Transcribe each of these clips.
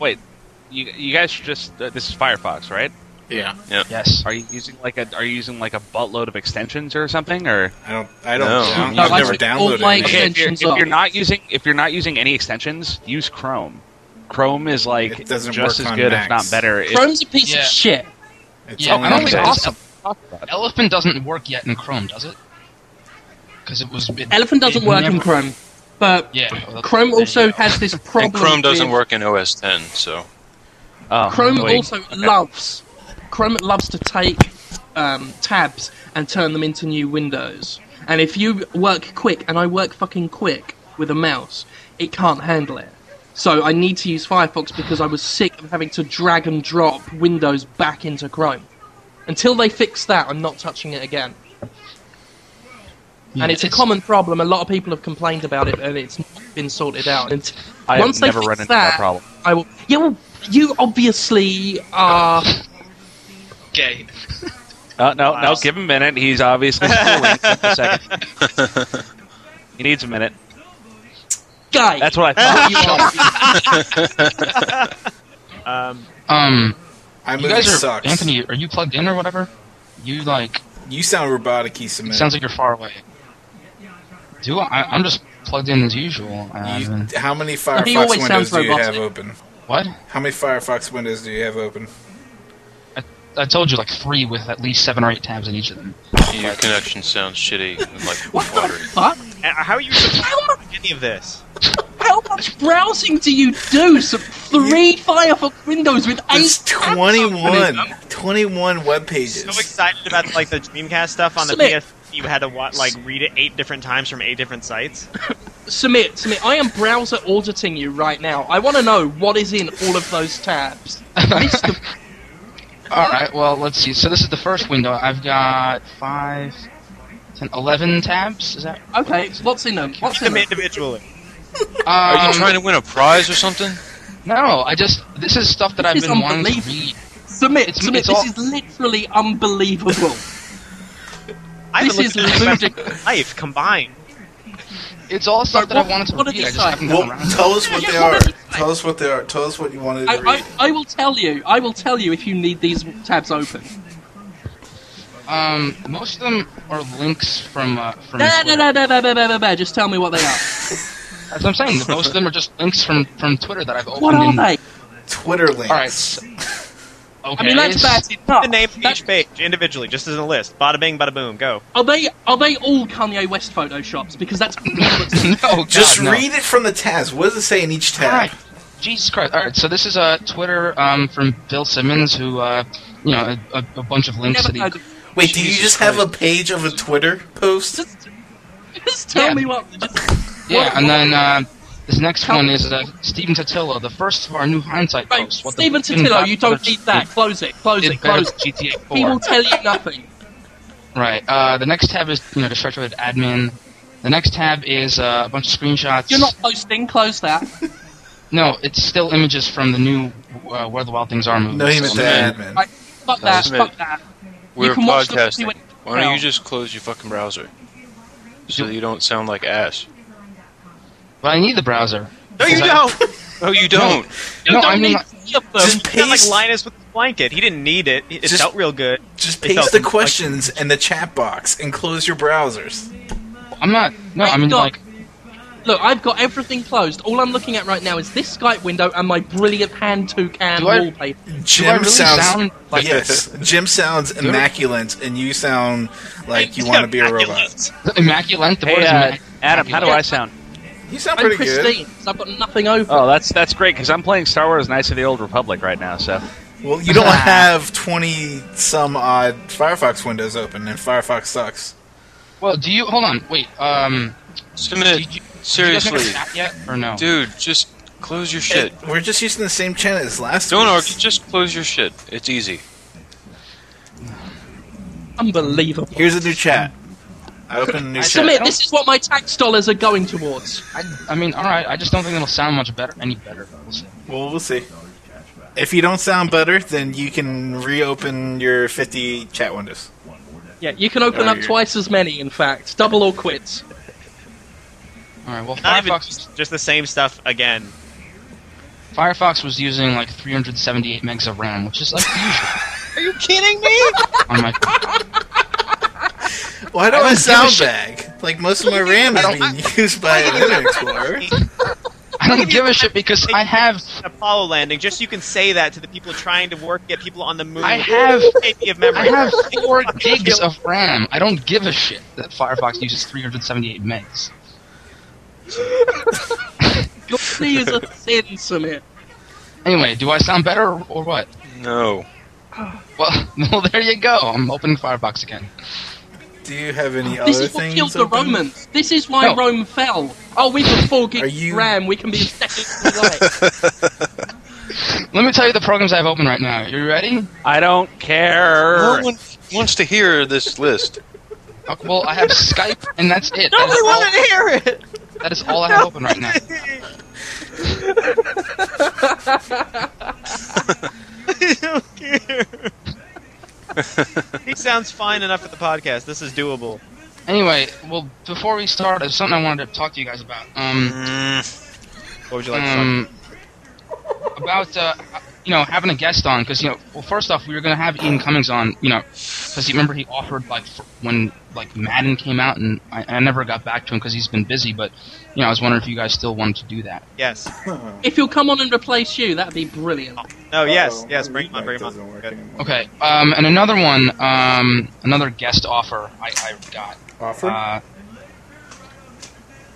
wait, you you guys should just uh, this is Firefox, right? Yeah. Yes. Are you using like a are you using like a buttload of extensions or something or? I don't. I don't. No. I don't No, I've never took downloaded my it. Okay, if you're, Extensions if you're not using if you're not using any extensions, use Chrome. Chrome is like doesn't just work as good, Macs. if not better. It- Chrome's a piece Yeah. of shit. It's Yeah, only I don't on think Mac. it's awesome. Talk about it. Elephant doesn't work yet in Chrome, does it? Because it was. It, Elephant doesn't work never- in Chrome, but Yeah. well, Chrome also go. has this problem. And Chrome doesn't with- work in OS 10, so Oh, Chrome wait. also loves Chrome loves to take um, tabs and turn them into new windows. And if you work quick, and I work fucking quick with a mouse, it can't handle it. So I need to use Firefox because I was sick of having to drag and drop Windows back into Chrome. Until they fix that, I'm not touching it again. Yeah, and it's, a common problem. A lot of people have complained about it, and it's not been sorted out. And I have once they never fix run into that, that problem. I will. Yeah, well, you obviously are. gay. Uh, no, Wow. no, give him a minute. He's obviously schooling. Just a second. He needs a minute. gay. That's what I thought. Um, Um, I you guys are sucks. Anthony. Are you plugged in or whatever? You like? You sound robotic-y, Cement. sounds like you're far away. Do I? I'm just plugged in as usual. You, how many Firefox windows do you have open? what? How many Firefox windows do you have open? I I told you like three with at least seven or eight tabs in each of them. your connection sounds shitty and like What the fuck? how are you supposed How much, any of this? how much browsing do you do? So three Firefox windows with eight It's tabs 21. open 21 web pages. So excited about like the Dreamcast stuff on the Submit. PS. You had to wa- like read it eight different times from eight different sites. Submit, submit. I am browser auditing you right now. I want to know what is in all of those tabs. List. All right. Well, let's see. So this is the first window. I've got five, ten, eleven tabs. Is that? Okay, what's in them? What's in them them? individually. Are you Um, trying to win a prize or something? No, I just this is stuff that I've This been wanting to unbelievable. read. Submit, It's- submit. it's this all- is literally unbelievable. I This haven't is looked at ludicrous. life combined. It's all stuff that what- I wanted to what did read. it I just haven't Well, gotten around. to it. tell us what Yeah, they what are. did? Tell us what they are. Tell us what you wanted to I, read. I, I will tell you. I will tell you if you need these tabs open. Um, most of them are links from uh, from. No, no, Twitter. no, no, no, no, no, no, no. Just tell me what they are. That's what I'm saying. Most of them are just links from from Twitter that I've opened. What are in- they? Twitter links. All right. so- okay. I mean, that's bad enough. The name of each page individually, just as a list. Bada bing, bada boom, go. Are they are they all Kanye West photoshops? Because that's no, God, Just no. read it from the tabs. What does it say in each tab? All right. Jesus Christ! All right, so this is a uh, Twitter um, from Bill Simmons, who uh, you know a, a, a bunch of links never that he. heard of. Wait, do you Jesus just have a page of a Twitter post? Just, just tell Yeah. me what. Just, Yeah, what- and then uh, this next Tell one me- is uh, Stephen Totilo, the first of our new hindsight Right, posts. What the Stephen fucking Totilo, you don't need that. Close it. Close it. Close it. GTA 4. He will tell you nothing. Right. Uh, the next tab is you know the stretch with admin. The next tab is uh, a bunch of screenshots. You're not posting. Close that. No, it's still images from the new uh, Where the Wild Things Are movie. No, he meant So, the man, admin. Right, fuck that. submit. Fuck that. We're can watch the podcasting. Why don't you just close your fucking browser? So you don't sound like ass. But I need the browser. No, you I- don't. No, you don't. You No, don't I mean, need like- any. Just It's not like Linus with the blanket. He didn't need it. It Just- felt real good. just paste felt the like- questions in the chat box and close your browsers. I'm not. No, I I've mean got- like. Look, I've got everything closed. All I'm looking at right now is this Skype window and my brilliant hand to cam Do I- wallpaper. Jim do I really sounds sound like yes. Jim sounds immaculate, and you sound like you want to be a robot. immaculate? The word Hey, is uh, immaculate. Adam, how do I sound? You sound I'm pretty good. pristine. So I've got nothing open. Oh, that's that's great because I'm playing Star Wars: Knights of the Old Republic right now. So Well, you don't have twenty some odd Firefox windows open, and Firefox sucks. Well, do you hold on? Wait. Um. Submit. Did you, did you guys make a Seriously. yet or no? Dude, just close your shit. We're just using the same channel as last. Don't week's. argue, just close your shit. It's easy. Unbelievable. Here's a new chat. I open a new I chat. Submit. This is what my tax dollars are going towards. I, I mean, all right. I just don't think it'll sound much better, any better. We'll see. Well, we'll see. If you don't sound better, then you can reopen your 50 chat windows. Yeah, you can open Oh, up you're- twice as many. In fact, double or quits. All right. Well, Not even Firefox. just, just the same stuff again. Firefox was using like 378 megs of RAM, which is like usual Are you kidding me? on my. Why do I I, don't give a sound shit. bag? Like most of my RAM is being used by an Internet Explorer. I don't give a shit because I have Apollo landing, just so you can say that to the people trying to work, get people on the moon. I have Maybe of memory. I have four gigs of RAM. I don't give a shit that Firefox uses 378 megs. Guilty is a sin, Samir. Anyway, do I sound better or, or what? No. Well, well, there you go. I'm opening Firefox again. Do you have any This other is what things? killed the open? Romans. This is why No. Rome fell. Oh, we got four Are gigs you- RAM. We can be as technically right. Let me tell you the programs I have open right now. You ready? I don't care. No one wants to hear this list. Uh, well, I have Skype, and that's it. That Nobody is, all, to hear it. that is all I have open right now. I don't care. he sounds fine enough for the podcast. This is doable. Anyway, well, before we start, there's something I wanted to talk to you guys about. Um, Mm, What would you like to talk um, about uh, you know having a guest on because you know well first off we were gonna have Ian Cummings on you know because you remember he offered like f when like Madden came out and I, I never got back to him because he's been busy but you know I was wondering if you guys still wanted to do that. Yes. if you'll come on and replace you, that'd be brilliant. No, yes, Uh-oh, yes, my bring him on, bring him on. doesn't work Good. anymore. Okay, um, and another one, um, another guest offer I, I got. Offer? Uh,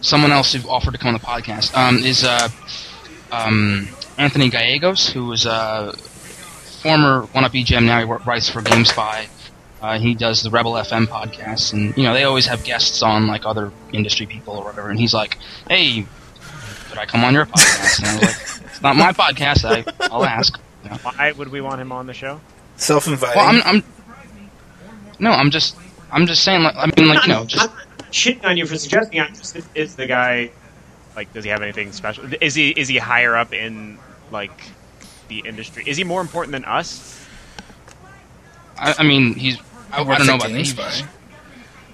someone else who offered to come on the podcast um, is uh, um, Anthony Gallegos, who is a former one up EGM. Now he wor- writes for GameSpy. Uh, he does the Rebel FM podcast, and you know they always have guests on like other industry people or whatever. And he's like, "Hey, could I come on your podcast?" And I was like, "It's not my podcast. I, I'll ask." You know? Why would we want him on the show? Self-inviting. Well, I'm, I'm no, I'm just, I'm just saying. Like, I mean, like you know, just shitting on you for suggesting. I'm just is, is the guy like? Does he have anything special? Is he is he higher up in like the industry? Is he more important than us? I, I mean, he's. I, I Works don't know about that. GameSpy. He,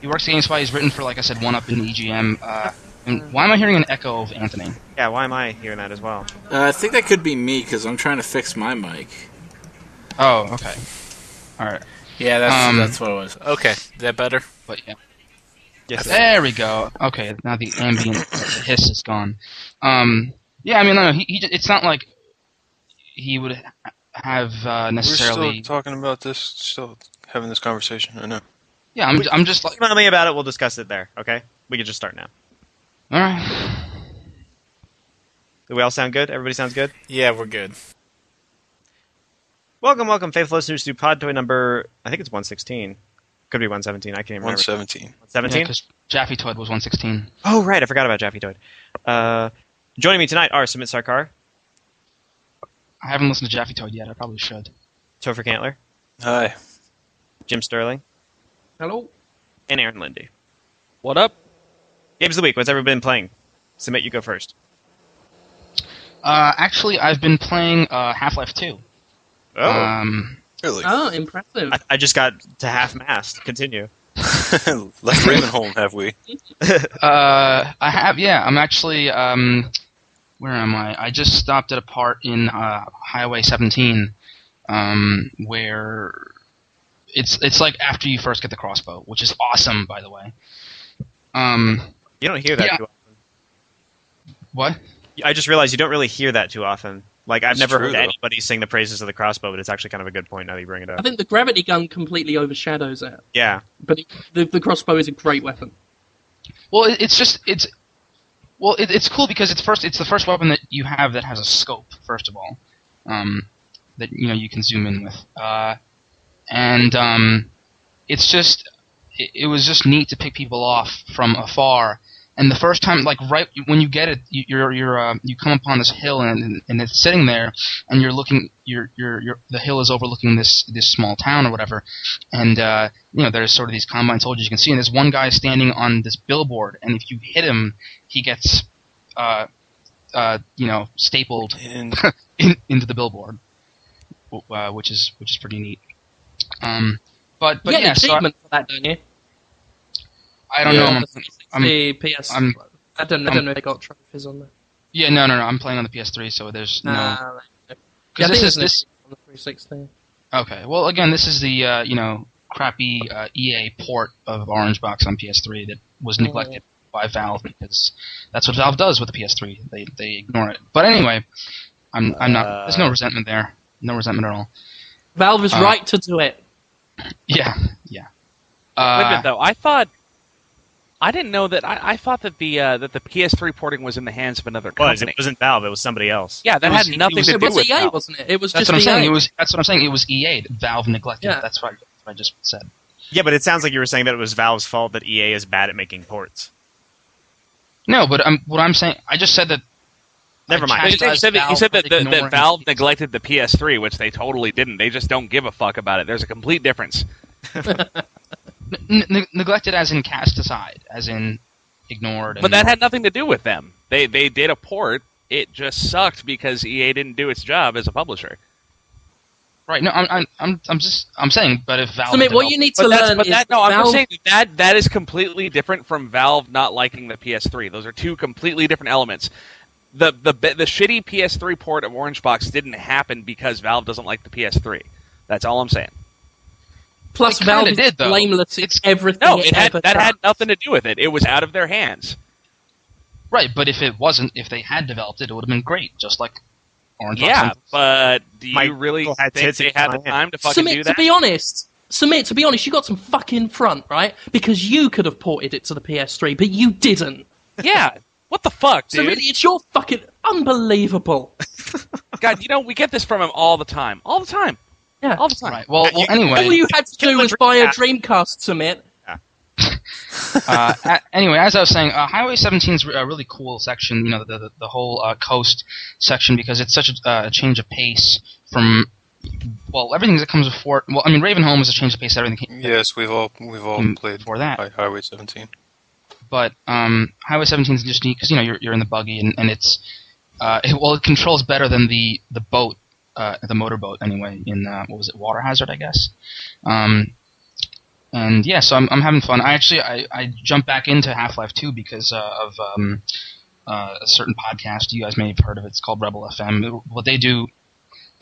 he works at GameSpy. He's written for, like I said, One Up in EGM. Uh, and why am I hearing an echo of Anthony? Yeah. Why am I hearing that as well? Uh, I think that could be me because I'm trying to fix my mic. Oh, okay. All right, Yeah, that's Um, that's what it was. Okay, is that better? but yeah, Yes. there we go. Okay, now the ambient hiss is gone. Um, yeah, I mean, no, he, he, it's not like he would have uh, we're still talking about this, still having this conversation. I know. yeah, I'm, I'm just like, Email me about it. We'll discuss it there. Okay. We can just start now. all right. Do we all sound good? Everybody sounds good. Yeah, we're good. Welcome, welcome, faithful listeners to Podtoid number. I think it's 116. Could be 117. I can't even remember. 117. 117. because Jaffe Todd was 116. Oh, right. I forgot about Jaffy Toad. Uh, joining me tonight are Sumit Sarkar, I haven't listened to Jaffe Todd yet. I probably should. Topher Cantler, Hi. Jim Sterling, Hello. and Aaron Linde. What up? Games of the week. What's everyone been playing? Sumit, you go first. Uh, actually, I've been playing uh, Half-Life 2. Oh, Um, Really? Oh, impressive. I, I just got to half mast. Continue. Left Ravenholm, have we? uh, I have, yeah. I'm actually, um, where am I? I just stopped at a part in uh, Highway 17, um, where it's it's like after you first get the crossbow, which is awesome, by the way. Um, You don't hear that Yeah. too often. what? I just realized you don't really hear that too often. Like I've It's never true, heard though. anybody sing the praises of the crossbow, but it's actually kind of a good point now that you bring it up. I think the gravity gun completely overshadows it, Yeah, but it, the, the crossbow is a great weapon. Well, it's just it's well, it, it's cool because it's first it's the first weapon that you have that has a scope. First of all, um, that you know you can zoom in with, uh, and um, it's just it, it was just neat to pick people off from afar. And the first time, like right when you get it, you, you're you're uh, you come upon this hill and and it's sitting there, and you're looking, you're you're, you're the hill is overlooking this this small town or whatever, and uh, you know there's sort of these combine soldiers you can see, and there's one guy standing on this billboard, and if you hit him, he gets, uh, uh, you know, stapled And in, into the billboard, uh, which is which is pretty neat. Um, but but you get yeah, an so I, for that, don't you? I don't Yeah. know. I'm, I'm- the PS. I'm- I don't. I don't know if they got trophies on there. Yeah, no, no, no. I'm playing on the PS3, so there's no. Uh, yeah, Because this is this. on the 360. Okay. Well, again, this is the uh, you know crappy uh, EA port of Orange Box on PS3 that was Oh. neglected by Valve because that's what Valve does with the PS3. They they ignore it. But anyway, I'm I'm not. There's no resentment there. No resentment at all. Valve is Uh, right to do it. Yeah, yeah. Wait a Uh, minute, though. I thought. I didn't know that. I, I thought that the uh, that the PS3 porting was in the hands of another It was. company. It wasn't Valve. It was somebody else. yeah, that was- had nothing was- to It do was with EA, Valve. wasn't it? It was that's just what I'm saying. It was. That's what I'm saying. It was EA. Valve neglected. Yeah. That's what I, what I just said. Yeah, but it sounds like you were saying that it was Valve's fault that EA is bad at making ports. No, but um, what I'm saying, I just said that. Never mind. You said that, you said that, that, that Valve PS3. neglected the PS3, which they totally didn't. They just don't give a fuck about it. There's a complete difference. N- n- neglected as in cast aside, as in ignored. But and- that had nothing to do with them. They they did a port. It just sucked because EA didn't do its job as a publisher. right. No, I'm, I'm, I'm, I'm just, I'm saying. But if Valve, So, mate, what developed- you need to But that's learn but is that no, I'm Valve, just saying that that is completely different from Valve not liking the PS3. Those are two completely different elements. The the the shitty PS3 port of Orange Box didn't happen because Valve doesn't like the PS3. That's all I'm saying. Plus It Valve did, though. blameless It's- everything. No, it had ever that had nothing to do with it. It was out of their hands. right. But if it wasn't, if they had developed it, it would have been great. Just like Orange. Box Yeah, and- but do you Mike really Google had think they had the time to fucking Sumit, do that? to be honest, Sumit, to be honest, you got some fucking front, right? Because you could have ported it to the PS3, but you didn't. yeah. What the fuck, So dude? it's your fucking unbelievable. God, you know we get this from him all the time, all the time, Yeah. all the time. right. Well, well. Anyway. All you had to do was buy a Dreamcast. Dreamcast, Sumit. uh, anyway, as I was saying, uh, Highway 17 is a really cool section. You know, the the, the whole uh, coast section because it's such a, uh, a change of pace from. Well, everything that comes before. Well, I mean, Ravenholm is a change of pace. Everything came Yes, we've all we've all played before that. Highway 17. but um, Highway 17 is just neat because you know you're you're in the buggy and, and it's uh, it, well it controls better than the the boat uh, the motorboat anyway in uh, what was it Water Hazard I guess. Um, and yeah so I'm I'm having fun. I actually I, I jumped back into Half Life 2 because uh, of um, uh, a certain podcast. You guys may have heard of it. It's called Rebel FM what they do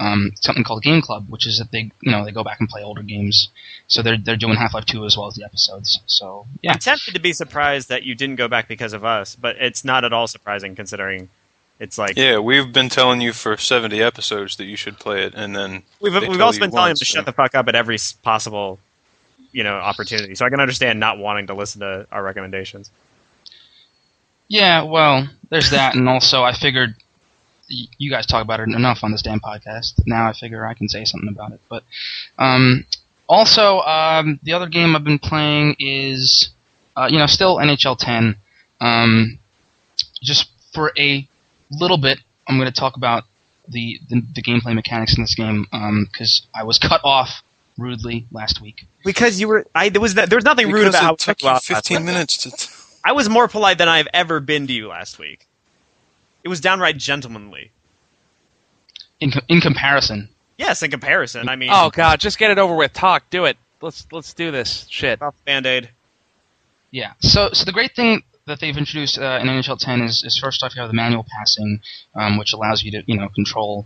um, something called Game Club, which is that they, you know, they go back and play older games. So they're they're doing Half Life Two as well as the episodes. So yeah, I'm tempted to be surprised that you didn't go back because of us, but it's not at all surprising considering it's like Yeah, we've been telling you for 70 episodes that you should play it, and then we've we've also been telling him to so- shut the fuck up at every possible you know opportunity. So I can understand not wanting to listen to our recommendations. Yeah, well, there's that, and also I figured you guys talk about it enough on this damn podcast. Now I figure I can say something about it. But um, also, um, the other game I've been playing is, uh, you know, still NHL 10. Um, just for a little bit, I'm going to talk about the, the the gameplay mechanics in this game um, because I was cut off rudely last week. Because you were, I there was that, there was nothing rude about it we took took you you off 15 minutes to. T- I was more polite than I've ever been to you last week. It was downright gentlemanly. In co- in comparison, Yes, in comparison. I mean, Oh god, just get it over with. Talk, do it. Let's let's do this shit. band aid. Yeah. So, so the great thing that they've introduced uh, in NHL 10 is, is first off you have the manual passing, um, which allows you to you know control.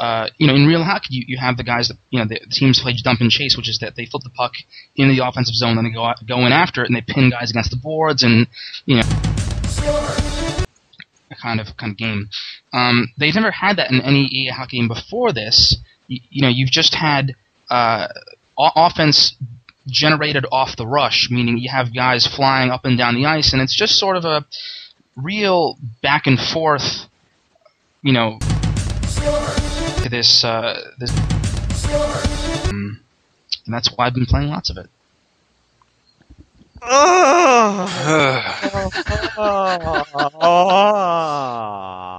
Uh, you know, in real hockey, you, you have the guys that you know the teams play dump and chase, which is that they flip the puck in the offensive zone, then they go out, go in after it, and they pin guys against the boards, and you know, a kind of kind of game. Um, they've never had that in any EA hockey game before this. You, you know, you've just had uh, offense generated off the rush, meaning you have guys flying up and down the ice, and it's just sort of a real back and forth, you know, to this uh, this, um, and that's why I've been playing lots of it.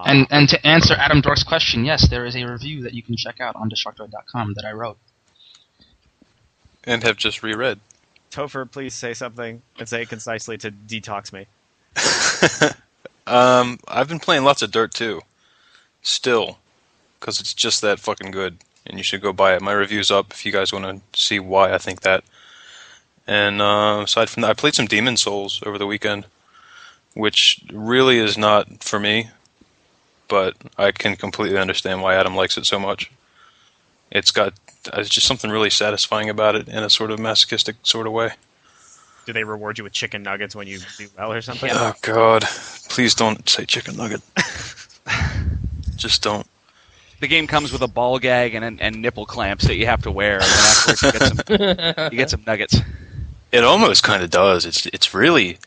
And and to answer Adam Dork's question, yes, there is a review that you can check out on Destructoid.com that I wrote. And have just reread. Topher, please say something and say it concisely to detox me. Um, I've been playing lots of Dirt 2. Still, because it's just that fucking good, and you should go buy it. My review's up if you guys want to see why I think that. And uh, aside from that, I played some Demon's Souls over the weekend, which really is not for me. But I can completely understand why Adam likes it so much. It's got it's just something really satisfying about it in a sort of masochistic sort of way. Do they reward you with chicken nuggets when you do well or something? Oh God! Please don't say chicken nugget. just don't. The game comes with a ball gag and, and nipple clamps that you have to wear, and then afterwards you get some, you get some nuggets. It almost kind of does. It's it's really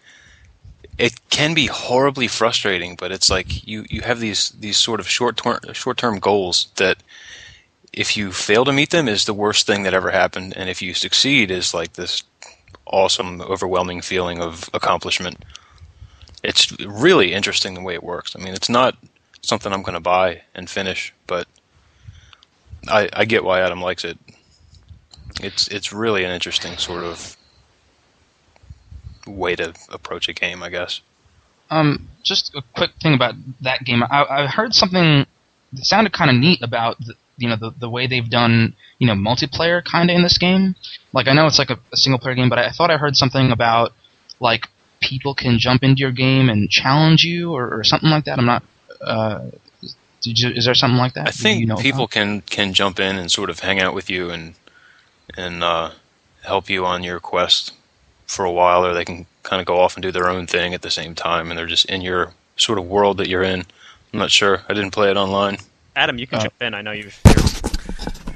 it can be horribly frustrating, but it's like you, you have these these sort of short term short term goals that if you fail to meet them is the worst thing that ever happened, and if you succeed is like this awesome, overwhelming feeling of accomplishment. It's really interesting the way it works. I mean, it's not something I'm going to buy and finish, but I, I get why Adam likes it. It's it's really an interesting sort of way to approach a game, I guess. Um, just a quick thing about that game. I, I heard something that sounded kind of neat about the, you know the the way they've done you know multiplayer kind of in this game. Like I know it's like a, a single player game, but I, I thought I heard something about like people can jump into your game and challenge you or, or something like that. I'm not. Uh, did you, is there something like that? I think you know people about? can can jump in and sort of hang out with you and and uh, help you on your quest for a while, or they can kind of go off and do their own thing at the same time, and they're just in your sort of world that you're in. I'm not sure. I didn't play it online. Adam, you can Uh, jump in. I know you've.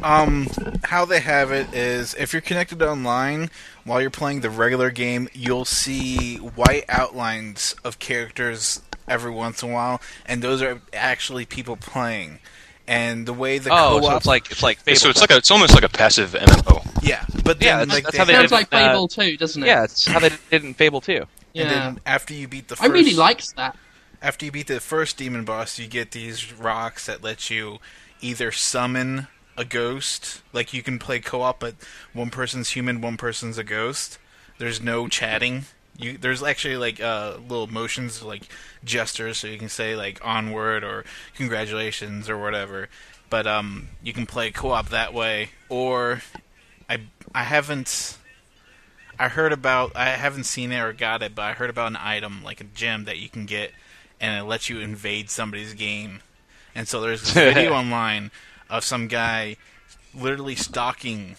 Um, how they have it is if you're connected online while you're playing the regular game, you'll see white outlines of characters every once in a while, and those are actually people playing. And the way the Oh, co-op, so it's like it's like Fable. so it's like a, it's almost like a passive MMO. yeah, but Yeah, then that's- like that's they how they Sounds did like it, uh, Fable too, doesn't it? yeah, it's how they did in Fable too. Yeah. and then after you beat the first, I really liked that. After you beat the first demon boss, you get these rocks that let you either summon a ghost, like you can play co-op, but one person's human, one person's a ghost. There's no chatting. You there's actually like uh, little motions like gestures, so you can say like onward or congratulations or whatever. But um, you can play co-op that way, or I I haven't. I heard about. I haven't seen it or got it, but I heard about an item like a gem that you can get, and it lets you invade somebody's game. And so there's this video online of some guy literally stalking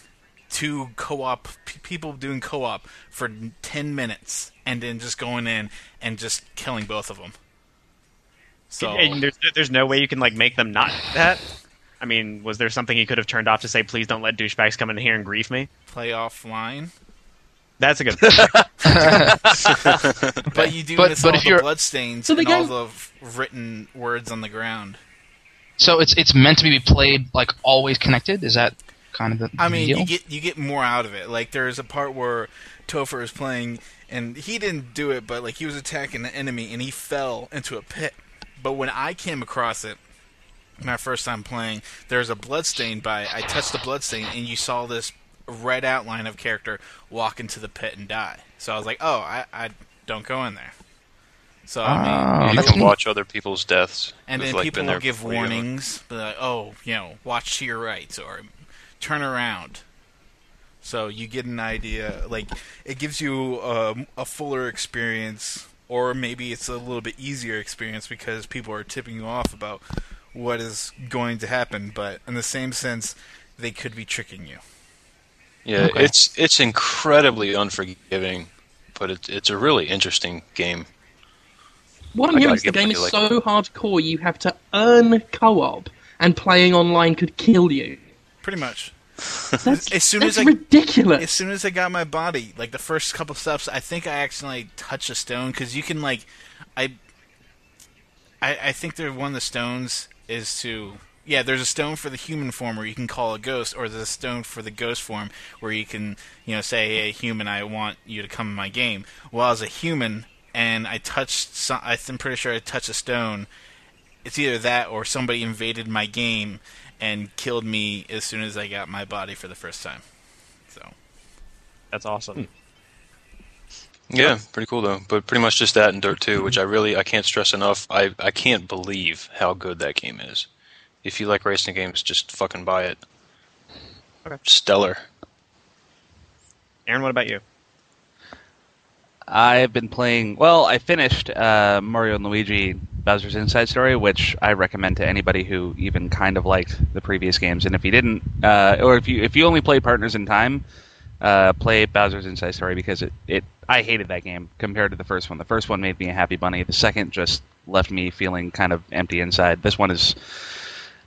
two co-op p- people doing co-op for 10 minutes and then just going in and just killing both of them. So And there's, there's no way you can like make them not that. I mean, was there something he could have turned off to say, "Please don't let douchebags come in here and grief me"? play offline. That's a good. But you do But- miss but all if the you're- bloodstains So the and all the written words on the ground. So it's it's meant to be played like always connected. Is that kind of the, I mean, deal? you get you get more out of it. Like there's a part where Topher is playing, and he didn't do it, but like he was attacking the enemy, and he fell into a pit. But when I came across it, my first time playing, there's a bloodstain by. I touched the bloodstain, and you saw this red outline of character walk into the pit and die. So I was like, oh, I, I don't go in there. So I mean, Oh, you can watch other people's deaths. and then like, people will give warnings, be like, "Oh, you know, watch to your right," or "Turn around." So you get an idea. Like it gives you um, a fuller experience, or maybe it's a little bit easier experience because people are tipping you off about what is going to happen. But in the same sense, they could be tricking you. Yeah, Okay. it's it's incredibly unforgiving, but it's it's a really interesting game. What I'm I hearing gotta is the game is like- so hardcore you have to earn co-op, and playing online could kill you. Pretty much. That's, As soon that's as I- ridiculous. As soon as I got my body, like the first couple steps, I think I accidentally touched a stone because you can like, I, I, I think there one of the stones is to yeah. There's a stone for the human form where you can call a ghost, or there's a stone for the ghost form where you can you know say, hey human, I want you to come in my game. Well, as a human, and I touched, some, I'm pretty sure I touched a stone. It's either that or somebody invaded my game and killed me as soon as I got my body for the first time. So That's awesome. Hmm. Yeah, pretty cool though. But pretty much just that and Dirt 2, which I really I can't stress enough. I I can't believe how good that game is. If you like racing games, just fucking buy it. Okay. Stellar. Aaron, what about you? I've been playing. Well, I finished uh, Mario and Luigi Bowser's Inside Story, which I recommend to anybody who even kind of liked the previous games. And if you didn't, uh, or if you if you only played Partners in Time, uh, play Bowser's Inside Story because it, it I hated that game compared to the first one. The first one made me a happy bunny. The second just left me feeling kind of empty inside. This one is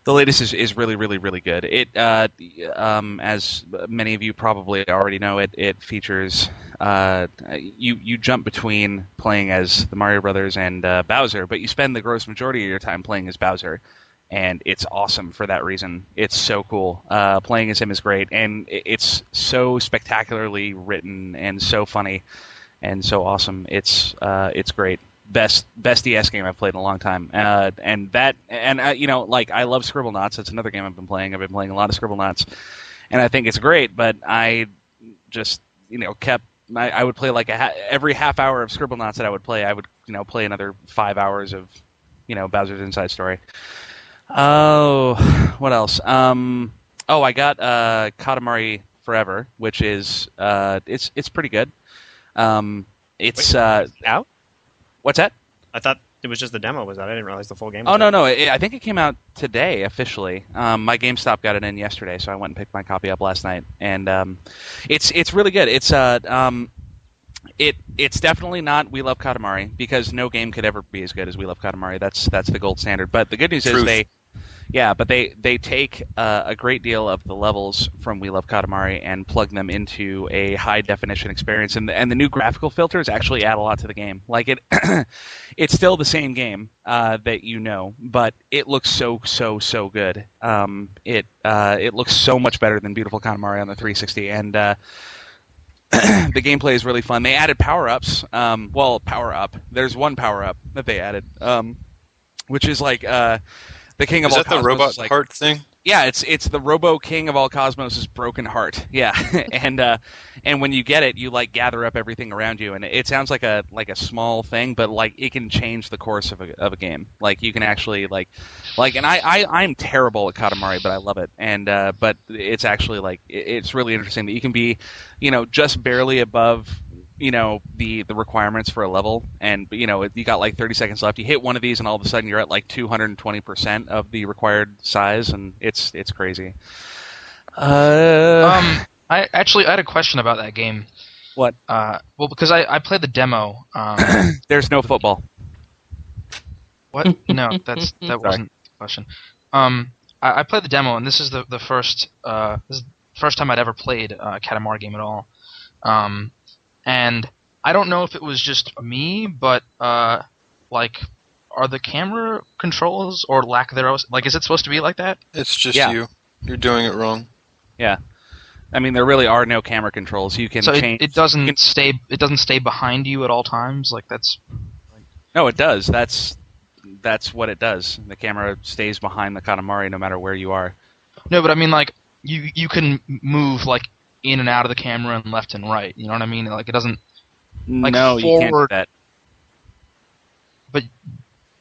the latest is, is really really really good. It uh, um, as many of you probably already know it it features uh, you you jump between playing as the Mario Brothers and uh, Bowser, but you spend the gross majority of your time playing as Bowser. And it's awesome for that reason. It's so cool. Uh, playing as him is great, and it's so spectacularly written and so funny and so awesome. It's uh, it's great. Best best DS game I've played in a long time. Uh, and that and uh, you know like I love Scribblenauts. It's another game I've been playing. I've been playing a lot of Scribblenauts, and I think it's great. But I just you know kept. I, I would play like a ha- every half hour of Scribblenauts that I would play. I would you know play another five hours of you know Bowser's Inside Story. Oh, what else? Um, oh, I got uh, Katamari Forever, which is uh, it's it's pretty good. Um, it's Wait, uh, out? What's that? I thought it was just the demo was that? I didn't realize the full game. Oh was no out. no! It, I think it came out today officially. Um, my GameStop got it in yesterday, so I went and picked my copy up last night, and um, it's it's really good. It's uh um, it it's definitely not We Love Katamari because no game could ever be as good as We Love Katamari. That's that's the gold standard. But the good news is they. Yeah, but they they take uh, a great deal of the levels from We Love Katamari and plug them into a high definition experience, and the, and the new graphical filters actually add a lot to the game. Like it, it's still the same game uh, that you know, but it looks so so so good. Um, it uh, it looks so much better than Beautiful Katamari on the 360, and uh, the gameplay is really fun. They added power ups. Um, well, power up. There's one power up that they added, um, which is like uh, the king of Is all that the robot like, heart thing? yeah, it's it's the Robo King of all Cosmos' broken heart. Yeah, and uh, and when you get it, you like gather up everything around you, and it sounds like a like a small thing, but like it can change the course of a of a game. Like you can actually like like, and I I I'm terrible at Katamari, but I love it, and uh, but it's actually like it, it's really interesting that you can be, you know, just barely above you know the the requirements for a level and you know you got like 30 seconds left you hit one of these and all of a sudden you're at like 220% of the required size and it's it's crazy uh Um, I actually I had a question about that game. what Uh, well, because I, I played the demo. Um, there's no football what? No, that's that wasn't the question. Um, I, I played the demo, and this is the the first uh this is the first time I'd ever played a Katamari game at all. Um, and I don't know if it was just me, but uh, like, are the camera controls or lack thereof like is it supposed to be like that? It's just Yeah. you. You're doing it wrong. yeah i mean there really are no camera controls you can so it, change it doesn't can- stay it doesn't stay behind you at all times. Like that's no it does that's that's what it does the camera stays behind the katamari no matter where you are No, but I mean like you you can move like in and out of the camera and left and right. You know what I mean? Like it doesn't, Like, no you can't do forward- that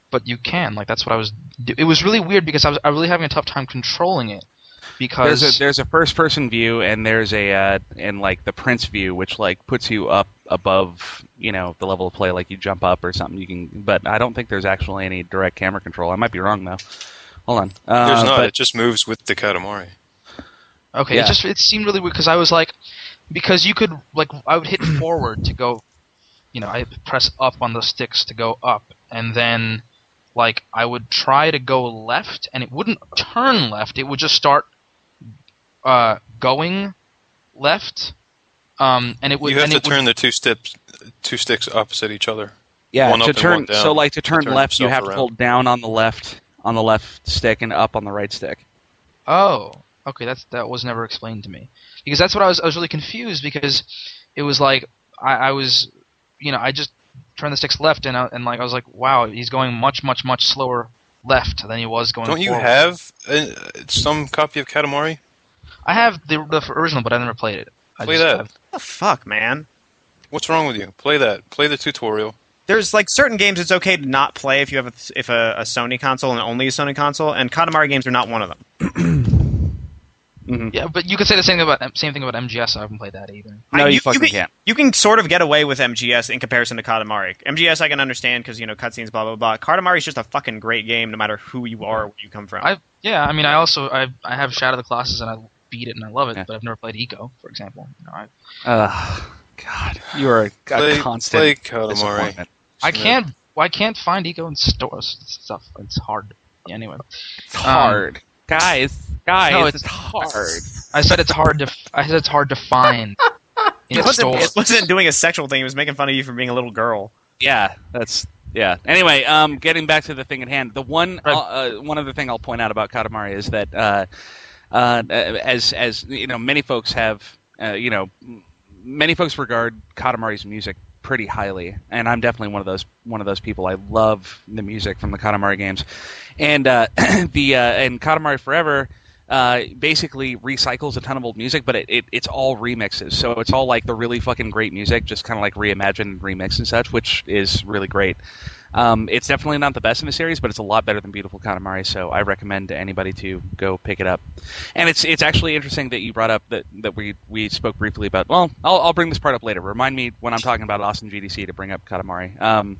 but you can. Like that's what I was. do- It was really weird because I was I was really having a tough time controlling it because there's a there's a first person view and there's a uh, and like the prince view which like puts you up above you know the level of play like you jump up or something you can but I don't think there's actually any direct camera control I might be wrong though hold on uh, There's not. but- it just moves with the Katamari. Okay, yeah. it just it seemed really weird because I was like because you could like I would hit forward to go, you know, I press up on the sticks to go up, and then like I would try to go left and it wouldn't turn left. It would just start uh, going left. Um, and it would you have and to it would- turn the two sticks, two sticks opposite each other. yeah one to up and turn one down so like to to turn turn left you yourself have to hold down on the left on the left stick and up on the right stick Oh, okay. That's that was never explained to me because that's what I was. I was really confused because it was like I, I was, you know, I just turned the sticks left and I, and like I was like, wow, he's going much much much slower left than he was going. Don't you have uh, some copy of Katamari? I have the, the original, but I never played it. I Play just that. have- What the fuck, man? What's wrong with you? Play that. Play the tutorial. There's like certain games it's okay to not play if you have a, if a, a Sony console and only a Sony console, and Katamari games are not one of them. Mm-hmm. Yeah, but you could say the same thing about same thing about MGS. I haven't played that either. No, I- you, fucking can, can't. You can sort of get away with MGS in comparison to Katamari. MGS I can understand because you know cutscenes, blah blah blah. Katamari is just a fucking great game, no matter who you are, or where you come from. I yeah, I mean, I also I I have Shadow of the Colossus and I beat it and I love it, Yeah. but I've never played Ico, for example. You know, I, Ugh, God, you are a, a Play- constant play Katamari. I can't I can't find Ico in stores stuff. It's hard. Yeah, anyway, It's hard, um, guys. Guys, No, it's, it's- hard. I said it's hard to I said it's hard to find in It wasn't, stores. it wasn't doing a sexual thing. It was making fun of you for being a little girl. Yeah, that's yeah. Anyway, um, getting back to the thing at hand, the one Right. uh, uh, one other thing I'll point out about Katamari is that uh, uh, as as you know, many folks have uh, you know, many folks regard Katamari's music pretty highly, and I'm definitely one of those one of those people. I love the music from the Katamari games, and uh, the uh, and Katamari Forever. Uh, basically recycles a ton of old music, but it, it, it's all remixes. So it's all like the really fucking great music, just kind of like reimagined and remixed and such, which is really great. Um, it's definitely not the best in the series, but it's a lot better than Beautiful Katamari. So I recommend to anybody to go pick it up. And it's it's actually interesting that you brought up that, that we we spoke briefly about. Well, I'll I'll bring this part up later. Remind me when I'm talking about Austin GDC to bring up Katamari. Um,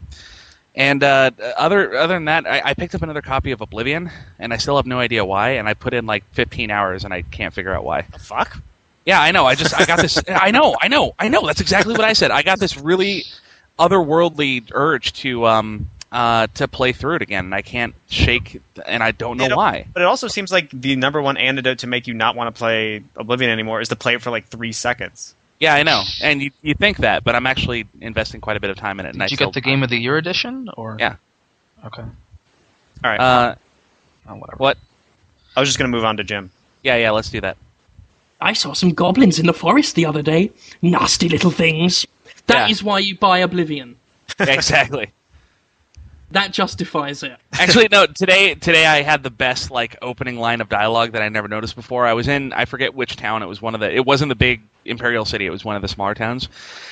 and uh, other other than that, I, I picked up another copy of Oblivion, and I still have no idea why. And I put in like 15 hours, and I can't figure out why. The fuck? Yeah, I know. I just I got this. I know. I know. I know. That's exactly what I said. I got this really otherworldly urge to um uh to play through it again, and I can't shake, and I don't know It why. But it also seems like the number one antidote to make you not want to play Oblivion anymore is to play it for like three seconds. Yeah, I know. And you you think that, but I'm actually investing quite a bit of time in it. and Did you still- get the Game of the Year edition or Yeah. Okay. All right. Uh, Oh, whatever. what? I was just gonna move on to Jim. Yeah, yeah. Let's do that. I saw some goblins in the forest the other day. Nasty little things. That is Yeah. why you buy Oblivion. exactly. That justifies it. Actually, no. Today, today I had the best like opening line of dialogue that I never noticed before. I was in, I forget which town. It was one of the. It wasn't the big imperial city. It was one of the smaller towns.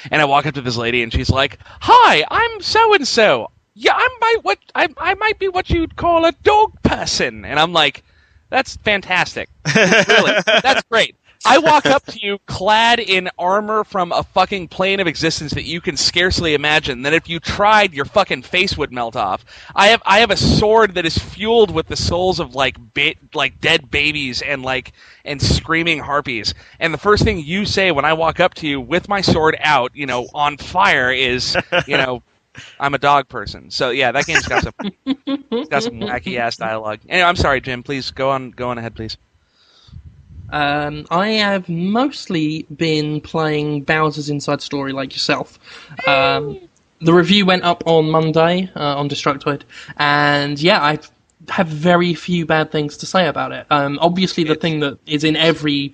And I walk up to this lady, and she's like, "Hi, I'm so and so. Yeah, I'm might what I I might be what you'd call a dog person." And I'm like, "That's fantastic. really, that's great." I walk up to you clad in armor from a fucking plane of existence that you can scarcely imagine. That if you tried, your fucking face would melt off. I have I have a sword that is fueled with the souls of like ba- like dead babies and like and screaming harpies. And the first thing you say when I walk up to you with my sword out, you know, on fire, is you know. I'm a dog person, so yeah, that game's got some got some wacky ass dialogue. Anyway, I'm sorry, Jim. Please go on, go on ahead, please. Um, I have mostly been playing Bowser's Inside Story like yourself. Um, the review went up on Monday uh, on Destructoid, and yeah, I have very few bad things to say about it. Um, obviously, the thing that is in every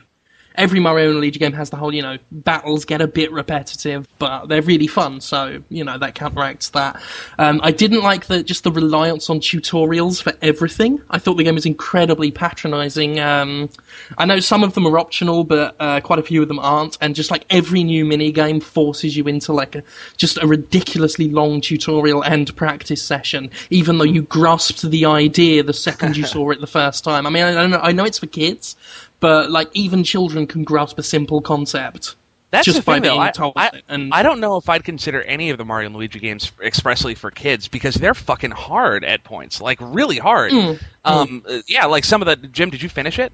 every Mario and Luigi game has the whole, you know, battles get a bit repetitive, but they're really fun, so, you know, that counteracts that. Um, I didn't like the, just the reliance on tutorials for everything. I thought the game was incredibly patronizing. Um, I know some of them are optional, but, uh, quite a few of them aren't, and just like every new mini game forces you into like a, just a ridiculously long tutorial and practice session, even though you grasped the idea the second you saw it the first time. I mean, I, don't know, I know it's for kids, but like even children can grasp a simple concept. That's Just the thing, by though. being I, told I, it, and- I don't know if I'd consider any of the Mario and Luigi games expressly for kids because they're fucking hard at points, like really hard. Mm, Um, uh, yeah, like some of the. Jim, did you finish it?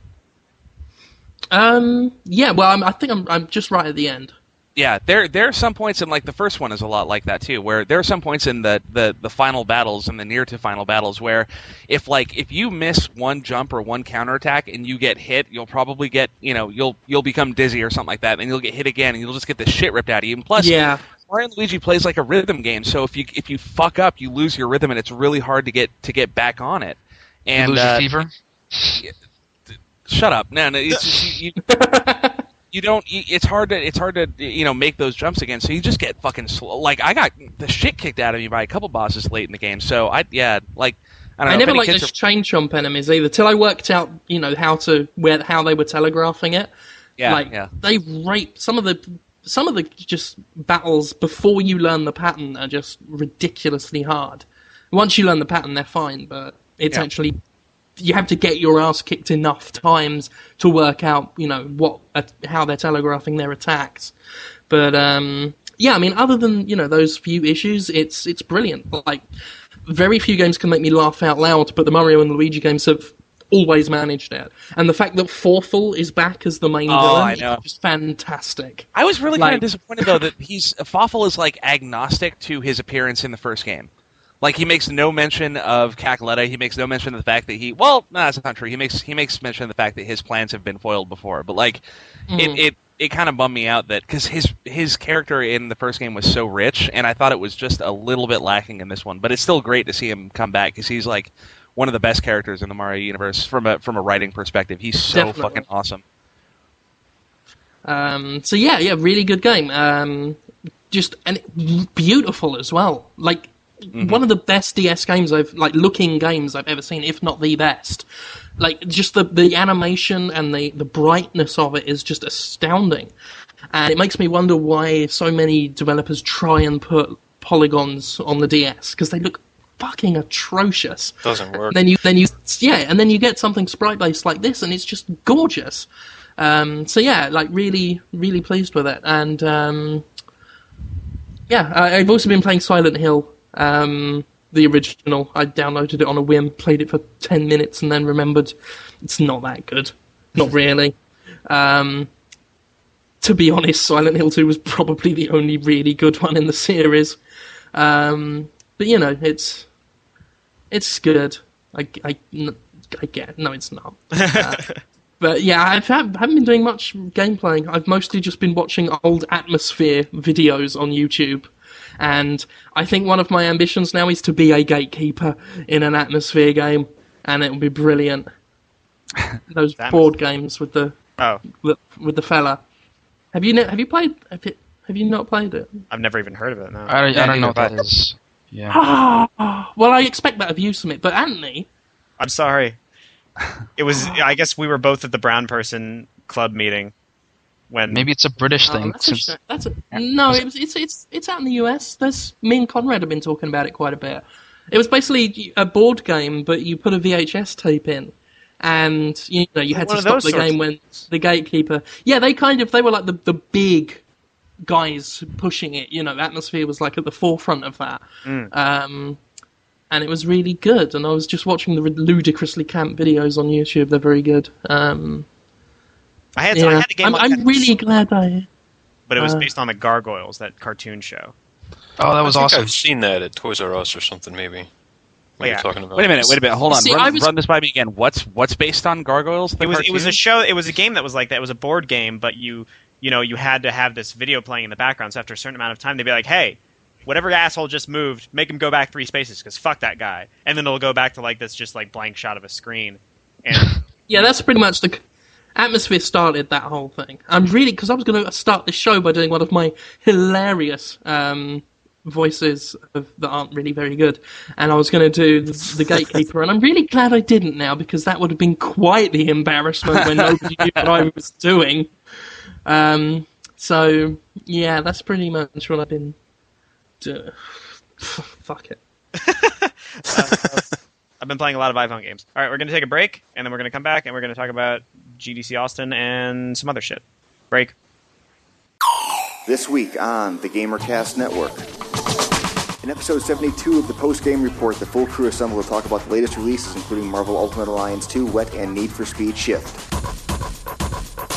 Um, yeah, well, I'm, I think I'm I'm just right at the end. Yeah, there there are some points in like the first one is a lot like that too, where there are some points in the, the, the final battles and the near to final battles where if like if you miss one jump or one counterattack and you get hit, you'll probably get you know you'll you'll become dizzy or something like that, and you'll get hit again, and you'll just get the shit ripped out of you. And plus, Yeah, Mario and Luigi plays like a rhythm game, so if you if you fuck up, you lose your rhythm, and it's really hard to get to get back on it. You And lose uh, your fever. shut up, no, no, it's just, you, you, you don't. It's hard to it's hard to you know make those jumps again, so you just get fucking slow. Like I got the shit kicked out of me by a couple bosses late in the game, so I yeah like I know. I never liked those are- chain chomp enemies either. Till I worked out, you know, how to where how they were telegraphing it. yeah like yeah. they rape some of the some of the just battles before you learn the pattern are just ridiculously hard. Once you learn the pattern, they're fine, but it's Yeah. actually you have to get your ass kicked enough times to work out, you know, what uh, how they're telegraphing their attacks. But um, yeah, I mean, other than you know those few issues, it's it's brilliant. Like very few games can make me laugh out loud, but the Mario and Luigi games have always managed it. And the fact that Fawful is back as the main Oh, villain is just fantastic. I was really Like- kind of disappointed though that he's Fawful is like agnostic to his appearance in the first game. Like he makes no mention of Cackletta. He makes no mention of the fact that he well, no, that's not true. He makes he makes mention of the fact that his plans have been foiled before. But like Mm. it it, it kind of bummed me out that because his his character in the first game was so rich, and I thought it was just a little bit lacking in this one. But it's still great to see him come back because he's like one of the best characters in the Mario universe from a from a writing perspective. He's so Definitely. fucking awesome. Um, so yeah, yeah, really good game. Um, just and beautiful as well. Like one of the best DS games I've like looking games I've ever seen, if not the best. Like just the the animation and the the brightness of it is just astounding, and it makes me wonder why so many developers try and put polygons on the DS because they look fucking atrocious. Doesn't work. Then you then you yeah, and then you get something sprite based like this, and it's just gorgeous. Um, so yeah, like really, really pleased with it, and um, yeah, I, I've also been playing Silent Hill, um, the original. I downloaded it on a whim, played it for ten minutes, and then remembered it's not that good, not really. Um, to be honest, Silent Hill Two was probably the only really good one in the series. Um, but you know, it's it's good. I I get no, it's not. Uh, but yeah, I haven't been doing much game playing. I've mostly just been watching old Atmosfear videos on YouTube. And I think one of my ambitions now is to be a gatekeeper in an Atmosfear game, and it will be brilliant. Those Atmos- board games with the Oh, with, with the fella. Have you ne- have you played? Have you, have you not played it? I've never even heard of it. No. I, don't- Yeah, I don't know what that is. that I. Yeah. well, I expect that of you, Sumit. But Anthony, I'm sorry. It was. I guess we were both at the Brown Person Club meeting when Maybe it's a British Oh, thing. that's a sh- that's a, no, it was, it's it's it's out in the US. There's me and Conrad have been talking about it quite a bit. It was basically a board game, but you put a VHS tape in, and you know you had One to stop the game when the gatekeeper. Yeah, they kind of they were like the the big guys pushing it. You know, Atmosfear was like at the forefront of that. Mm. Um, and it was really good. And I was just watching the ludicrously camp videos on YouTube. They're very good. Um, I had I had a game. I'm, I'm really glad I. but it was uh, based on the Gargoyles, that cartoon show. oh, that was I think awesome. I've seen that at Toys R Us or something, maybe. What Yeah. talking about. Wait a minute, wait a minute, hold on. See, run, was- run this by me again. What's what's based on Gargoyles? the It was it was a show. It was a game that was like that. It was a board game, but you you know you had to have this video playing in the background. So after a certain amount of time, they'd be like, "Hey, whatever asshole just moved, make him go back three spaces because fuck that guy." And then it'll go back to like this just like blank shot of a screen. And Yeah, that's pretty much the Atmosfear started that whole thing. I'm really because I was going to start this show by doing one of my hilarious um, voices of, that aren't really very good, and I was going to do the, the gatekeeper, and I'm really glad I didn't now because that would have been quite the embarrassment when nobody knew what I was doing. Um, so yeah, that's pretty much what I've been. doing. Fuck it. I've been playing a lot of iPhone games. All right, we're gonna take a break, and then we're gonna come back, and we're gonna talk about GDC Austin and some other shit. Break. This week on the GamerCast Network. In episode 72 of the post game report, the full crew assembled to talk about the latest releases, including Marvel Ultimate Alliance 2, Wet, and Need for Speed Shift.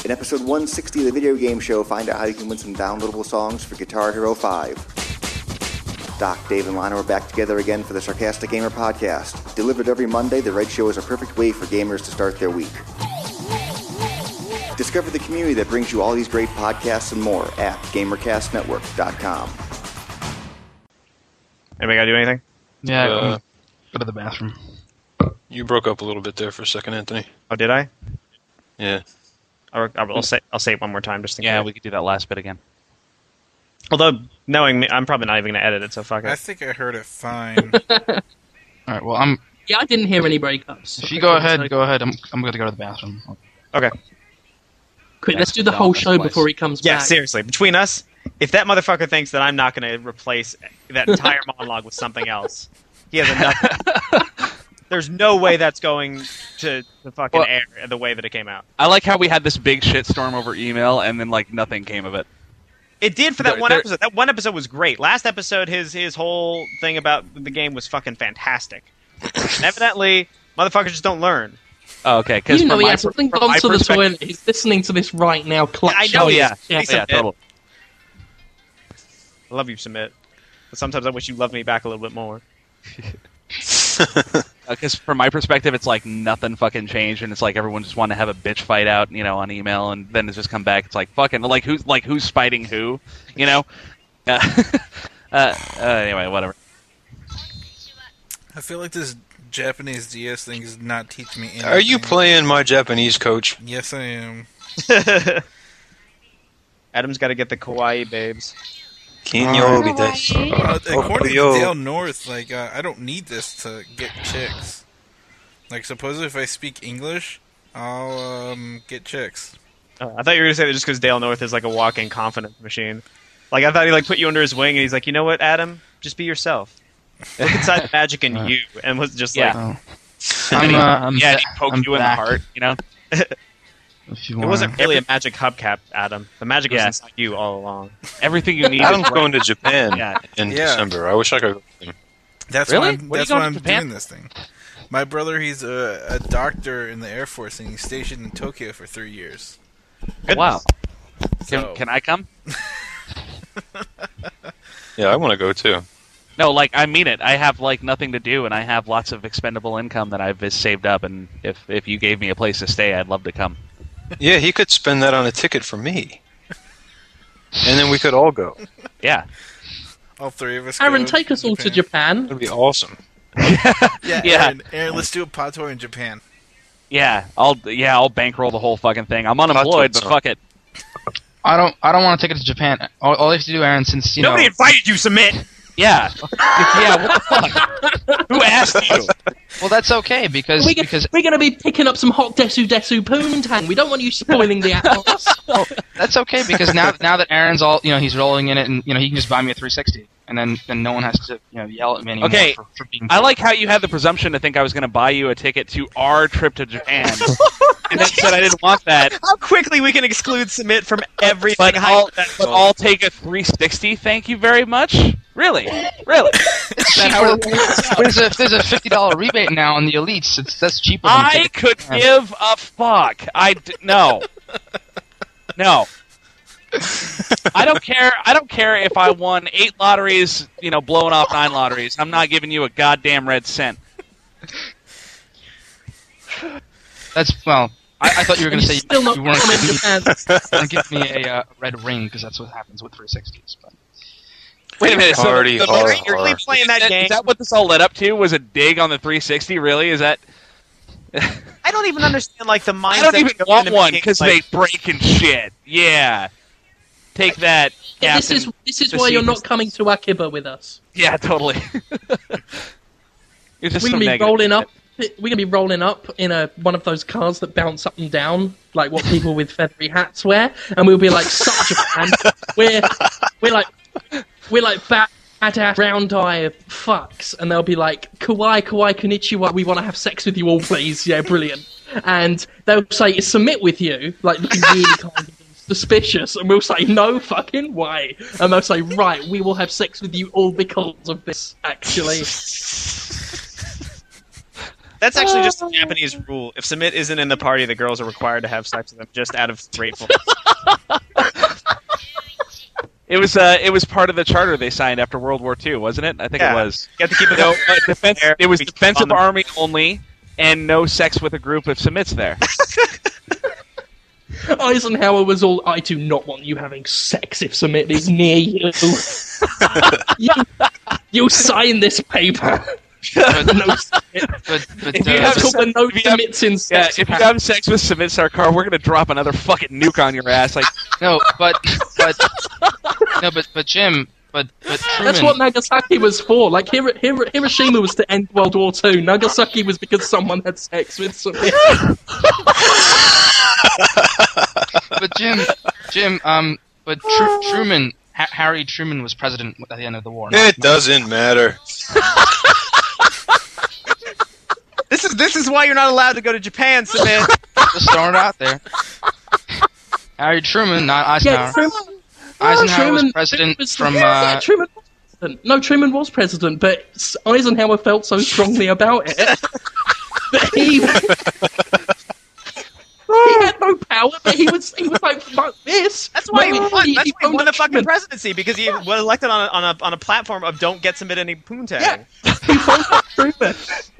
In episode 160 of the video game show, find out how you can win some downloadable songs for Guitar Hero 5. Doc, Dave, and Lana are back together again for the Sarcastic Gamer podcast. Delivered every Monday, the Red Show is a perfect way for gamers to start their week. Discover the community that brings you all these great podcasts and more at GamerCastNetwork.com. Anybody gotta do anything? Yeah, Uh, go to the bathroom. You broke up a little bit there for a second, Anthony. Oh, did I? Yeah. I'll, I'll say I'll say it one more time just in Yeah, case. we could do that last bit again. Although knowing me, I'm probably not even gonna edit it, so fuck it. I think I heard it fine. All right. Well, I'm. Yeah, I didn't hear any breakups. If you go ahead, go ahead. I'm. I'm going to go to the bathroom. Okay. Quick, let's do the whole show place. before he comes Yeah, back. Yeah, seriously. Between us, if that motherfucker thinks that I'm not gonna replace that entire monologue with something else, he has enough. There's no way that's going to the fucking Well- air the way that it came out. I like how we had this big shitstorm over email, and then like nothing came of it. It did for that There- one there- episode. That one episode was great. Last episode, his his whole thing about the game was fucking fantastic. Evidently, motherfuckers just don't learn. Oh, okay, because You know from he my, hasn't from gone to the perspective- toilet. He's listening to this right now. Clutch. I know Oh yeah, yeah, yeah, a- totally. I love you, Sumit. But sometimes I wish you loved me back a little bit more. Because from my perspective, it's like nothing fucking changed, and it's like everyone just want to have a bitch fight out, you know, on email, and then it's just come back. It's like fucking like who's like who's fighting who, you know? Uh, uh, uh, anyway, whatever. I feel like this Japanese DS thing is not teaching me anything. Are you playing my Japanese coach? Yes, I am. Adam's got to get the kawaii babes. Kinyo desu. Uh, according to. Dale North, like uh, I don't need this to get chicks. Like, supposedly if I speak English, I'll um, get chicks. Oh, I thought you were gonna say that just because Dale North is like a walking confidence machine. Like I thought he like put you under his wing and he's like, you know what, Adam, just be yourself. Look inside the magic in Uh, you, and was just Yeah. like, Oh. I'm, uh, I'm yeah, ba- he poked I'm you in the heart, you know. You it wasn't really a magic hubcap, Adam. The magic was inside you all along. Everything you need. Adam's is going to Japan Yeah. in Yeah. December. I wish I could. go with him. That's Really? why I'm, What that's why I'm doing this thing. My brother, he's a, a doctor in the Air Force, and he's stationed in Tokyo for three years. Wow. Can, can I come? Yeah, I want to go too. No, like I mean it. I have like nothing to do, and I have lots of expendable income that I've saved up. And if if you gave me a place to stay, I'd love to come. Yeah, he could spend that on a ticket for me, and then we could all go. Yeah. All three of us. Aaron, go take us all to Japan. That'd be awesome. Yeah, Yeah. Aaron, Aaron, let's do a pod tour in Japan. Yeah, I'll yeah I'll bankroll the whole fucking thing. I'm unemployed, but fuck it. I don't. I don't want to take it to Japan. All, all you have to do, Aaron, since you Nobody know. invited you, Sumit. Yeah, yeah. What the fuck? Who asked you? Well, that's okay because We're, because we're going to be picking up some hot Desu Desu Poontang. We don't want you spoiling the apples. that's okay because now now that Aaron's all you know he's rolling in it and you know he can just buy me a 360 and then then no one has to you know yell at me anymore Okay, for, for being. I like how you had the presumption to think I was going to buy you a ticket to our trip to Japan, and then said I didn't want that. How quickly we can exclude Sumit from everything. But I'll, but. I'll take a 360. Thank you very much. Really, really. It's that how it cheaper. there's a there's a fifty dollar rebate now on the elites. It's that's cheaper. Than I ticket- could give a fuck. I d- no, no. I don't care. I don't care if I won eight lotteries, you know, blowing off nine lotteries. I'm not giving you a goddamn red cent. That's well. I, I thought you were going and to you're say still you weren't coming to going Japan. to give me a uh, red ring because that's what happens with 360s. But Wait a minute. So Party the- the- hard, You're really hard. playing that is game. Is that what this all led up to? Was a dig on the 360? Really? Is that? I don't even understand like the mindset. I don't even want one because like, they break and shit. Yeah. Take that. Yeah, this is this is why you're not coming to Akiba with us. Yeah, totally. It's just We're gonna be rolling up. We're gonna be rolling up in a one of those cars that bounce up and down, like what people with feathery hats wear, and we'll be like, "Sup, Japan." We're we're like we're like bad badass round eye fucks, and they'll be like, "Kawaii, kawaii, konnichiwa. We want to have sex with you all, please." Yeah, brilliant. And they'll say, "Sumit with you," like looking really kind of suspicious, and we'll say, "No, fucking way." And they'll say, "Right, we will have sex with you all because of this." Actually. That's actually just a oh. Japanese rule. If Sumit isn't in the party, the girls are required to have sex with them just out of gratefulness. It was uh, it was part of the charter they signed after World War II, wasn't it? I think Yeah. it was. You have to keep it No, uh, defense, There, it was defensive the- army only, and no sex with a group of Sumits there. Eisenhower was all, I do not want you having sex if Sumit is near you. you. You sign this paper. no but but If you uh, have It's the no if you have- yeah, sex if you have sex with Sumits our car, we're gonna drop another fucking nuke on your ass. Like, no, but but no, but but Jim, but but Truman. That's what Nagasaki was for. Like Hiro- Hiro- Hiroshima was to end World War Two. Nagasaki was because someone had sex with Sumit. but Jim, Jim, um, but Tru- Truman, ha- Harry Truman was president at the end of the war. It doesn't matter. This is this is why you're not allowed to go to Japan, Sumit. Just throwing it out there. Harry Truman, not Eisenhower. Yeah, Truman, Eisenhower was Truman- president was- from. yeah, Uh, Truman president. No, Truman was president, but Eisenhower felt so strongly about it that he he had no power, but he was he was like, "Fuck this." That's why he No, won. That's why he won the fucking presidency because he was elected on a, on a on a platform of don't get Sumit any poontang. Yeah, he phoned up Truman.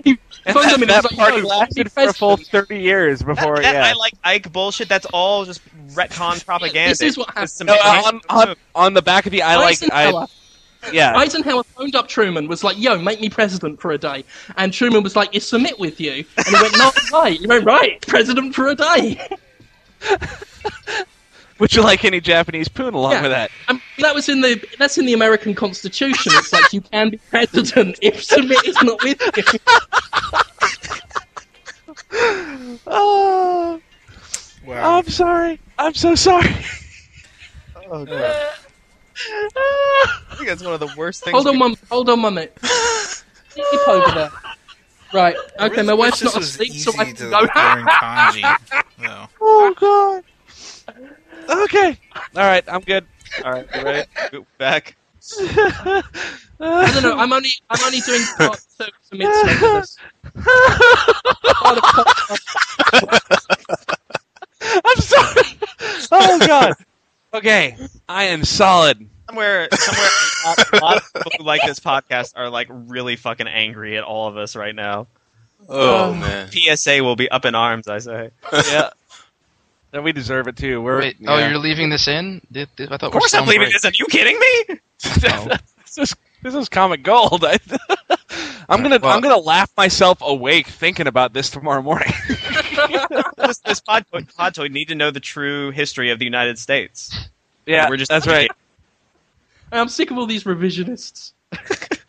He phoned him and he that was like, party lasted for a full 30 years before, That, that yeah. I like Ike bullshit. That's all just retcon propaganda. This is what Just happened. No, Sumit- on, on, on the back of the I like Eisenhower, I yeah Eisenhower phoned up Truman, was like, "Yo, make me president for a day," and Truman was like, "You Sumit with you," and he went, "No, right." He went, "Right, president for a day." would you like any Japanese poon along Yeah. with that I mean, that was in the that's in the American Constitution. It's like you can be president if Sumit is not with you. oh Wow. I'm sorry I'm so sorry Oh, God. I think that's one of the worst things. Hold on, we- one. Hold on, one minute. Keep over there. Right. Okay, my wife's not asleep, so I to can go. learn kanji. No. oh god okay all right I'm good All right, you ready? Go Back. I don't know. I'm only I'm only doing part two of Sumit's members. Part. I'm sorry oh god okay I am solid Somewhere, somewhere, a lot, a lot of people who like this podcast are like really fucking angry at all of us right now. Oh, oh. man. PSA will be up in arms. I say. yeah and we deserve it too we're wait, oh, you're leaving this in? Did, did, I thought Of course, I'm leaving this. Are you kidding me? this is this is comic gold. I, I'm gonna Well- I'm gonna laugh myself awake thinking about this tomorrow morning. this this pod, podtoid need to know the true history of the United States. yeah, We're just that's right. I'm sick of all these revisionists.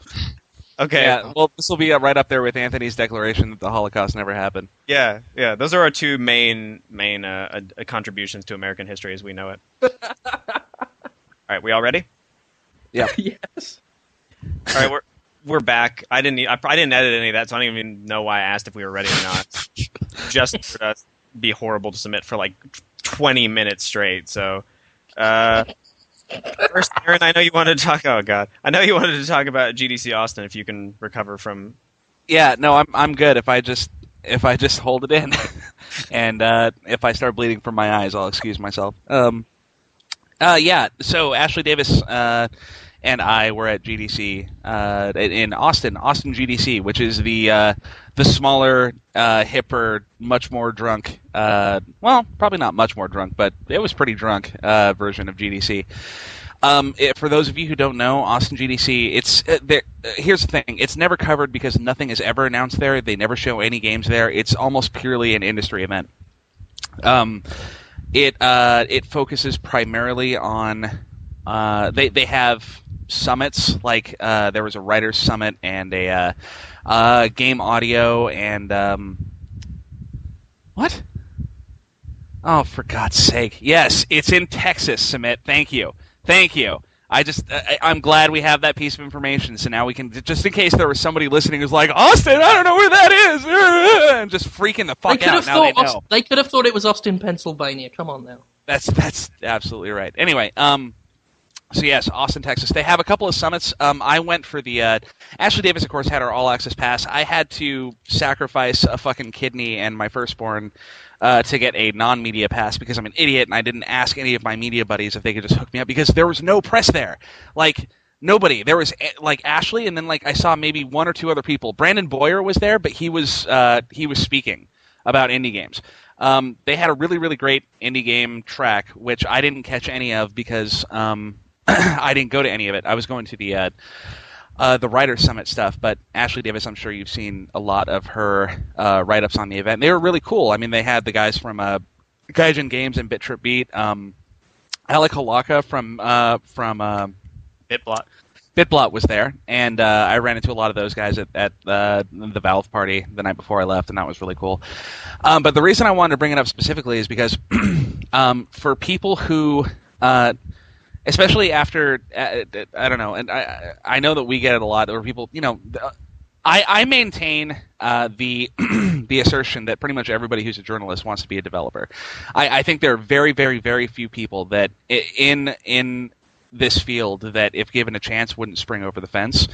Okay. Yeah, well, this will be uh, right up there with Anthony's declaration that the Holocaust never happened. Yeah, yeah. Those are our two main main uh, uh, contributions to American history as we know it. all right, we all ready? Yeah. yes. All right, we're we're back. I didn't I, I didn't edit any of that, so I don't even know why I asked if we were ready or not. Just for us be horrible to Sumit for like twenty minutes straight. So, uh, first, Aaron, I know you wanted to talk. Oh God, I know you wanted to talk about GDC Austin. If you can recover from Yeah, no, I'm I'm good. If I just if I just hold it in, and uh, if I start bleeding from my eyes, I'll excuse myself. Um, uh, yeah. So Ashley Davis uh, and I were at GDC uh, in Austin, Austin GDC, which is the uh, the smaller, uh, hipper, much more drunk. Uh, well, probably not much more drunk, but it was pretty drunk uh, version of GDC. Um, it, for those of you who don't know, Austin GDC, it's uh. Uh, here's the thing: it's never covered because nothing is ever announced there. They never show any games there. It's almost purely an industry event. Um, it uh, it focuses primarily on uh, they they have summits like uh, there was a writers summit and a uh, uh, game audio and um, what? Oh, for God's sake! Yes, it's in Texas. Sumit. Thank you. Thank you. I just, I, I'm glad we have that piece of information. So now we can, just in case there was somebody listening who's like, Austin, I don't know where that is, and just freaking the fuck could out. Now they know. They could have thought it was Austin, Pennsylvania. Come on now. That's that's absolutely right. Anyway, um, so yes, Austin, Texas. They have a couple of summits. Um, I went for the uh, Ashley Davis, of course, had our all access pass. I had to sacrifice a fucking kidney and my firstborn uh, to get a non media pass because I'm an idiot and I didn't ask any of my media buddies if they could just hook me up because there was no press there. Like nobody. There was eh, like Ashley, and then like I saw maybe one or two other people. Brandon Boyer was there, but he was uh, he was speaking about indie games. Um, they had a really really great indie game track, which I didn't catch any of because um, I didn't go to any of it. I was going to the uh, uh, the Writer Summit stuff, but Ashley Davis, I'm sure you've seen a lot of her uh, write ups on the event. They were really cool. I mean, they had the guys from uh, Gaijin Games and Bit Trip Beat, um, Alec Holowka from uh, from uh, Bitblot. Bitblot was there, and uh, I ran into a lot of those guys at, at uh, the Valve party the night before I left, and that was really cool. Um, but the reason I wanted to bring it up specifically is because um, for people who, uh, especially after, uh, I don't know, and I I know that we get it a lot where people, you know. I, I maintain uh, the the assertion that pretty much everybody who's a journalist wants to be a developer. I, I think there are very, very, very few people that in in this field that, if given a chance, wouldn't spring over the fence.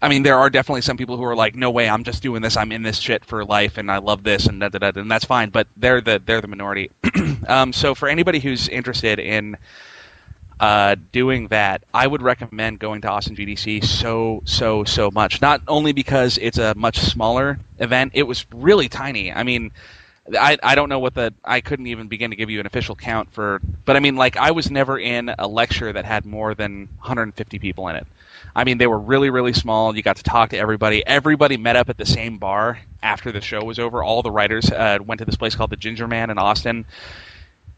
I mean, there are definitely some people who are like, "No way, I'm just doing this. I'm in this shit for life, and I love this, and da da da," and that's fine. But they're the they're the minority. um, so for anybody who's interested in uh, doing that, I would recommend going to Austin GDC so so so much. Not only because it's a much smaller event, it was really tiny. I mean. I, I don't know what the I couldn't even begin to give you an official count for but I mean like I was never in a lecture that had more than 150 people in it. I mean they were really really small. You got to talk to everybody. Everybody met up at the same bar after the show was over. All the writers uh, went to this place called the Ginger Man in Austin,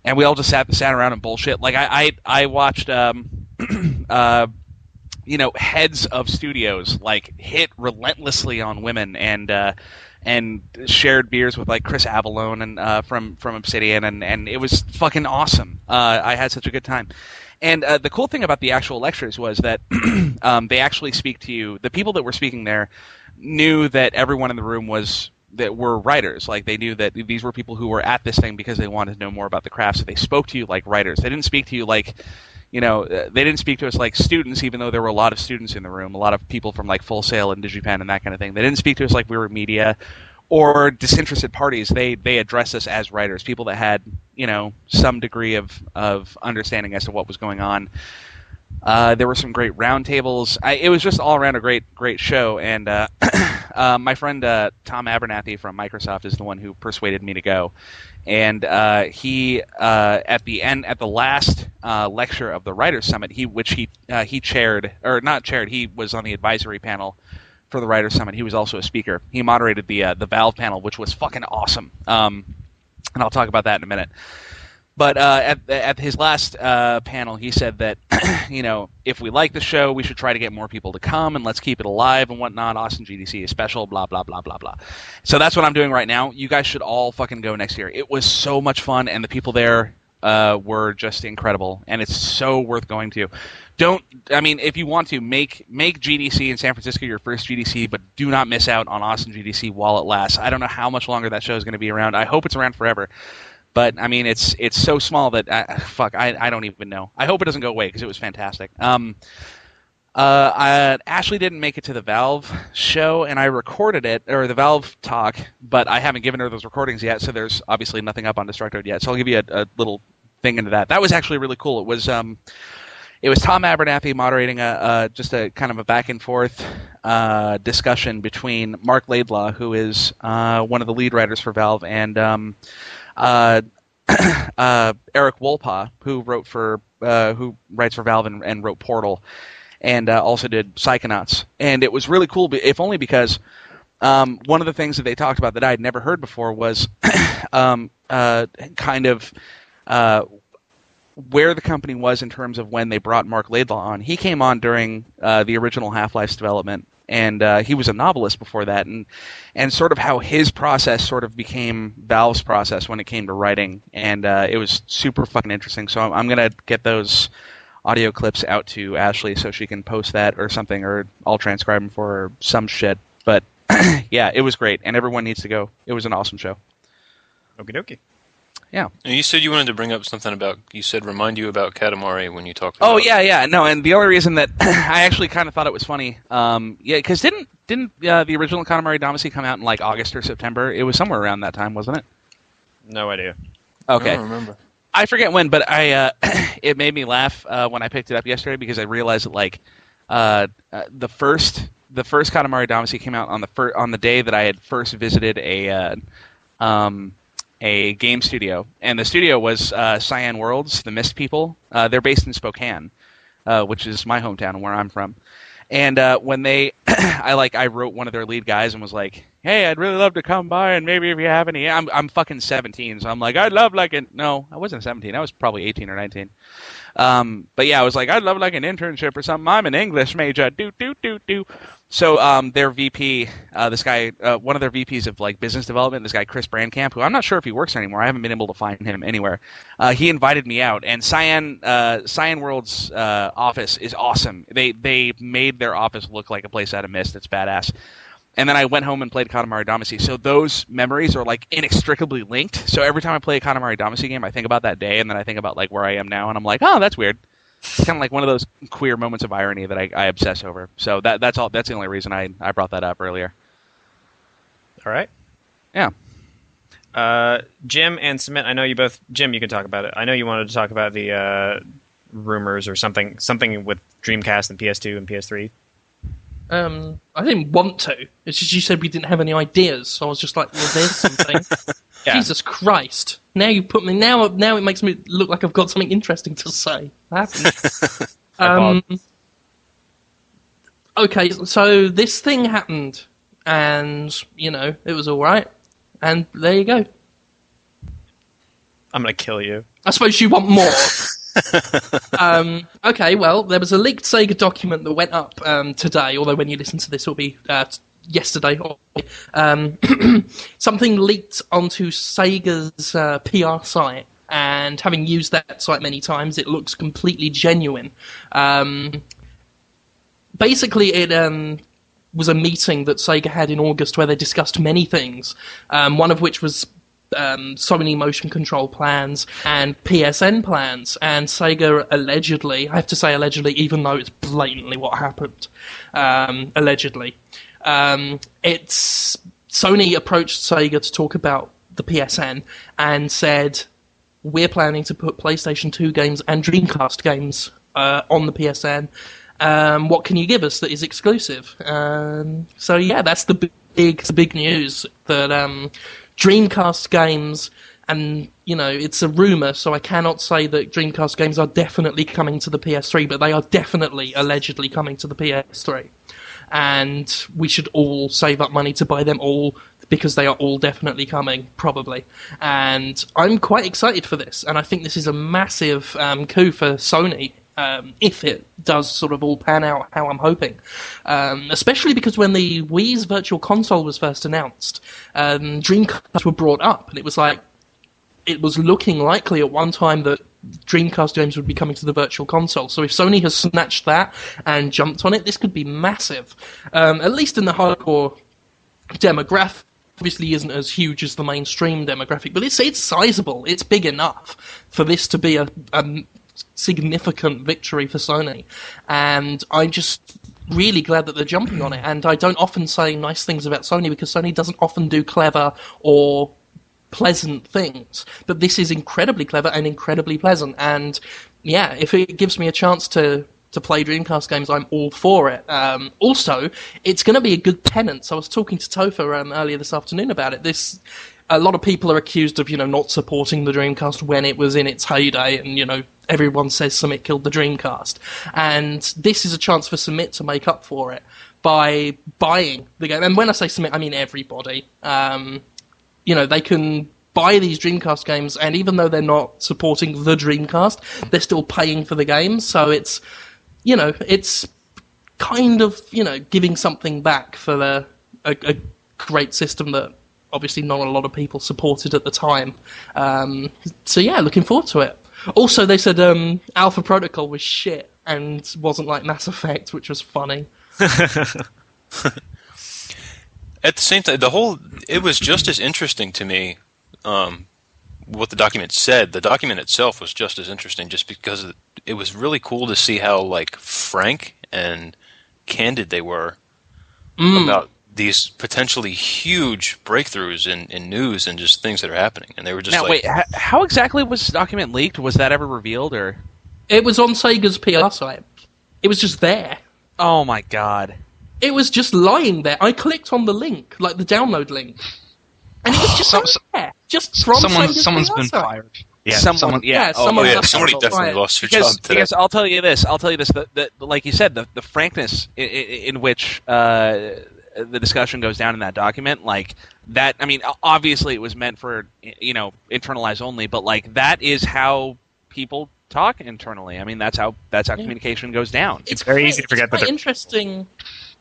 and we all just sat sat around and bullshit. Like I I, I watched um uh you know heads of studios like hit relentlessly on women and uh and shared beers with like Chris Avellone and uh, from from Obsidian, and and it was fucking awesome. Uh, I had such a good time. And uh, the cool thing about the actual lectures was that um, they actually speak to you. The people that were speaking there knew that everyone in the room was that were writers. Like they knew that these were people who were at this thing because they wanted to know more about the craft. So they spoke to you like writers. They didn't speak to you like you know, uh, they didn't speak to us like students, even though there were a lot of students in the room, a lot of people from like Full Sail and DigiPen and that kind of thing. They didn't speak to us like we were media or disinterested parties. They they addressed us as writers, people that had you know some degree of of understanding as to what was going on. Uh, there were some great roundtables. It was just all around a great great show. And uh, uh, my friend uh, Tom Abernathy from Microsoft is the one who persuaded me to go. And uh, he at the end at the last lecture of the Writers Summit, he which he he chaired or not chaired, he was on the advisory panel for the Writers Summit. He was also a speaker. He moderated the the Valve panel, which was fucking awesome. Um, and I'll talk about that in a minute. But uh, at at his last uh, panel, he said that you know if we like the show, we should try to get more people to come and let's keep it alive and whatnot. Austin GDC is special, blah blah blah blah blah. So that's what I'm doing right now. You guys should all fucking go next year. It was so much fun, and the people there uh, were just incredible, and it's so worth going to. Don't I mean if you want to make make GDC in San Francisco your first GDC, but do not miss out on Austin GDC while it lasts. I don't know how much longer that show is going to be around. I hope it's around forever. But I mean, it's it's so small that uh, fuck, I, I don't even know. I hope it doesn't go away because it was fantastic. Um, uh, I, Ashley didn't make it to the Valve show, and I recorded it or the Valve talk, but I haven't given her those recordings yet. So there's obviously nothing up on Destructoid yet. So I'll give you a, a little thing into that. That was actually really cool. It was um, it was Tom Abernathy moderating a, a just a kind of a back and forth uh, discussion between Marc Laidlaw, who is uh, one of the lead writers for Valve, and um, uh, uh, Erik Wolpaw, who wrote for uh, who writes for Valve and, and wrote Portal, and uh, also did Psychonauts. And it was really cool, if only because um, one of the things that they talked about that I had never heard before was um, uh, kind of uh, where the company was in terms of when they brought Marc Laidlaw on. He came on during the original Half Life's development, and uh, he was a novelist before that, and and sort of how his process sort of became Valve's process when it came to writing, and uh, it was super fucking interesting. So I'm, I'm gonna get those audio clips out to Ashley so she can post that or something, or I'll transcribe them for her, some shit. But yeah, it was great, and everyone needs to go. It was an awesome show. Okie dokie. And you said you wanted to bring up something about. You said remind you about Katamari when you talked. Oh yeah, yeah, no, and the only reason that I actually kind of thought it was funny, um, yeah, because didn't didn't uh, the original Katamari Damacy come out in like August or September? It was somewhere around that time, wasn't it? No idea. Okay, I don't remember. I forget when, but I uh, it made me laugh uh, when I picked it up yesterday because I realized that like uh, uh, the first the first Katamari Damacy came out on the fir- on the day that I had first visited a uh, um, a game studio, and the studio was uh, Cyan Worlds, the Myst People. Uh, they're based in Spokane, uh, which is my hometown and where I'm from. And uh, when they, I like, I wrote one of their lead guys and was like, "Hey, I'd really love to come by, and maybe if you have any, I'm I'm fucking 17, so I'm like, I'd love like an no, I wasn't 17, I was probably 18 or 19. Um, but yeah, I was like, I'd love like an internship or something. I'm an English major. Do do do do. So um, their VP, uh, this guy, uh, one of their VPs of like business development, this guy Chris Brandkamp, who I'm not sure if he works anymore. I haven't been able to find him anywhere. Uh, he invited me out, and Cyan uh, Cyan World's uh, office is awesome. They they made their office look like a place out of Myst. It's badass. And then I went home and played Katamari Damacy. So those memories are like inextricably linked. So every time I play a Katamari Damacy game, I think about that day, and then I think about like where I am now, and I'm like, oh, that's weird. It's kind of like one of those queer moments of irony that I, I obsess over. So that that's all. That's the only reason I I brought that up earlier. All right. Yeah. Uh, Jim and Sumit. I know you both. Jim, you can talk about it. I know you wanted to talk about the uh, rumors or something. Something with Dreamcast and PS2 and PS3. Um, I didn't want to. It's just you said we didn't have any ideas, so I was just like, "Well, there's something." Yeah. Jesus Christ! Now you put me now. Now it makes me look like I've got something interesting to say. Um, okay, so this thing happened, and you know it was all right, and there you go. I'm gonna kill you. I suppose you want more. um, okay, well, there was a leaked Sega document that went up um, today, although when you listen to this, it'll be uh, yesterday. Um, something leaked onto Sega's uh, PR site, and having used that site many times, it looks completely genuine. Um, basically, it um, was a meeting that Sega had in August where they discussed many things, um, one of which was um, Sony motion control plans and PSN plans. And Sega allegedly, I have to say allegedly, even though it's blatantly what happened, um, allegedly, um, it's Sony approached Sega to talk about the PSN and said, "We're planning to put PlayStation 2 games and Dreamcast games uh, on the PSN." Um, what can you give us that is exclusive? Um, so yeah, that's the big, the big news that um, Dreamcast games, and you know, it's a rumor, so I cannot say that Dreamcast games are definitely coming to the PS3, but they are definitely, allegedly coming to the PS3. And we should all save up money to buy them all because they are all definitely coming, probably. And I'm quite excited for this, and I think this is a massive um, coup for Sony um, if it does sort of all pan out how I'm hoping. Um, especially because when the Wii's Virtual Console was first announced, um, Dreamcast were brought up, and it was like it was looking likely at one time that Dreamcast games would be coming to the Virtual Console. So if Sony has snatched that and jumped on it, this could be massive. Um, at least in the hardcore demographic. Obviously, isn't as huge as the mainstream demographic, but it's it's sizable. It's big enough for this to be a, a significant victory for Sony, and I'm just really glad that they're jumping on it. And I don't often say nice things about Sony because Sony doesn't often do clever or pleasant things, but this is incredibly clever and incredibly pleasant. And yeah, if it gives me a chance to to play Dreamcast games, I'm all for it. Um, also, it's going to be a good penance. I was talking to Topher um, earlier this afternoon about it. This a lot of people are accused of you know not supporting the Dreamcast when it was in its heyday, and you know everyone says Sumit killed the Dreamcast, and this is a chance for Sumit to make up for it by buying the game. And when I say Sumit, I mean everybody. Um, you know they can buy these Dreamcast games, and even though they're not supporting the Dreamcast, they're still paying for the games. So it's you know it's kind of you know giving something back for the a, a great system that obviously not a lot of people supported at the time. Um, so yeah, looking forward to it. Also, they said um, Alpha Protocol was shit and wasn't like Mass Effect, which was funny. At the same time, the whole it was just as interesting to me. Um, what the document said, the document itself was just as interesting, just because it, was really cool to see how like frank and candid they were Mm. about these potentially huge breakthroughs in, in news and just things that are happening. And they were just now, like, wait, h- how exactly was this document leaked? Was that ever revealed, or? It was on Sega's PR site. It was just there. Oh my god! It was just lying there. I clicked on the link, like the download link, and it was just Some- there, just from Someone, Sega's someo's PR been site. fired. Yeah, someone, someone- yeah, yeah, oh, someone oh yeah, somebody definitely Right. lost their because, job today. because I'll tell you this, I'll tell you this, that, that like you said, the, the frankness in, in which uh, the discussion goes down in that document, like that. I mean, obviously it was meant for you know internalized only, but like that is how people talk internally. I mean, that's how that's how communication goes down. It's very quite- easy to forget it's that quite they're- interesting.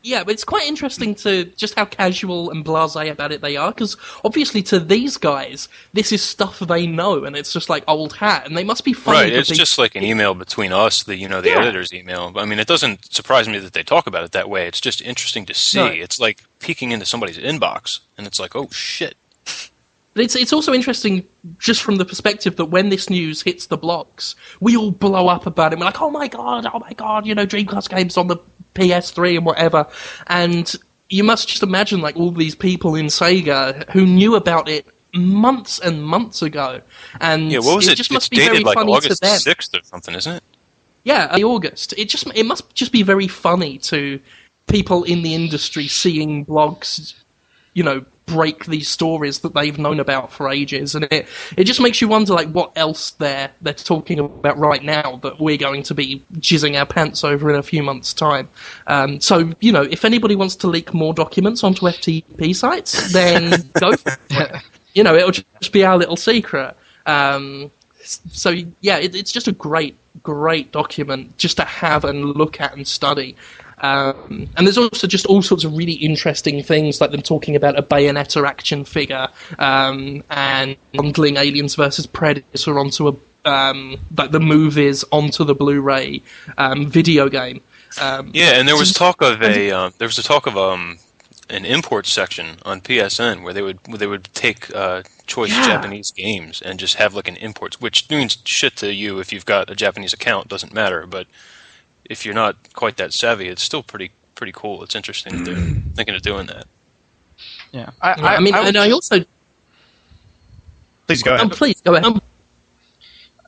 Yeah, but it's quite interesting to just how casual and blasé about it they are, because obviously to these guys, this is stuff they know, and it's just like old hat, and they must be funny. Right, it's be- just like an email between us, the you know the Yeah. editor's email. I mean, it doesn't surprise me that they talk about it that way. It's just interesting to see. No. It's like peeking into somebody's inbox, and it's like, oh shit. But it's it's also interesting just from the perspective that when this news hits the blogs, we all blow up about it. We're like, oh my god, oh my god, you know, Dreamcast games on the PS3 and whatever. And you must just imagine like all these people in Sega who knew about it months and months ago. And Yeah, what was it? just it's must be dated very like funny August to them. sixth or something, isn't it? Yeah, early August. It just it must just be very funny to people in the industry seeing blogs, you know, break these stories that they've known about for ages, and it it just makes you wonder like what else they're they're talking about right now that we're going to be jizzing our pants over in a few months' time. Um, so you know, if anybody wants to leak more documents onto FTP sites, then go for it. You know, it'll just be our little secret. Um, so yeah, it, it's just a great, great document just to have and look at and study. Um, and there's also just all sorts of really interesting things, like them talking about a Bayonetta action figure um, and bundling Aliens versus Predator onto a um, like the movies onto the Blu-ray um, video game. Um, Yeah, and there was talk of a uh, there was a talk of um an import section on PSN where they would where they would take uh, choice Yeah. Japanese games and just have like an import, which means shit to you if you've got a Japanese account. Doesn't matter, but if you're not quite that savvy, it's still pretty pretty cool. It's interesting that they're thinking of doing that. Yeah, I, I, mean, would and I also Please go um, ahead. please go ahead. Um,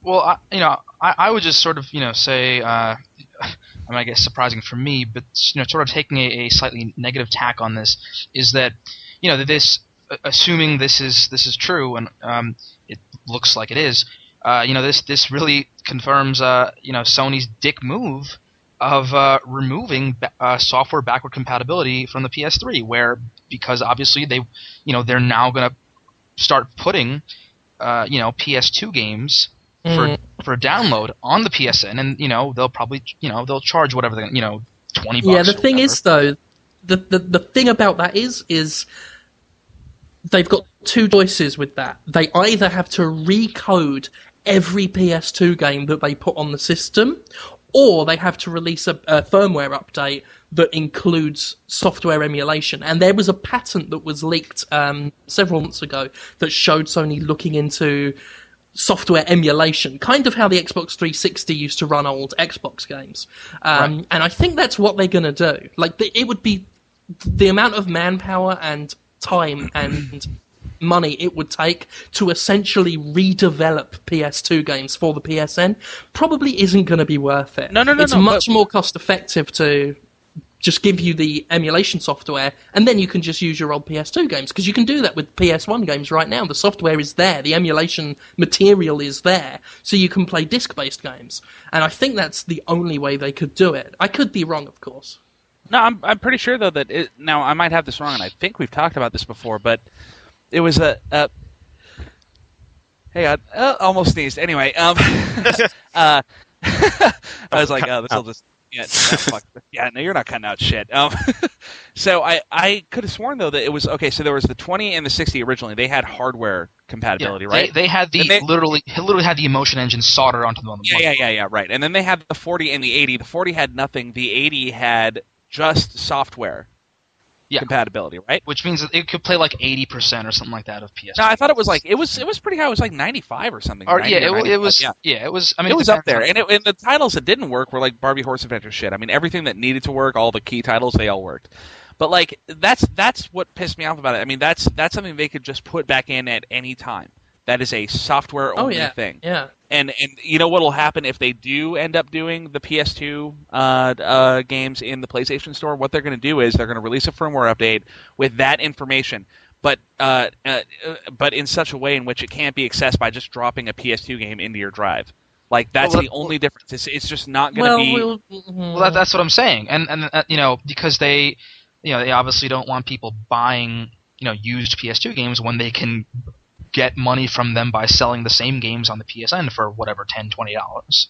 Well, I, you know, I, I would just sort of, you know, say, uh, I mean, I guess surprising for me, but you know, sort of taking a, a slightly negative tack on this is that, you know, that this, assuming this is this is true, and um, it looks like it is, uh, you know, this this really confirms, uh, you know, Sony's dick move of uh, removing ba- uh, software backward compatibility from the PS3, where because obviously they, you know, they're now going to start putting, uh, you know, PS2 games for for download on the PSN, and you know they'll probably you know they'll charge whatever they you know twenty bucks. Yeah, the thing whatever. is though, the, the the thing about that is is they've got two choices with that. They either have to recode every PS2 game that they put on the system, or they have to release a, a firmware update that includes software emulation. And there was a patent that was leaked um, several months ago that showed Sony looking into software emulation, kind of how the Xbox 360 used to run old Xbox games. Um, And I think that's what they're going to do. Like, the, it would be the amount of manpower and time and money it would take to essentially redevelop PS2 games for the PSN probably isn't going to be worth it. No, no, no, It's no, much but- more cost effective to just give you the emulation software and then you can just use your old PS2 games because you can do that with PS1 games right now. The software is there, the emulation material is there, so you can play disc based games. And I think that's the only way they could do it. I could be wrong, of course. No, I'm I'm pretty sure though that it, now I might have this wrong, and I think we've talked about this before, but it was a. a hey, I uh, almost sneezed. Anyway, um, uh, I was like, oh, this will just. Yeah, no, fuck. yeah, no, you're not cutting out shit. Um, so I, I could have sworn though that it was okay. So there was the 20 and the 60 originally. They had hardware compatibility, Yeah, right? They, they had the they- literally literally had the emotion engine soldered onto them. Yeah, yeah, yeah, yeah, right. And then they had the 40 and the 80. The 40 had nothing. The 80 had just software Yeah. compatibility, right? Which means that it could play like eighty percent or something like that of PS. No, I thought it was like it was it was pretty high. It was like 95 or something. Or yeah, it, or wa- it was. Yeah. Yeah. it was. I mean, it was up there, and, it, and the titles that didn't work were like Barbie Horse Adventure shit. I mean, everything that needed to work, all the key titles, they all worked. But like that's that's what pissed me off about it. I mean, that's that's something they could just put back in at any time. That is a software Oh only yeah, thing. yeah. And and you know what'll happen if they do end up doing the PS2 uh, uh, games in the PlayStation Store? What they're going to do is they're going to release a firmware update with that information, but uh, uh, uh, but in such a way in which it can't be accessed by just dropping a PS2 game into your drive. Like that's Well, the well- only difference. It's, it's just not going to Well, be. we'll, Well, that, that's what I'm saying, and and uh, you know because they, you know, they obviously don't want people buying you know used PS2 games when they can get money from them by selling the same games on the PSN for whatever 10 20 dollars.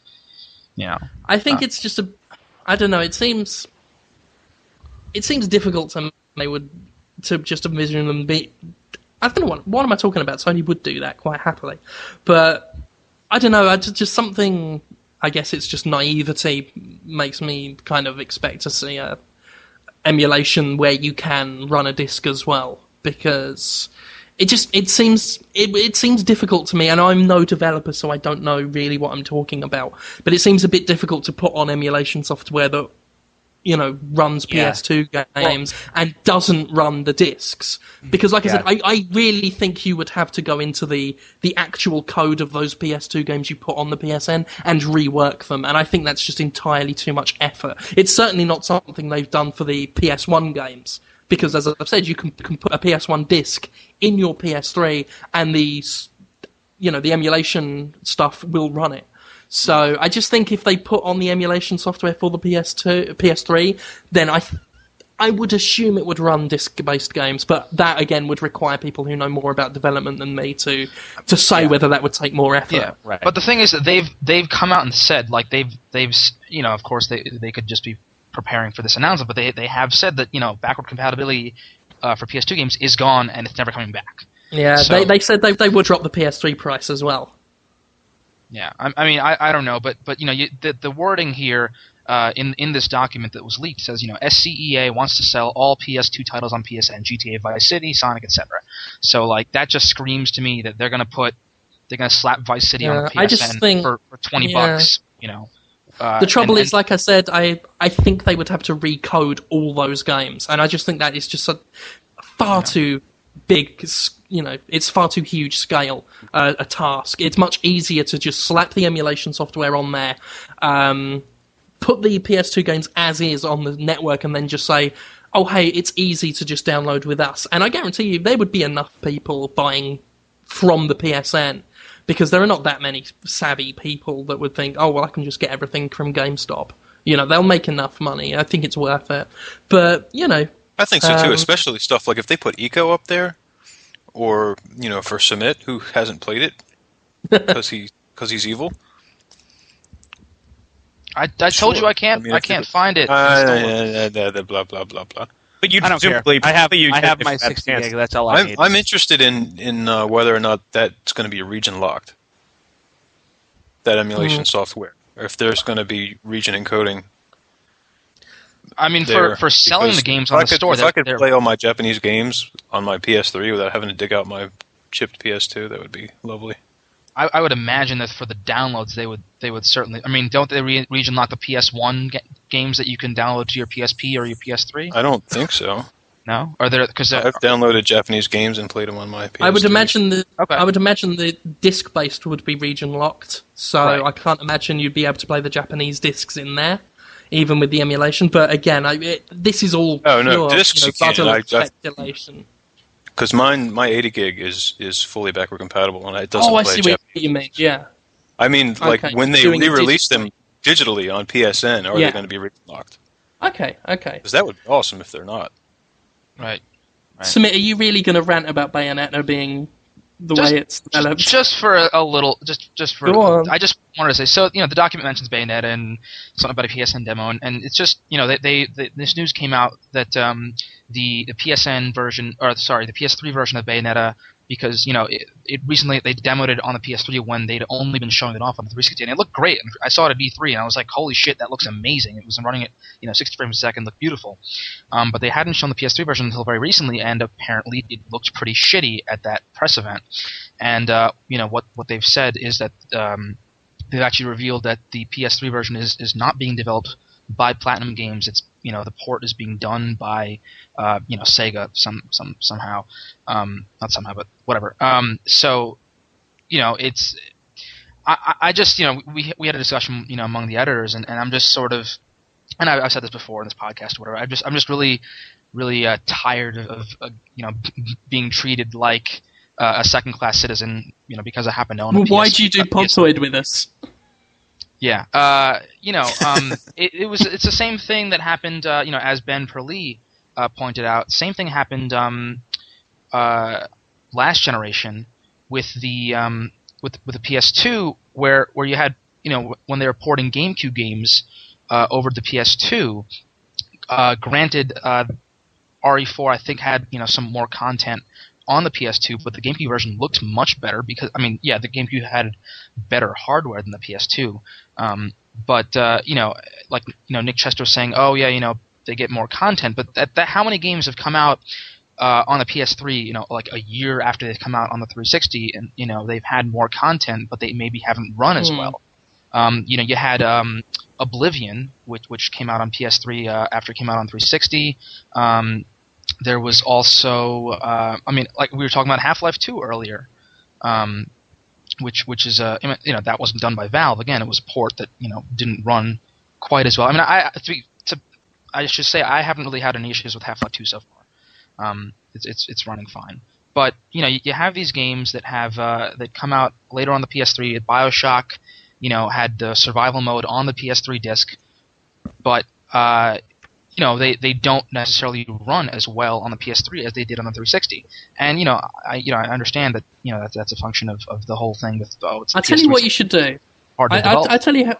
You know. I think Uh. it's just a. I don't know. It seems. It seems difficult to they would to just envision them be. I don't know what what am I talking about. Sony would do that quite happily, but I don't know. I just, just something. I guess it's just naivety makes me kind of expect to see a emulation where you can run a disc as well because it just it seems it, it seems difficult to me and i'm no developer so i don't know really what i'm talking about. But it seems a bit difficult to put on emulation software that you know runs Yeah. ps2 games and doesn't run the discs. Mm. Because like i said I, I really think you would have to go into the the actual code of those ps2 games you put on the psn and rework them and i think that's just entirely too much effort. It's certainly not something they've done for the ps1 games because as I've said, you can, can put a PS1 disc in your PS3, and the you know the emulation stuff will run it. So I just think if they put on the emulation software for the PS2, PS3, then I. th- I would assume it would run disc-based games, but that again would require people who know more about development than me to to say whether that would take more effort. Yeah, Right. But the thing is that they've they've come out and said like they've they've you know of course they they could just be preparing for this announcement, but they they have said that you know backward compatibility uh, for PS2 games is gone and it's never coming back. Yeah, So- they, they said they, they would drop the PS3 price as well. Yeah, I, I mean I, I don't know, but but you know you, the the wording here. Uh, in in this document that was leaked says you know SCEA wants to sell all PS2 titles on PSN, GTA Vice City, Sonic, etc. So like that just screams to me that they're gonna put they're gonna slap Vice City on Yeah, the PSN think- for, for twenty yeah. bucks. You know, uh, The trouble and- is, like I said, I I think they would have to recode all those games, and I just think that is just a far too big. You know, it's far too huge scale uh, a task. It's much easier to just slap the emulation software on there, um, put the PS2 games as is on the network, and then just say. Oh, hey, it's easy to just download with us. And I guarantee you, there would be enough people buying from the PSN because there are not that many savvy people that would think, oh, well, I can just get everything from GameStop. You know, they'll make enough money. I think it's worth it. But, you know, I think so too, Um, especially stuff like if they put Ico up there, or you know, for Sumit who hasn't played it because he because he's evil. I, I told you I can't I mean, I can't it- find it. Uh, blah blah blah blah. But you I don't care. presumably- I have you I have if my you had a 60 chance. gig. That's all I I'm, need. I'm interested in in uh, whether or not that's going to be region locked. That emulation Mm. software, or if there's going to be region encoding I mean, for, there. for selling Because the games on I the could, store, if I could play all my Japanese games on my PS3 without having to dig out my chipped PS2, that would be lovely. I, I would imagine that for the downloads, they would they would certainly. I mean, don't they re- region lock the PS1 ga- games that you can download to your PSP or your PS3? I don't think so. No, are there because uh, I've downloaded Japanese games and played them on my PS2. I would imagine the Okay. I would imagine the disc based would be region locked. So Right. I can't imagine you'd be able to play the Japanese discs in there, even with the emulation. But again, I, it, this is all Oh, no, pure, discs you know, can. I- of I- speculation. Because mine my 80 gig is is fully backward compatible and it doesn't Oh, I play see Japanese. what you mean. Yeah. I mean, like Okay, when they doing re-release them digitally on PSN, are Yeah. they going to be region locked? Okay. Okay. Because that would be awesome if they're not. right. Right. Sumit. Are you really going to rant about Bayonetta being the Just- way it's developed? Just for a, a little, just just for. I just wanted to say, so you know, the document mentions Bayonetta and something about a PSN demo, and, and it's just you know, they, they, they this news came out that um, the the PSN version, or sorry, the PS3 version of Bayonetta, because you know, it, it recently they demoed it on the PS3 when they'd only been showing it off on the 360, and it looked great. And I saw it at E3, and I was like, holy shit, that looks amazing. It was running at you know 60 frames a second, looked beautiful. Um, but they hadn't shown the PS3 version until very recently, and apparently it looked pretty shitty at that press event. And uh, you know what what they've said is that um, they've actually revealed that the PS3 version is is not being developed by Platinum Games. It's you know the port is being done by uh, you know Sega some some somehow, um, not somehow but whatever. Um, so you know it's. I, I just you know we we had a discussion you know among the editors and, and I'm just sort of and I, I've said this before in this podcast or whatever I'm just I'm just really really uh, tired of, uh, you know b- being treated like uh, a second class citizen you know because I happen to own a well, why do you do Podtoid with us? Yeah, uh, you know, um, it, it was it's the same thing that happened. Uh, you know, as Ben Perlee uh, pointed out, same thing happened um, uh, last generation with the um, with with the PS2, where where you had you know when they were porting GameCube games uh, over to PS2. Uh, granted, uh, RE4 I think had you know some more content on the PS2, but the GameCube version looked much better because I mean, yeah, the GameCube had better hardware than the PS2. Um, but uh, you know, like you know, Nick Chester was saying, oh yeah, you know, they get more content. But that, that how many games have come out uh, on the PS3? You know, like a year after they've come out on the 360, and you know they've had more content, but they maybe haven't run as Hmm. well. Um, you know, you had um, Oblivion, which which came out on PS3 uh, after it came out on 360. Um, there was also, uh, I mean, like we were talking about Half Life 2 earlier, um, which which is uh, you know that wasn't done by Valve. Again, it was a port that you know didn't run quite as well. I mean, I to, be- to I should say I haven't really had any issues with Half Life 2 so far. Um, it's it's it's running fine. But you know, you, you have these games that have uh, that come out later on the PS3. Bioshock, you know, had the survival mode on the PS3 disc, but uh, you know they, they don't necessarily run as well on the PS3 as they did on the 360. And you know, I you know I understand that you know that's that's a function of, of the whole thing with oh it's I'll tell you PS3 what you should do. hard I, I, I, tell you how,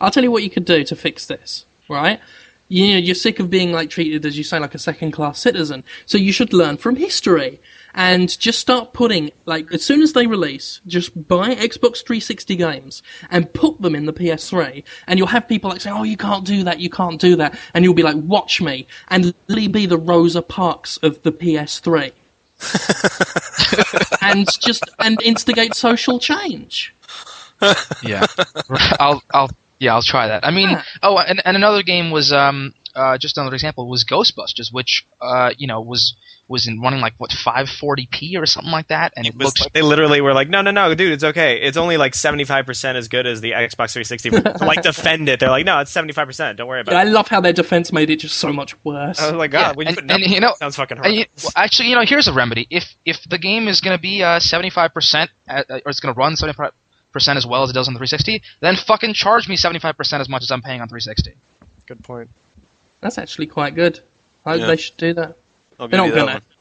I'll tell you what you could do to fix this. Right? You know, you're sick of being like treated as you say like a second class citizen. So you should learn from history and just start putting like as soon as they release, just buy Xbox 360 games and put them in the PS3, and you'll have people like saying, "Oh, you can't do that, you can't do that," and you'll be like, "Watch me," and literally be the Rosa Parks of the PS3. and just and instigate social change. yeah, I'll I'll yeah I'll try that. I mean, Yeah. oh, and, and another game was um uh just another example was Ghostbusters, which uh you know was was in running like what 540p or something like that, and it, It was looks like, they literally were like, no, no, no, dude, it's okay. It's only like seventy five percent as good as the Xbox 360. To, like defend it, they're like, no, it's seventy five percent. Don't worry about I it. I love how their defense made it just so much worse. Oh my God, Yeah, you and- put and, you know- sounds fucking And you, well, actually, you know, here's a remedy. If if the game is going to be uh, 75%, uh, or it's going to run 75% as well as it does on the 360, then fucking charge me 75% as much as I'm paying on 360. Good point. That's actually quite good. I, Yeah. They should do that. I'll They're not gonna.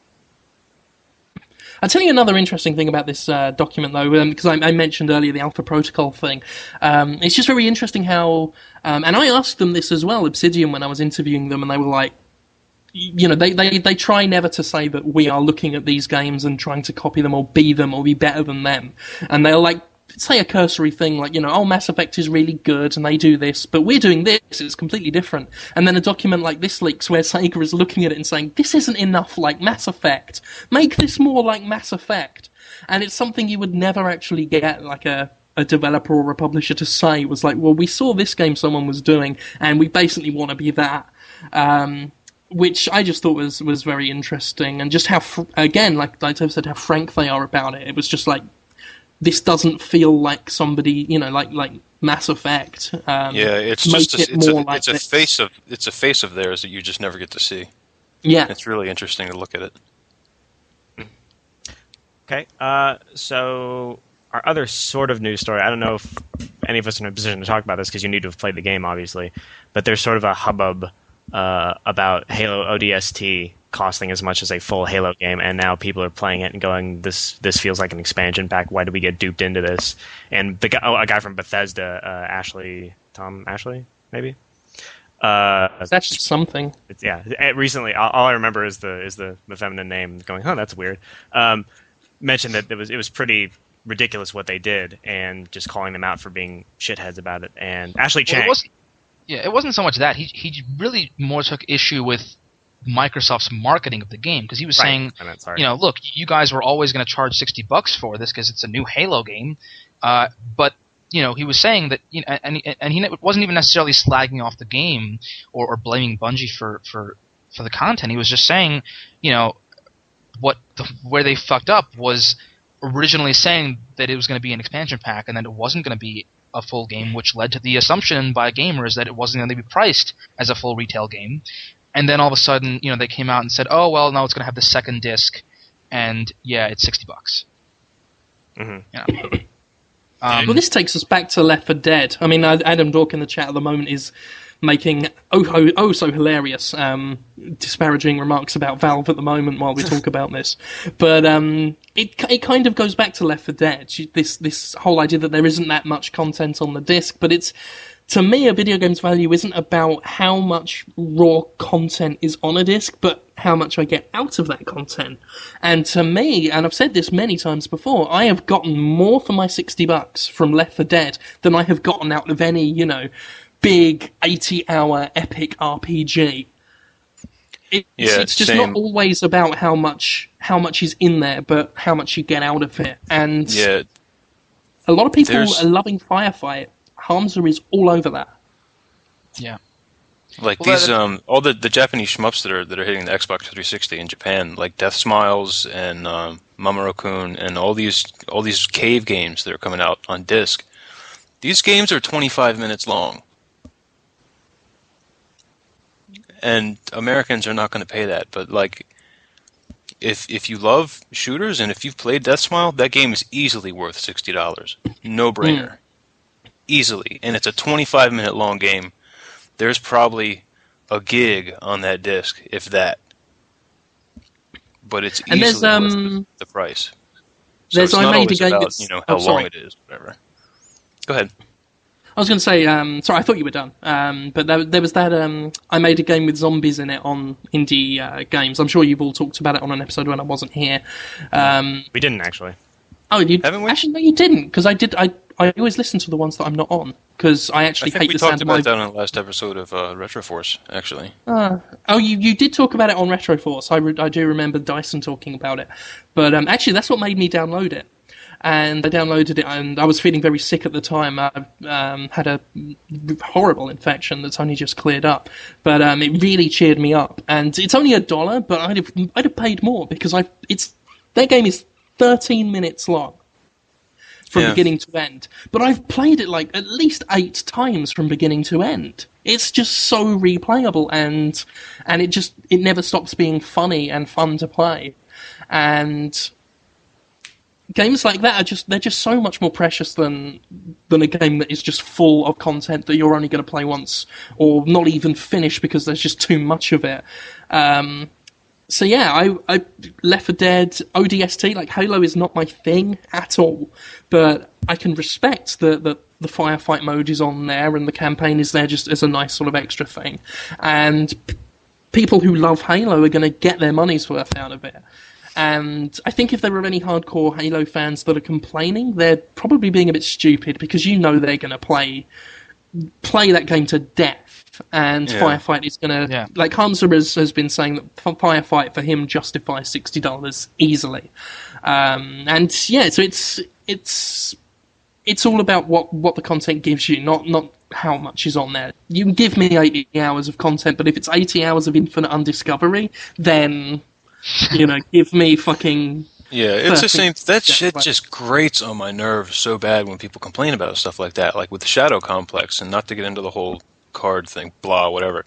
I'll tell you another interesting thing about this uh, document, though, because I, I mentioned earlier the Alpha Protocol thing. Um, it's just very interesting how, um, and I asked them this as well, Obsidian, when I was interviewing them, and they were like, you know, they, they, they try never to say that we are looking at these games and trying to copy them or be them or be better than them. And they'll like say a cursory thing like, you know, oh, Mass Effect is really good and they do this, but we're doing this, it's completely different. And then a document like this leaks where Sega is looking at it and saying, this isn't enough like Mass Effect. Make this more like Mass Effect. And it's something you would never actually get like a, a developer or a publisher to say was like, well, we saw this game someone was doing and we basically want to be that. Um, which I just thought was, was very interesting, and just how again, like I said, how frank they are about it. It was just like this doesn't feel like somebody, you know, like like Mass Effect. Um, Yeah, it's just a, it it's a, like it's a this. face of it's a face of theirs that you just never get to see. Yeah, It's really interesting to look at it. Okay. Uh, so our other sort of news story. I don't know if any of us are in a position to talk about this because you need to have played the game, obviously. But there's sort of a hubbub uh, about Halo ODST costing as much as a full Halo game, and now people are playing it and going, "This this feels like an expansion pack. Why did we get duped into this?" And the guy, oh, a guy from Bethesda, uh, Ashley, Tom Ashley, maybe. Uh, that's just something. it's, yeah. Recently, all, all I remember is the is the, the feminine name. Going, oh, that's weird. Um, mentioned that it was it was pretty ridiculous what they did, and just calling them out for being shitheads about it. And Ashley Well, it wasn't, yeah, it wasn't so much that. He, he really more took issue with Microsoft's marketing of the game because he was Right. saying, I meant, sorry. you know, look, you guys were always going to charge 60 bucks for this because it's a new Halo game. Uh, but, you know, he was saying that, you know, and, and he wasn't even necessarily slagging off the game or, or blaming Bungie for, for, for the content. He was just saying, you know, what the, where they fucked up was originally saying that it was going to be an expansion pack and that it wasn't going to be a full game, which led to the assumption by gamers that it wasn't going to be priced as a full retail game. And then all of a sudden, you know, they came out and said, "Oh well, now it's going to have the second disc, and yeah, it's sixty bucks." Mhm. You know. Um, Well, this takes us back to Left 4 Dead. I mean, Adam Dork in the chat at the moment is making oh oh, oh so hilarious um, disparaging remarks about Valve at the moment while we talk about this. But um, it it kind of goes back to Left 4 Dead. This this whole idea that there isn't that much content on the disc, but it's to me a video game's value isn't about how much raw content is on a disc, but how much I get out of that content. And to me, and I've said this many times before, I have gotten more for my sixty bucks from Left 4 Dead than I have gotten out of any you know big eighty-hour epic RPG. It's, Yeah, it's just same. not always about how much how much is in there, but how much you get out of it. And Yeah, a lot of people There's- are loving Firefight. Hamza is all over that. Yeah. like Well, these um all the the Japanese shmups that are that are hitting the Xbox 360 in Japan, like Death Smiles and um, Mamoru-kun and all these all these cave games that are coming out on disc. These games are 25 minutes long. And Americans are not going to pay that, but like if if you love shooters and if you've played Death Smile, that game is easily worth $60. No brainer. Easily. And it's a 25 minute long game there's probably a gig on that disc, if that. But it's And there's, easily worth um, the, the price. So there's it's I not made a always game about you know oh, how long it is, whatever. Go ahead. I was going to say, um, sorry, I thought you were done. Um, but there, there was that. Um, I made a game with zombies in it on indie uh, games. I'm sure you've all talked about it on an episode when I wasn't here. Um, We didn't actually. oh, you Haven't we? actually no, you didn't because I did. I I always listen to the ones that I'm not on because I I actually think hate we the talked sound of my about that on the last episode of uh, Retroforce, actually. Uh, oh, you, you did talk about it on Retroforce. I, re- I do remember Dyson talking about it. But um, actually, that's what made me download it. And I downloaded it, and I was feeling very sick at the time. I um, had a horrible infection that's only just cleared up. But um, it really cheered me up. And it's only a dollar, but I'd have, I'd have paid more because I it's their game is 13 minutes long from Yeah. beginning to end. But I've played it like at least eight times from beginning to end. It's just so replayable and and it just it never stops being funny and fun to play. And games like that are just they're just so much more precious than than a game that is just full of content that you're only going to play once or not even finish because there's just too much of it. Um, so yeah, I, I Left 4 Dead, ODST, like Halo is not my thing at all, but I can respect that the, the firefight mode is on there and the campaign is there just as a nice sort of extra thing, and p- people who love Halo are going to get their money's worth out of it. And I think if there are any hardcore Halo fans that are complaining, they're probably being a bit stupid because you know they're going to play play that game to death, and Yeah. Firefight is going to Yeah. like Hamza has, has been saying that Firefight for him justifies sixty dollars easily, um, and yeah, so it's it's it's all about what what the content gives you, not not how much is on there. You can give me eighty hours of content, but if it's eighty hours of infinite undiscovery, then you know, give me fucking Yeah, it's the Perfect. same. That Yeah, shit right. just grates on my nerves so bad when people complain about stuff like that, like with the Shadow Complex, and not to get into the whole card thing, blah, whatever.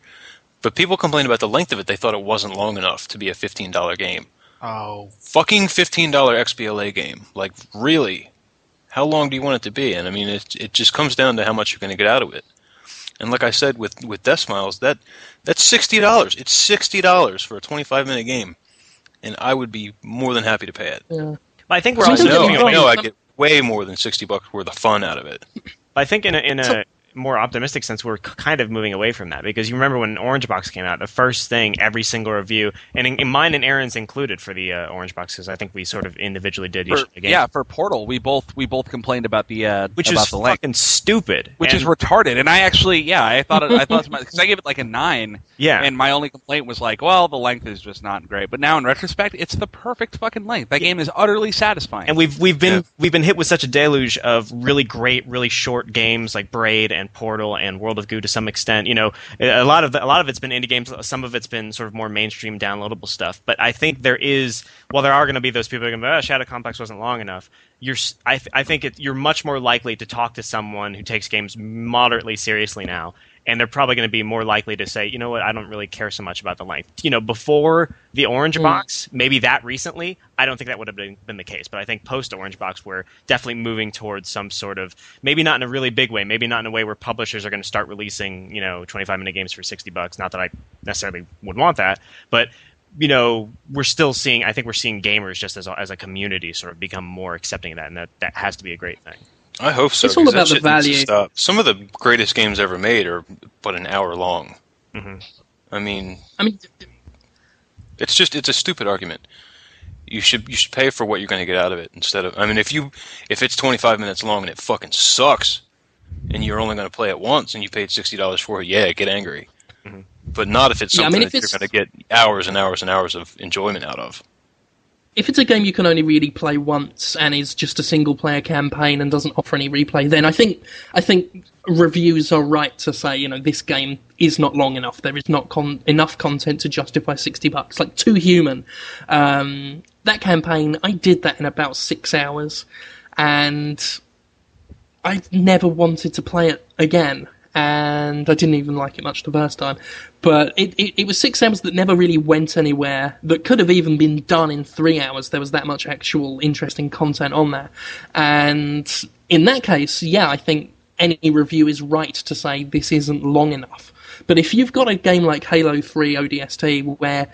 But people complain about the length of it. They thought it wasn't long enough to be a fifteen dollar game. Oh, Fucking fifteen dollar XBLA game. Like really, how long do you want it to be? And I mean, it it just comes down to how much you're going to get out of it. And like I said with with Death Smiles, that that's sixty dollars. It's sixty dollars for a twenty five minute game, and I would be more than happy to pay it. yeah. But I think we're So also No, me moving wrong. away. no, I get way more than sixty bucks worth of fun out of it. I think in a, in a more optimistic sense, we're kind of moving away from that because you remember when Orange Box came out, the first thing every single review, and in, in mine and Aaron's included for the uh, Orange Box, because I think we sort of individually did For, of the games, yeah, for Portal, we both we both complained about the uh, which about is the length, fucking stupid. which is retarded. And I actually, yeah, I thought it, I thought because I gave it like a nine, yeah. and my only complaint was like, well, the length is just not great. But now in retrospect, it's the perfect fucking length. That game is utterly satisfying. and we've we've been Yeah. we've been hit with such a deluge of really great, really short games like Braid and Portal and World of Goo to some extent. You know, a lot of a lot of it's been indie games. Some of it's been sort of more mainstream downloadable stuff. But I think there is, while there are going to be those people who are going to be, oh, Shadow Complex wasn't long enough. You're, I, I think it, you're much more likely to talk to someone who takes games moderately seriously now and they're probably going to be more likely to say, you know what, I don't really care so much about the length. You know, before the Orange Mm. Box, maybe that recently, I don't think that would have been, been the case. But I think post Orange Box, we're definitely moving towards some sort of maybe not in a really big way, maybe not in a way where publishers are going to start releasing, you know, 25 minute games for 60 bucks. Not that I necessarily would want that, but you know, we're still seeing. I think we're seeing gamers just as a, as a community sort of become more accepting of that, and that that has to be a great thing. I hope so. It's all 'cause that about the shit needs to value. Some of the greatest games ever made are but an hour long. Mhm. I mean, I mean, it's just it's a stupid argument. You should you should pay for what you're going to get out of it instead of. I mean, if you if it's 25 minutes long and it fucking sucks, and you're only going to play it once and you paid sixty dollars for it, yeah, get angry. Mhm. But not if it's Yeah, I something mean, if that you're going to get hours and hours and hours of enjoyment out of. If it's a game you can only really play once and is just a single player campaign and doesn't offer any replay, then I think I think reviews are right to say you know this game is not long enough. There is not con- enough content to justify sixty bucks. Like Too Human, um, that campaign I did that in about six hours, and I never wanted to play it again. And I didn't even like it much the first time. But it, it, it was six hours that never really went anywhere, that could have even been done in three hours. There was that much actual interesting content on there. And in that case, yeah, I think any review is right to say this isn't long enough. But if you've got a game like Halo 3 ODST where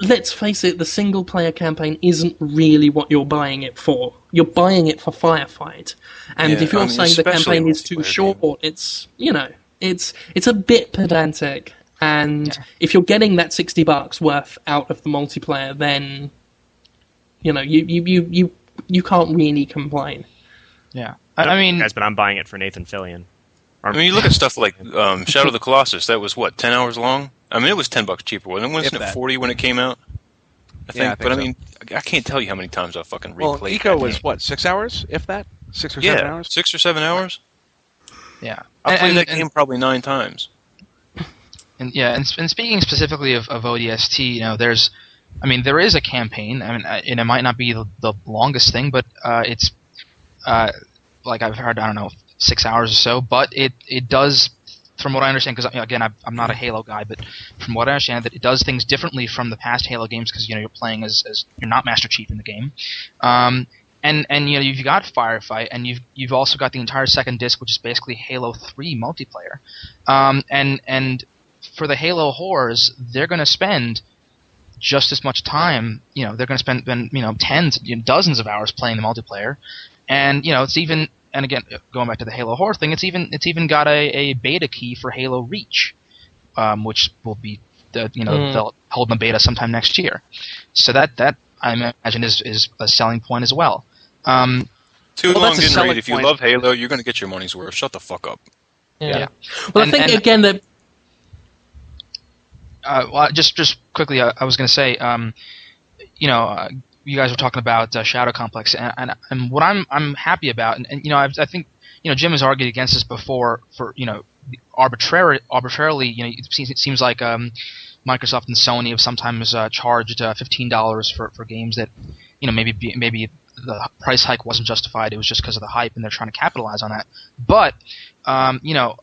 let's face it, the single player campaign isn't really what you're buying it for. You're buying it for Firefight. And Yeah, if you're I mean, saying the campaign is too short, game. it's, you know, it's it's a bit pedantic. And Yeah. if you're getting that 60 bucks worth out of the multiplayer, then, you know, you, you, you, you, you can't really complain. Yeah, I, I mean, guys, but I'm buying it for Nathan Fillion. I mean, you look at stuff like um, Shadow of the Colossus. That was what ten hours long. I mean, it was ten bucks cheaper. Wasn't it? Wasn't it forty when it came out? I think. Yeah, I think but I mean, I can't tell you how many times I fucking replayed. Well, replayed. Ico was what six hours, if that, six or seven hours. six or seven hours. yeah, I played and, that and- game probably nine times. And yeah, and, and speaking specifically of, of ODST, you know, there's, I mean, there is a campaign. I mean, and it might not be the, the longest thing, but uh, it's, uh, like I've heard, I don't know, six hours or so. But it it does, from what I understand, because again, I, I'm not a Halo guy, but from what I understand, that it does things differently from the past Halo games because you know you're playing as, as you're not Master Chief in the game. Um, and and you know you've got Firefight, and you've you've also got the entire second disc, which is basically Halo Three multiplayer. Um, and and for the Halo whores, they're going to spend just as much time. You know, they're going to spend spend, you know tens, you know, dozens of hours playing the multiplayer, and you know it's even. And again, going back to the Halo horror thing, it's even it's even got a, a beta key for Halo Reach, um, which will be the, you know Mm. they'll hold the beta sometime next year. So that that I imagine is is a selling point as well. Um, Too Well, long that's didn't read. If you point. love Halo, you're going to get your money's worth. Shut the fuck up. Yeah. Well, And- I think and- again that uh, well, just just quickly, uh, I was going to say, um, you know, uh, you guys were talking about uh, Shadow Complex, and, and and what I'm I'm happy about, and, and you know, I, I think you know Jim has argued against this before for you know arbitrary arbitrarily, you know, it seems, it seems like um, Microsoft and Sony have sometimes uh, charged uh, fifteen dollars for for games that you know maybe be, maybe the price hike wasn't justified. It was just because of the hype, and they're trying to capitalize on that. But um, you know,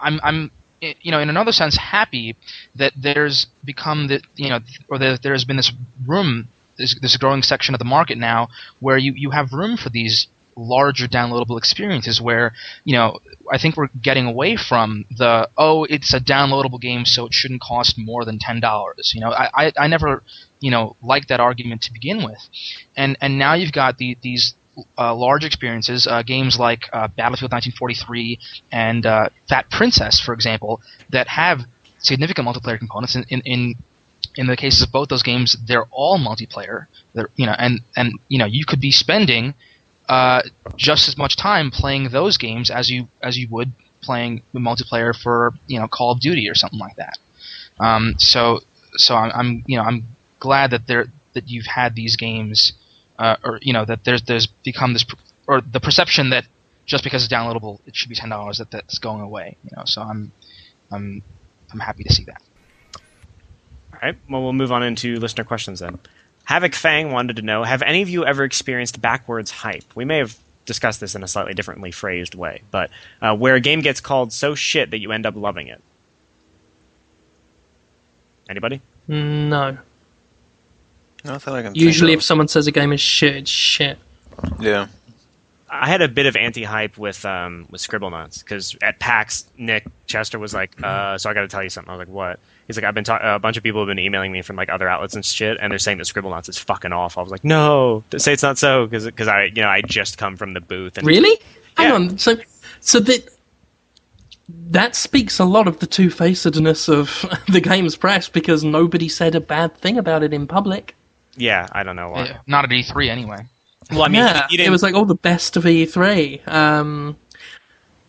I'm I'm you know in another sense happy that there's become the you know or that there's been this room this this growing section of the market now where you you have room for these larger downloadable experiences where you know I think we're getting away from the oh it's a downloadable game so it shouldn't cost more than ten dollars. You know I, I I never you know liked that argument to begin with. And and now you've got the, these uh, large experiences uh, games like uh, Battlefield 1943 and uh, Fat Princess for example that have significant multiplayer components in, in, in in the cases of both those games, they're all multiplayer. They're, you know, and and you know, you could be spending uh, just as much time playing those games as you as you would playing the multiplayer for you know Call of Duty or something like that. Um, so so I'm, I'm you know I'm glad that there that you've had these games, uh, or you know that there's there's become this or the perception that just because it's downloadable it should be ten dollars that that's going away. You know, so I'm I'm I'm happy to see that. All right. Well, we'll move on into listener questions then. Havoc Fang wanted to know: Have any of you ever experienced backwards hype? We may have discussed this in a slightly differently phrased way, but uh, where a game gets called so shit that you end up loving it. Anybody? No. Nothing I can. Usually, think if someone says a game is shit, it's shit. yeah, I had a bit of anti-hype with um, with Scribblenauts because at PAX, Nick Chester was like, uh, "So I got to tell you something." I was like, "What?" He's like, "I've been talking. a bunch of people have been emailing me from like other outlets and shit, and they're saying that Scribble Scribblenauts is fucking off." I was like, "No, say it's not so," because I you know I just come from the booth and Really? Hang Yeah. on. So, so that that speaks a lot of the two-facedness of the game's press because nobody said a bad thing about it in public. yeah, I don't know why. Yeah, not at E3 anyway. Well, I mean, yeah, it was like all the best of E3. Um,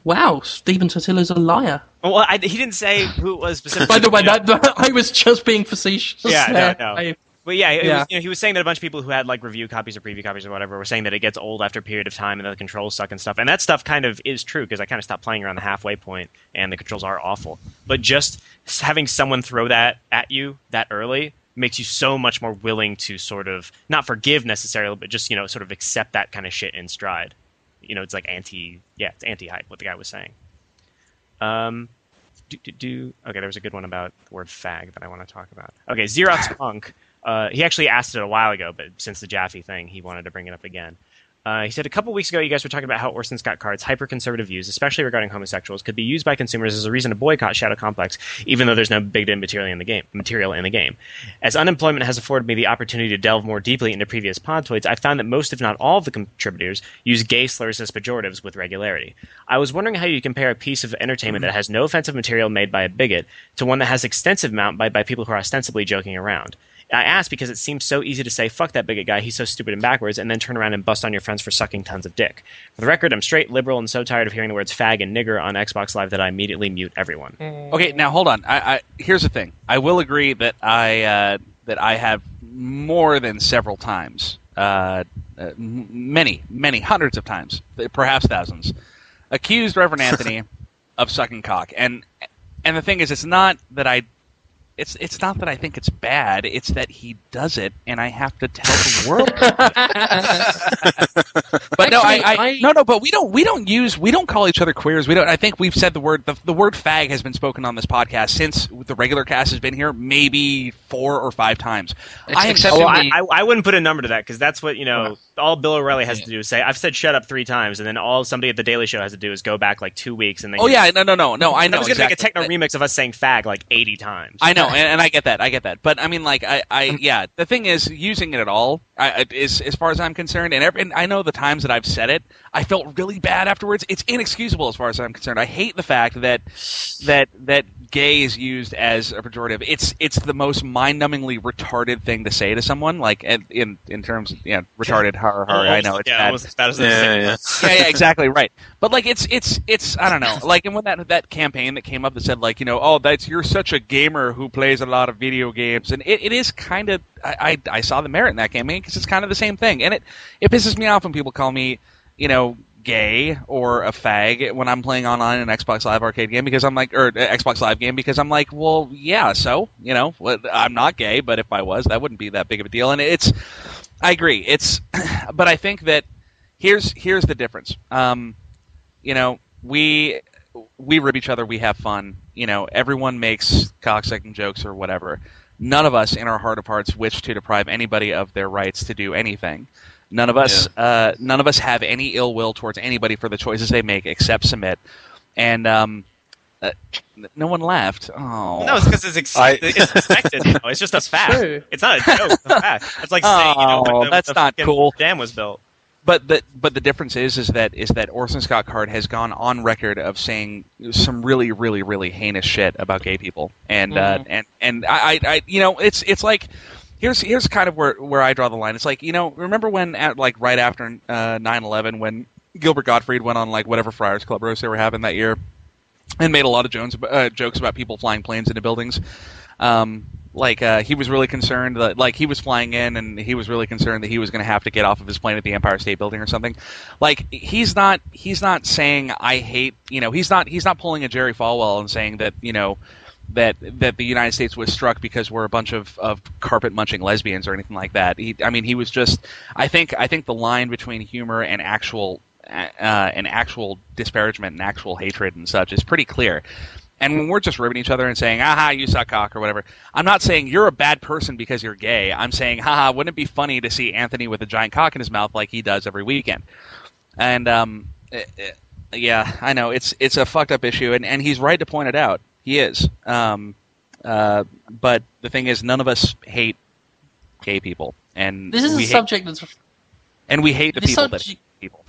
wow, Stephen Totilo's a liar. Oh, well, I, he didn't say who it was specifically. By the way, know. that, I was just being facetious. Yeah, no, there. no. I- But yeah, it Yeah. Was, you know, he was saying that a bunch of people who had like review copies or preview copies or whatever were saying that it gets old after a period of time and the controls suck and stuff. And that stuff kind of is true because I kind of stopped playing around the halfway point and the controls are awful. But just having someone throw that at you that early makes you so much more willing to sort of not forgive necessarily, but just you know sort of accept that kind of shit in stride. You know, it's like anti, yeah, it's anti hype. What the guy was saying. Um, do, do, do. Okay, there was a good one about the word fag that I want to talk about. Okay, Xerox Punk. Uh, he actually asked it a while ago, but since the Jaffe thing, he wanted to bring it up again. Uh, he said a couple weeks ago, you guys were talking about how Orson Scott Card's hyper-conservative views, especially regarding homosexuals, could be used by consumers as a reason to boycott Shadow Complex, even though there's no big material in the game. Material in the game. As unemployment has afforded me the opportunity to delve more deeply into previous podtoids, I found that most, if not all, of the contributors use gay slurs as pejoratives with regularity. I was wondering how you compare a piece of entertainment that has no offensive material made by a bigot to one that has extensive amount by, by people who are ostensibly joking around. I asked because it seems so easy to say, fuck that bigot guy, he's so stupid and backwards, and then turn around and bust on your friends for sucking tons of dick. For the record, I'm straight, liberal, and so tired of hearing the words fag and nigger on Xbox Live that I immediately mute everyone. Okay, now hold on. I, I here's the thing. I will agree that I uh, that I have more than several times, uh, uh, many, many hundreds of times, perhaps thousands, accused Reverend Anthony of sucking cock. And and the thing is, it's not that I. It's it's not that I think it's bad. It's that he does it, and I have to tell the world. but no, I, I, I- no, no. But we don't we don't use we don't call each other queers. We don't. I think we've said the word the, the word fag has been spoken on this podcast since the regular cast has been here, maybe four or five times. Ex- I am except so- Well, in oh, I, I, I wouldn't put a number to that because that's what you know. All Bill O'Reilly has to do is say, "I've said shut up three times," and then all somebody at the Daily Show has to do is go back like two weeks and then. oh yeah, no, no, no, no. I know. I was going to exactly. make a techno remix of us saying "fag" like eighty times. I know, and, and I get that. I get that. But I mean, like, I, I, mm-hmm. yeah. The thing is, using it at all I, is, as far as I'm concerned, and, every, and I know the times that I've said it, I felt really bad afterwards. It's inexcusable as far as I'm concerned. I hate the fact that that that gay is used as a pejorative. It's it's the most mind-numbingly retarded thing to say to someone. Like in in, terms, of, yeah, retarded. Har, har, I know it's yeah, bad almost as bad as yeah, yeah. yeah, yeah, exactly right. But like, it's it's it's I don't know. Like, and when that that campaign that came up that said like, you know, oh, that's you're such a gamer who plays a lot of video games, and it, it is kind of I, I I saw the merit in that campaign because it's kind of the same thing, and it it pisses me off when people call me, you know. Gay or a fag when I'm playing online an Xbox Live arcade game because I'm like, or uh, Xbox Live game because I'm like, well, yeah, so you know, I'm not gay, but if I was, that wouldn't be that big of a deal. And it's, I agree, it's, but I think that here's here's the difference. Um, you know, we we rib each other, we have fun. You know, everyone makes cocksucking jokes or whatever. None of us, in our heart of hearts, wish to deprive anybody of their rights to do anything. None of us, uh, none of us have any ill will towards anybody for the choices they make, except Sumit. And um, uh, no one laughed. Oh, No, it's because it's, ex- I- it's expected. you know, It's just a fact. True. It's not a joke. It's a fact. It's like saying, you know, when Oh, the, that's the not cool. Dam was built. but the but the difference is is that is that Orson Scott Card has gone on record of saying some really really really heinous shit about gay people, and uh, and and I, I I you know it's it's like. Here's here's kind of where, where I draw the line. It's like you know, remember when at like right after uh, 9/11 when Gilbert Gottfried went on like whatever Friars Club roast they were having that year, and made a lot of jokes uh, jokes about people flying planes into buildings. Um, like uh, he was really concerned that like he was flying in and he was really concerned that he was going to have to get off of his plane at the Empire State Building or something. Like he's not he's not saying I hate you know he's not he's not pulling a Jerry Falwell and saying that you know that that the United States was struck because we're a bunch of, of carpet munching lesbians or anything like that. He, I mean, he was just. I think I think the line between humor and actual uh, an actual disparagement and actual hatred and such is pretty clear. And when we're just ribbing each other and saying, aha, you suck cock or whatever, I'm not saying you're a bad person because you're gay. I'm saying, haha, wouldn't it be funny to see Anthony with a giant cock in his mouth like he does every weekend? And, um, it, it, yeah, I know, it's, it's a fucked up issue, and, and he's right to point it out. He is. Um, uh, but the thing is, none of us hate gay people. And This is we a hate, subject that's and we hate the people that subject- hate people.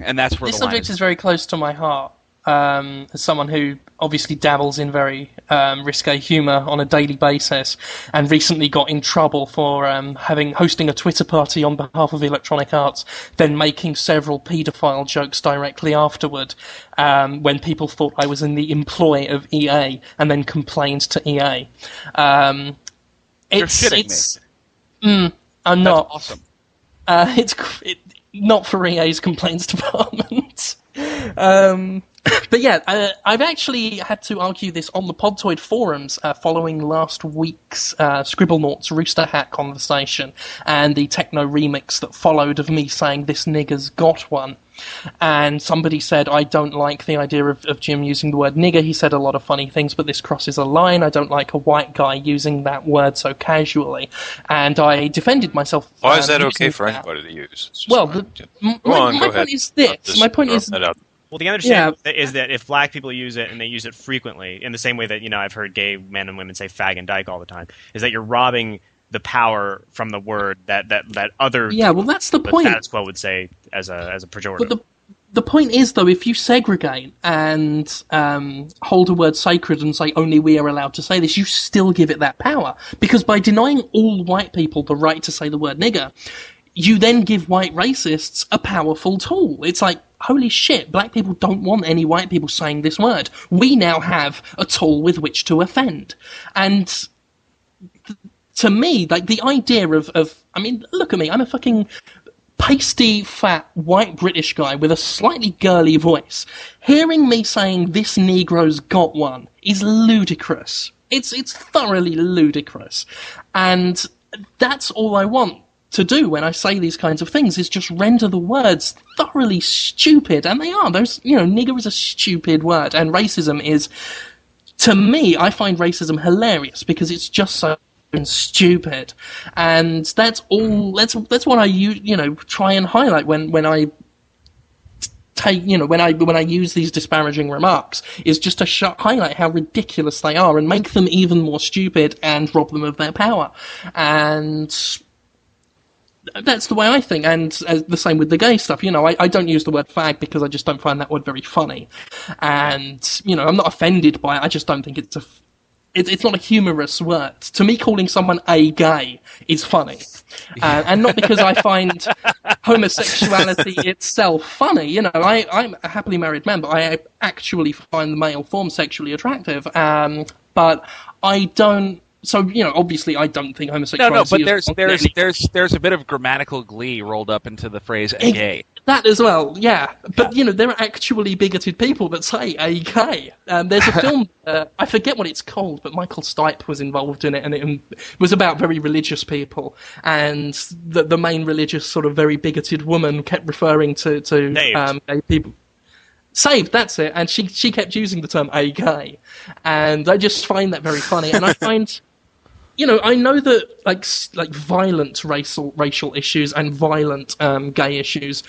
And that's where this subject is. is very close to my heart. Um, as someone who obviously dabbles in very um, risque humour on a daily basis, and recently got in trouble for um, having hosting a Twitter party on behalf of Electronic Arts, then making several paedophile jokes directly afterward, um, when people thought I was in the employ of EA, and then complained to EA. Um, You're it's, shitting me. Mm, I'm That's not. awesome. Uh, it's it, not for EA's complaints department. um, but yeah, uh, I've actually had to argue this on the Podtoid forums uh, following last week's uh, Scribblenauts Rooster Hat conversation and the techno remix that followed of me saying this nigger's got one. And somebody said, I don't like the idea of, of Jim using the word nigger. He said a lot of funny things, but this crosses a line. I don't like a white guy using that word so casually. And I defended myself. Why is um, that okay for that. anybody to use? Well, the, my, on, my point ahead. is I'm this. My point is that. Well, the understanding is that if black people use it and they use it frequently, in the same way that you know I've heard gay men and women say fag and dyke all the time, is that you're robbing the power from the word that that that other Yeah, well, that's the the point. status quo would say as a as a pejorative. But the the point is, though, if you segregate and um, hold a word sacred and say only we are allowed to say this, you still give it that power. Because by denying all white people the right to say the word nigger, you then give white racists a powerful tool. It's like, holy shit, black people don't want any white people saying this word. We now have a tool with which to offend. And to me, like the idea of, of, I mean, look at me, I'm a fucking pasty, fat, white British guy with a slightly girly voice. Hearing me saying this Negro's got one is ludicrous. It's it's thoroughly ludicrous, and that's all I want to do when I say these kinds of things is just render the words thoroughly stupid, and they are. Those you know, nigger is a stupid word, and racism is to me, I find racism hilarious because it's just so stupid, and that's all. That's that's what I u- you know try and highlight when when I take you know when I when I use these disparaging remarks is just to sh- highlight how ridiculous they are and make them even more stupid and rob them of their power, and that's the way I think, and uh, the same with the gay stuff. You know, I, I don't use the word fag because I just don't find that word very funny, and you know, I'm not offended by it. I just don't think it's a, it, it's not a humorous word. To me, calling someone a gay is funny, uh, and not because I find homosexuality itself funny. You know, I, I'm a happily married man, but I actually find the male form sexually attractive. Um, but I don't. So you know, obviously, I don't think homosexuality. no, no, but there's there's there's there's a bit of grammatical glee rolled up into the phrase "gay." That as well, yeah. But you know, there are actually bigoted people that say "AK." Um, there's a film, uh, I forget what it's called, but Michael Stipe was involved in it, and it was about very religious people. And the the main religious, sort of very bigoted woman kept referring to to um, gay people. Saved, that's it. And she she kept using the term "AK," and I just find that very funny. And I find you know, I know that like like violent racial racial issues and violent um, gay issues.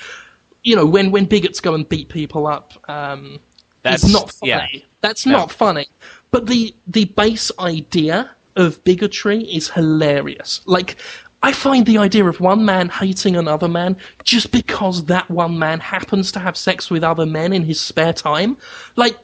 You know, when when bigots go and beat people up, um, That's it's not funny. yeah. That's No. not funny. But the the base idea of bigotry is hilarious. Like. I find the idea of one man hating another man just because that one man happens to have sex with other men in his spare time, like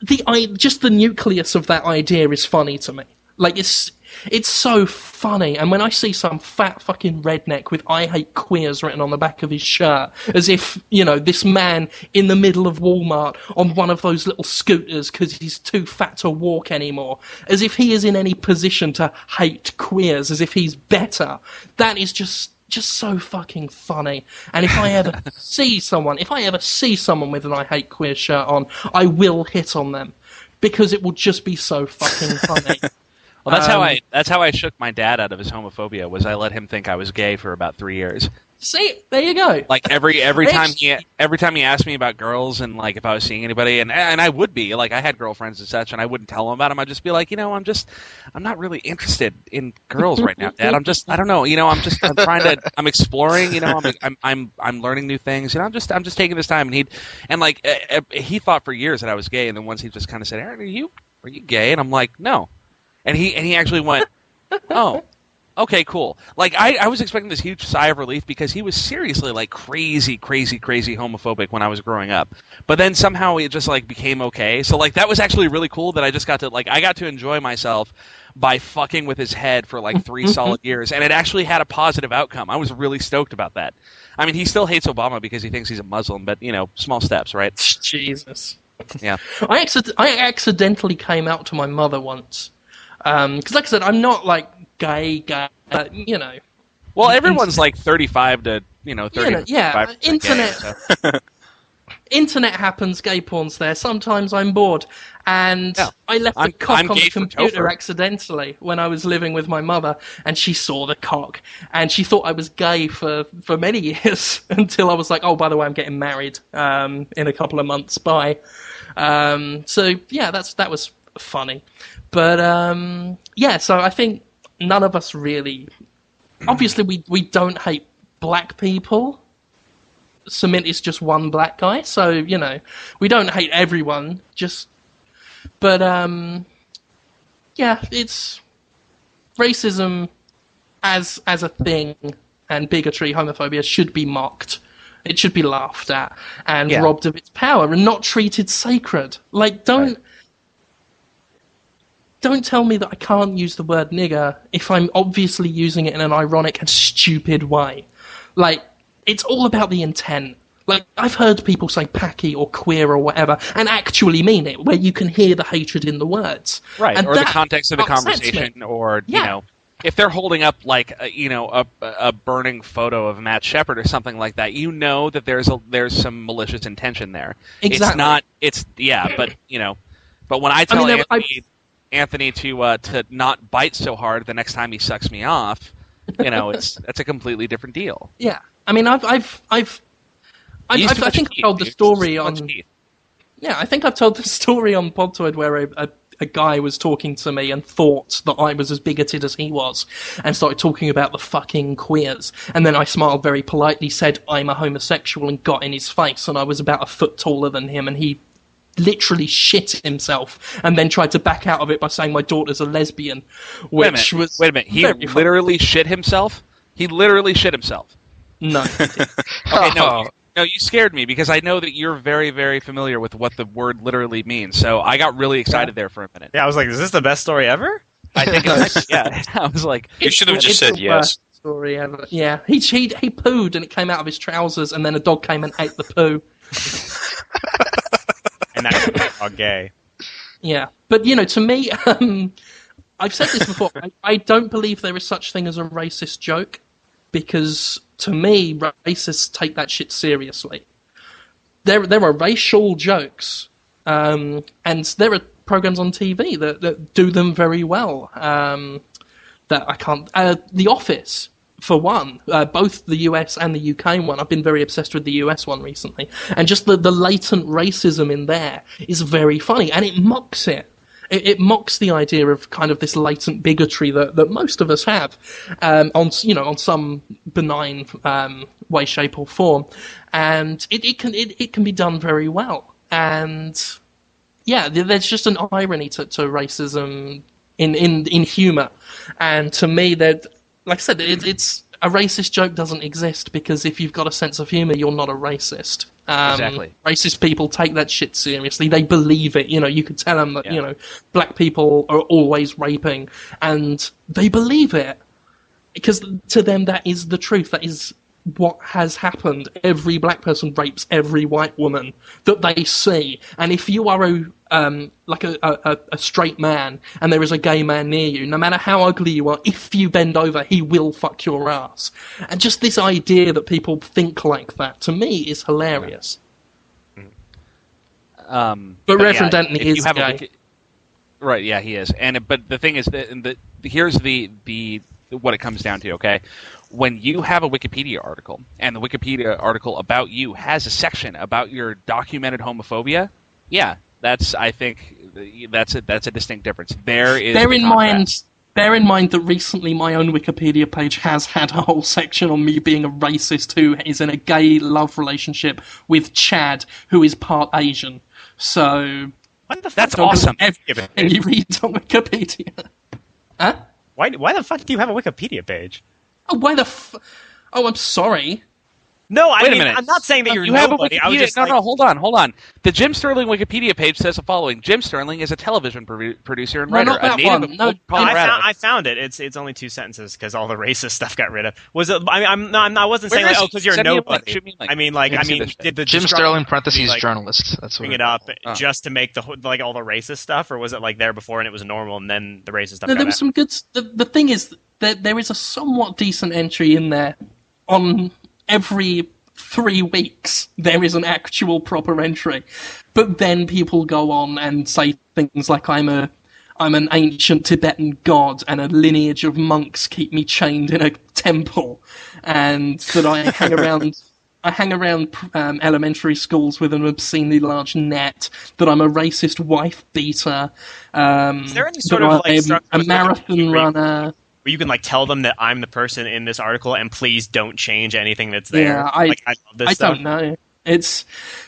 the I just the nucleus of that idea is funny to me. Like it's it's so funny, and when I see some fat fucking redneck with "I hate queers" written on the back of his shirt, as if you know this man in the middle of Walmart on one of those little scooters because he's too fat to walk anymore, as if he is in any position to hate queers, as if he's better. That is just just so fucking funny. And if I ever see someone, if I ever see someone with an I hate queer shirt on, I will hit on them because it will just be so fucking funny. Well, that's how Um, I that's how I shook my dad out of his homophobia. Was I let him think I was gay for about three years. See, there you go. Like every every time he every time he asked me about girls and like if I was seeing anybody and and I would be like I had girlfriends and such and I wouldn't tell him about them. I'd just be like, you know, I'm just I'm not really interested in girls right now, Dad. I'm just I don't know, you know, I'm just I'm trying to I'm exploring, you know, I'm I'm I'm, I'm learning new things, and I'm just I'm just taking this time. And he and like uh, uh, he thought for years that I was gay, and then once he just kind of said, Aaron, are you are you gay? And I'm like, no, and he and he actually went, oh. Okay, cool. Like I, I was expecting this huge sigh of relief because he was seriously like crazy, crazy, crazy homophobic when I was growing up. But then somehow it just like became okay. So like that was actually really cool that I just got to like I got to enjoy myself by fucking with his head for like three solid years, and it actually had a positive outcome. I was really stoked about that. I mean, he still hates Obama because he thinks he's a Muslim, but you know, small steps, right? Jesus. Yeah. I, accident- I accidentally came out to my mother once. Because, like I said, I'm not like gay, gay, uh, you know. Well, everyone's like thirty-five to you know thirty. know, yeah, internet- so. Internet happens, gay porn's there. Sometimes I'm bored. And Yeah. I left I'm- the cock I'm on the computer accidentally when I was living with my mother, and she saw the cock. And she thought I was gay for, for many years until I was like, oh, by the way, I'm getting married um, in a couple of months. Bye. Um, so, yeah, that's that was funny. But, um, yeah, so I think none of us really. Obviously, we, we don't hate black people. Sumit is just one black guy, so you know we don't hate everyone. Just, but um, yeah, it's racism as as a thing and bigotry, homophobia should be mocked. It should be laughed at and Yeah. robbed of its power and not treated sacred. Like don't. Don't tell me that I can't use the word nigger if I'm obviously using it in an ironic and stupid way. Like, it's all about the intent. Like, I've heard people say packy or queer or whatever and actually mean it, where you can hear the hatred in the words. right And or the context of the me. conversation or you know if they're holding up like a, you know a, a burning photo of Matt Shepard or something like that you know that there's a there's some malicious intention there Exactly. it's not it's yeah but you know but when I tell mean, I- Anthony Anthony to uh, to not bite so hard the next time he sucks me off you know it's that's a completely different deal Yeah. I mean, I've, I've, I've, I've, I've I think teeth, I told the story on. teeth. Yeah, I think I've told the story on Podtoid where a, a, a guy was talking to me and thought that I was as bigoted as he was and started talking about the fucking queers. And then I smiled very politely, said, I'm a homosexual, and got in his face. And I was about a foot taller than him, and he literally shit himself and then tried to back out of it by saying my daughter's a lesbian, wait a minute was wait a minute he very funny. literally shit himself he literally shit himself no. Okay, no, oh. no, you scared me because I know that you're very, very familiar with what the word literally means. So I got really excited there for a minute. Yeah, I was like, is this the best story ever? I think, it's, yeah, I was like, You should have just It's said the yes. worst Story ever. Yeah, he, he he pooed and it came out of his trousers, and then a dog came and ate the poo. And that's are gay. Yeah, but you know, to me, um, I've said this before. I, I don't believe there is such thing as a racist joke because to me, racists take that shit seriously. There, there are racial jokes, um, and there are programs on TV that, that do them very well. Um, that I can't. Uh, the Office, for one, uh, both the US and the UK one. I've been very obsessed with the US one recently, and just the, the latent racism in there is very funny, and it mocks it. It, it mocks the idea of kind of this latent bigotry that, that most of us have, um, on you know on some benign um, way, shape, or form, and it, it can it, it can be done very well. And yeah, there's just an irony to, to racism in, in, in humor. And to me, that, like I said, it, it's a racist joke doesn't exist because if you've got a sense of humor, you're not a racist. Um, Exactly. Racist people take that shit seriously. They believe it. You know, you could tell them that, Yeah. you know, black people are always raping and they believe it because to them that is the truth. That is what has happened. Every black person rapes every white woman that they see, and if you are a um, like a, a, a straight man and there is a gay man near you, no matter how ugly you are, if you bend over, he will fuck your ass. And just this idea that people think like that to me is hilarious. um, But Reverend yeah, Anthony is gay. wicked- right? Yeah, he is. And but the thing is that the, here's the the what it comes down to. Okay, when you have a Wikipedia article and the Wikipedia article about you has a section about your documented homophobia, yeah, that's I think that's a that's a distinct difference. There is bear the in contrast. mind bear in mind that recently my own wikipedia page has had a whole section on me being a racist who is in a gay love relationship with chad who is part asian so What the fuck? That's don't awesome. believe everything you read on wikipedia huh Why, why the fuck do you have a Wikipedia page? oh why the f- oh i'm sorry No, I Wait a mean, minute. I'm not saying that you're you have a. Wikipedia. I was just no, like, no, hold on, hold on. The Jim Sterling Wikipedia page says the following: Jim Sterling is a television produ- producer and No, writer, not a native one. of No, Boulder, Oh, I found, I found it. It's it's only two sentences because all the racist stuff got rid of. Was it? I mean, I'm not. I'm not I wasn't Where saying like, oh, because you're Send me a nobody. Shoot me a link. I mean, like, I mean, did the Jim Sterling parentheses like, journalist. That's what bring it it up Oh. just to make the like all the racist stuff, or was it like there before and it was normal and then the racist stuff? No, got there was out? some good. The, the thing is that there is a somewhat decent entry in there on every three weeks. There is an actual proper entry, but then people go on and say things like, "I'm a." I'm an ancient Tibetan god, and a lineage of monks keep me chained in a temple, and that I hang around. I hang around um, elementary schools with an obscenely large net. That I'm a racist wife beater. Um, Is there any sort of, like, I'm structure a marathon Wikipedia? runner? Where you can like tell them that I'm the person in this article and please don't change anything that's there. Yeah, I- like, I love this I don't know. It's,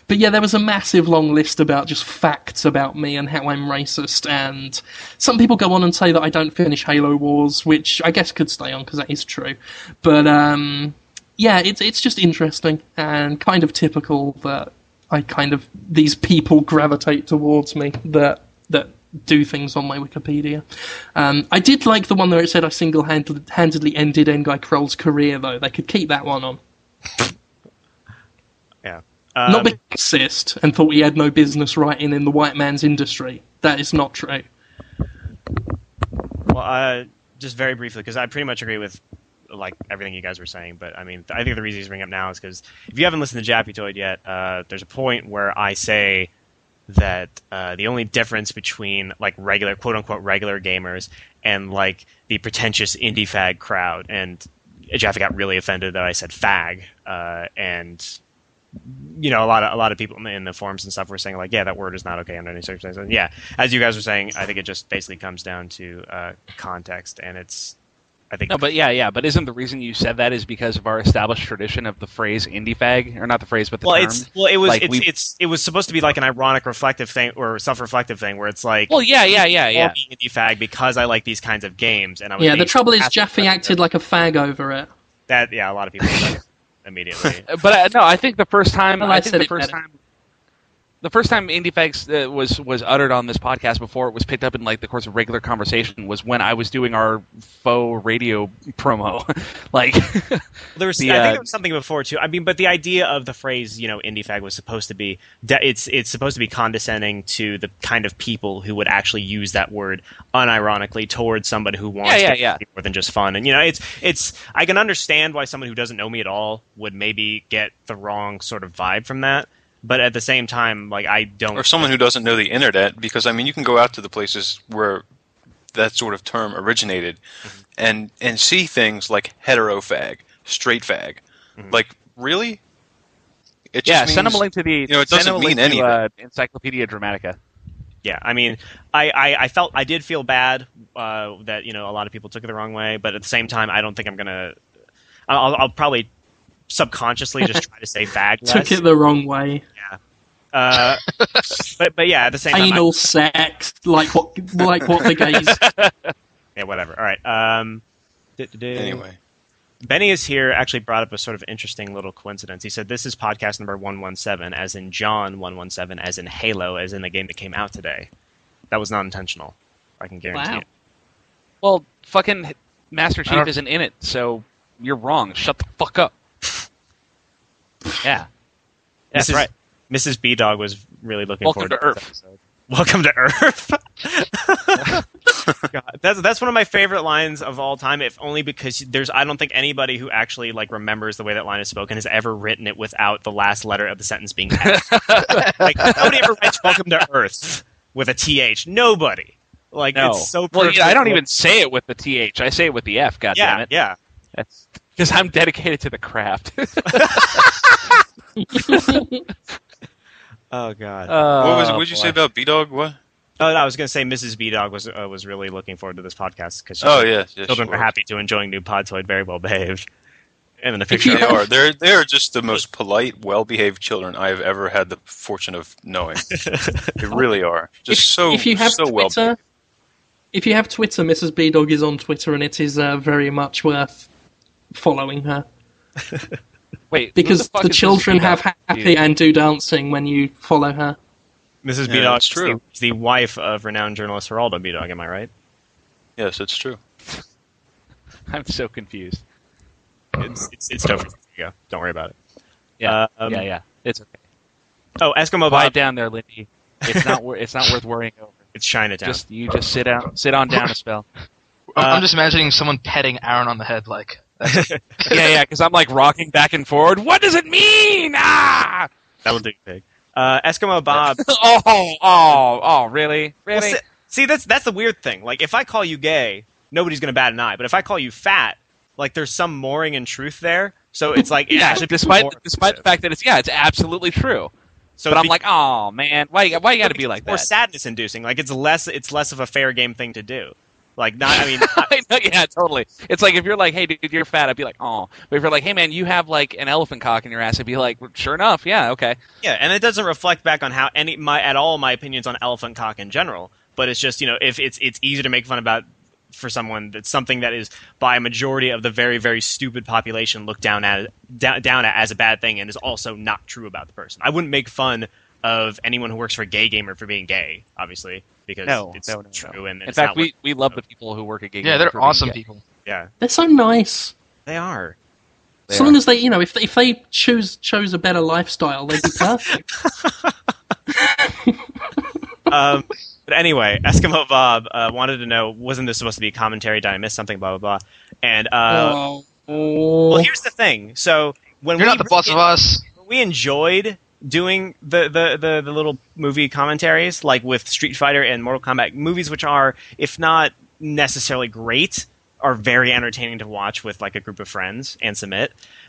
but yeah, there was a massive long list about just facts about me and how I'm racist, and some people go on and say that I don't finish Halo Wars, which I guess could stay on because that is true. But um, yeah, it's it's just interesting and kind of typical that I kind of these people gravitate towards me that that do things on my Wikipedia. Um, I did like the one where it said I single-handedly ended Nguy Kroll's career, though. They could keep that one on. Yeah. not Um, because racist and thought he had no business writing in the white man's industry. That is not true. Well, uh, just very briefly, because I pretty much agree with like everything you guys were saying. But I mean, I think the reason he's bringing up now is because if you haven't listened to Jaffe Toid yet, uh, there's a point where I say that uh, the only difference between like regular quote unquote regular gamers and like the pretentious indie fag crowd, and Jaffe got really offended that I said fag, uh, and you know, a lot of a lot of people in the, in the forums and stuff were saying like, yeah, that word is not okay under any circumstances. And yeah, as you guys were saying, I think it just basically comes down to uh, context, and it's, I think, No, but yeah, yeah. But isn't the reason you said that is because of our established tradition of the phrase indie fag, or not the phrase, but the well, term? it's well, it was Like, it's, we- it's it was supposed to be like an ironic, reflective thing or self-reflective thing, where it's like, well, yeah, yeah, yeah, yeah. be indie fag because I like these kinds of games, and I was Yeah, the trouble is sarcastic Jaffe acted like a fag over it. that. Yeah, a lot of people immediately. But uh, no, I think the first time Well, I I think the first better. time the first time indie fags uh, was was uttered on this podcast before it was picked up in like the course of regular conversation was when I was doing our faux radio promo. like There was, The, I think uh, there was something before too. I mean, but the idea of the phrase, you know, indie fag was supposed to be, it's it's supposed to be condescending to the kind of people who would actually use that word unironically towards somebody who wants Yeah, yeah, to yeah. be more than just fun. And you know, it's it's I can understand why someone who doesn't know me at all would maybe get the wrong sort of vibe from that. But at the same time, like I don't. or someone who doesn't know the internet because I mean you can go out to the places where that sort of term originated Mm-hmm. and and see things like hetero fag, straight fag. Mm-hmm. Like really? It yeah, just send them a link to the you know, it doesn't them a link mean to, anything. uh, Encyclopedia Dramatica. Yeah, I mean, I, I, I felt I did feel bad uh, that you know a lot of people took it the wrong way, but at the same time, I don't think I'm gonna. I'll, I'll probably subconsciously just try to say fag less. Took it the wrong way. Uh, but but yeah, at the same time, I- Anal sex, like what, like what the gays. yeah, whatever. All right. Um. Anyway, Benny is here. Actually, brought up a sort of interesting little coincidence. He said this is podcast number one one seven, as in John one one seven, as in Halo, as in the game that came out today. That was not intentional. I can guarantee Wow. it. Well, fucking Master Chief isn't in it, so you're wrong. Shut the fuck up. Yeah. That's Mrs. right. Mrs. B Dog was really looking Welcome forward to this Earth. episode. Welcome to Earth. God, that's that's one of my favorite lines of all time. If only because there's I don't think anybody who actually like remembers the way that line is spoken has ever written it without the last letter of the sentence being F. like nobody ever writes "Welcome to Earth" with a th. Nobody. Like No. it's so. well, yeah, I don't even say it with the th. I say it with the f. God Yeah, damn it. yeah. Because I'm dedicated to the craft. Oh god. what was Oh, what did you say about B Dog? What? oh, no, I was going to say Mrs. B Dog was uh, was really looking forward to this podcast because Oh yeah, yeah children sure. are happy to enjoying new Podtoid, very well behaved. And then the picture. They are. They're they're just the most polite, well-behaved children I have ever had the fortune of knowing. they really are. Just if, so if you have so well. Twitter, if you have Twitter, Mrs. B Dog is on Twitter, and it is uh, very much worth following her Wait, because fuck the, children female have happy and do dancing when you follow her. Mrs. Yeah, B Dog is true. the, the wife of renowned journalist Geraldo B Am I right? Yes, it's true. I'm so confused. It's it's, it's Topher. There you go. Don't worry about it. Yeah, Um, yeah, yeah. It's okay. Oh, Eskimo Quiet Bob. down there, Linde. It's not. wor- it's not worth worrying over. It's Chinatown. Just you just sit down, sit on down a spell. I'm, Uh, I'm just imagining someone petting Aaron on the head, like that's yeah, yeah. Because I'm like rocking back and forward. What does it mean? Ah! That'll do, big. Uh, Eskimo Bob. oh, oh, oh, really, Well, really? see, see, that's that's the weird thing. Like, if I call you gay, nobody's gonna bat an eye. But if I call you fat, like, there's some mooring and truth there. So it's like, yeah, actually despite more despite the fact that it's yeah, it's absolutely true. So but I'm be- like, oh man, why you- why you got to be like more that? sadness inducing. Like, it's less it's less of a fair game thing to do. Like, not. I mean, I know, yeah, totally. It's like if you're like, hey, dude, you're fat, I'd be like, oh. But if you're like, hey, man, you have like an elephant cock in your ass, I'd be like, sure enough, yeah, okay. Yeah, and it doesn't reflect back on how any my at all my opinions on elephant cock in general. But it's just you know if it's it's easy to make fun about for someone that's something that is by a majority of the very very stupid population looked down at down, down at as a bad thing and is also not true about the person. I wouldn't make fun of anyone who works for a gay gamer for being gay, obviously because No, it's no, no, true no. and, and In it's fact, we, we love the people who work at Gig. yeah, Gamer they're for being awesome gay. people. yeah They're so nice. they are. They as are. long as they, you know, if they, if they choose chose a better lifestyle, they'd be perfect. um, but anyway, Eskimo Bob uh, wanted to know wasn't this supposed to be a commentary? Did I miss something? Blah blah blah. And uh, oh, Well, here's the thing. So when You're we not the boss of us. we enjoyed doing the, the, the, the little movie commentaries, like with Street Fighter and Mortal Kombat movies, which are, if not necessarily great, are very entertaining to watch with like a group of friends and Sumit.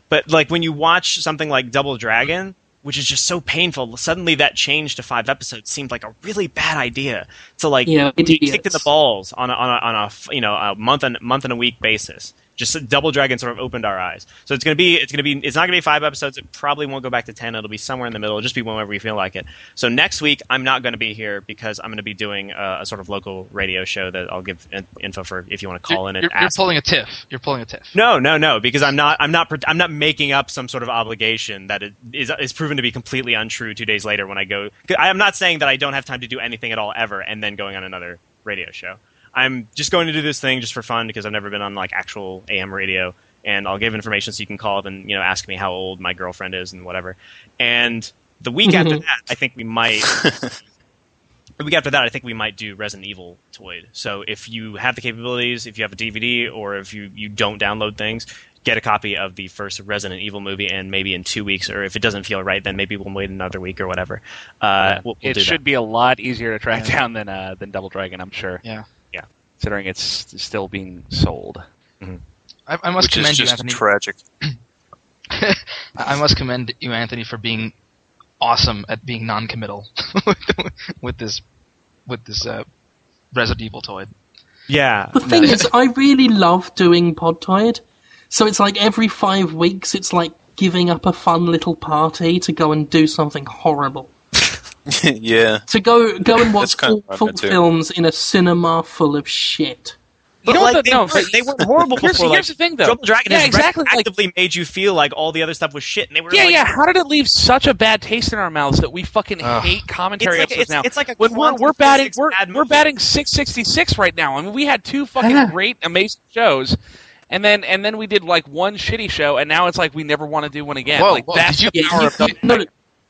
But like when you watch something like Double Dragon, which is just so painful, suddenly that change to five episodes seemed like a really bad idea to like Yeah, kicked in the balls on a, on a, on a you know a month and month and a week basis. Just Double Dragon sort of opened our eyes. So it's gonna be it's gonna be it's not gonna be five episodes. It probably won't go back to ten. It'll be somewhere in the middle. It'll just be whenever we feel like it. So next week I'm not gonna be here because I'm gonna be doing a, a sort of local radio show that I'll give in, info for if you want to call You're, in and you're, you're pulling a tiff. You're pulling a tiff. No, no, no, because I'm not. I'm not. I'm not making up some sort of obligation that it is is proven to be completely untrue two days later when I go. I am not saying that I don't have time to do anything at all ever, and then going on another radio show. I'm just going to do this thing just for fun because I've never been on like actual AM radio, and I'll give information so you can call up and you know ask me how old my girlfriend is and whatever. And the week after that, I think we might. The week after that, I think we might do Resident Evil Toid. So if you have the capabilities, if you have a DVD, or if you, you don't download things, get a copy of the first Resident Evil movie, and maybe in two weeks, or if it doesn't feel right, then maybe we'll wait another week or whatever. Uh, we'll, we'll it do should be a lot easier to track down than uh, than Double Dragon, I'm sure. Yeah. Yeah. Considering it's still being sold. I, I must Which is commend you, just Anthony. tragic. I I must commend you, Anthony, for being awesome at being non-committal with, with this with this uh, Resident Evil toy. Yeah. The thing is, I really love doing Podtoid. So it's like every five weeks, it's like giving up a fun little party to go and do something horrible. yeah. To go go and watch That's kind of awful fun, too. films in a cinema full of shit. But know what like, the- they, no, weren't, they weren't horrible Here's- before. here's like, the thing, though. Double Dragon Yeah, has exactly, like- actively made you feel like all the other stuff was shit, and they were Yeah, like, yeah. How did it leave such a bad taste in our mouths that we fucking Ugh. hate commentary It's like- episodes it's- now? it's like a when we're we're batting we're, we're batting six sixty six right now. I mean, we had two fucking Yeah. great, amazing shows, and then and then we did like one shitty show, and now it's like we never want to do one again. Whoa, like whoa, that's did the power You- of the. no,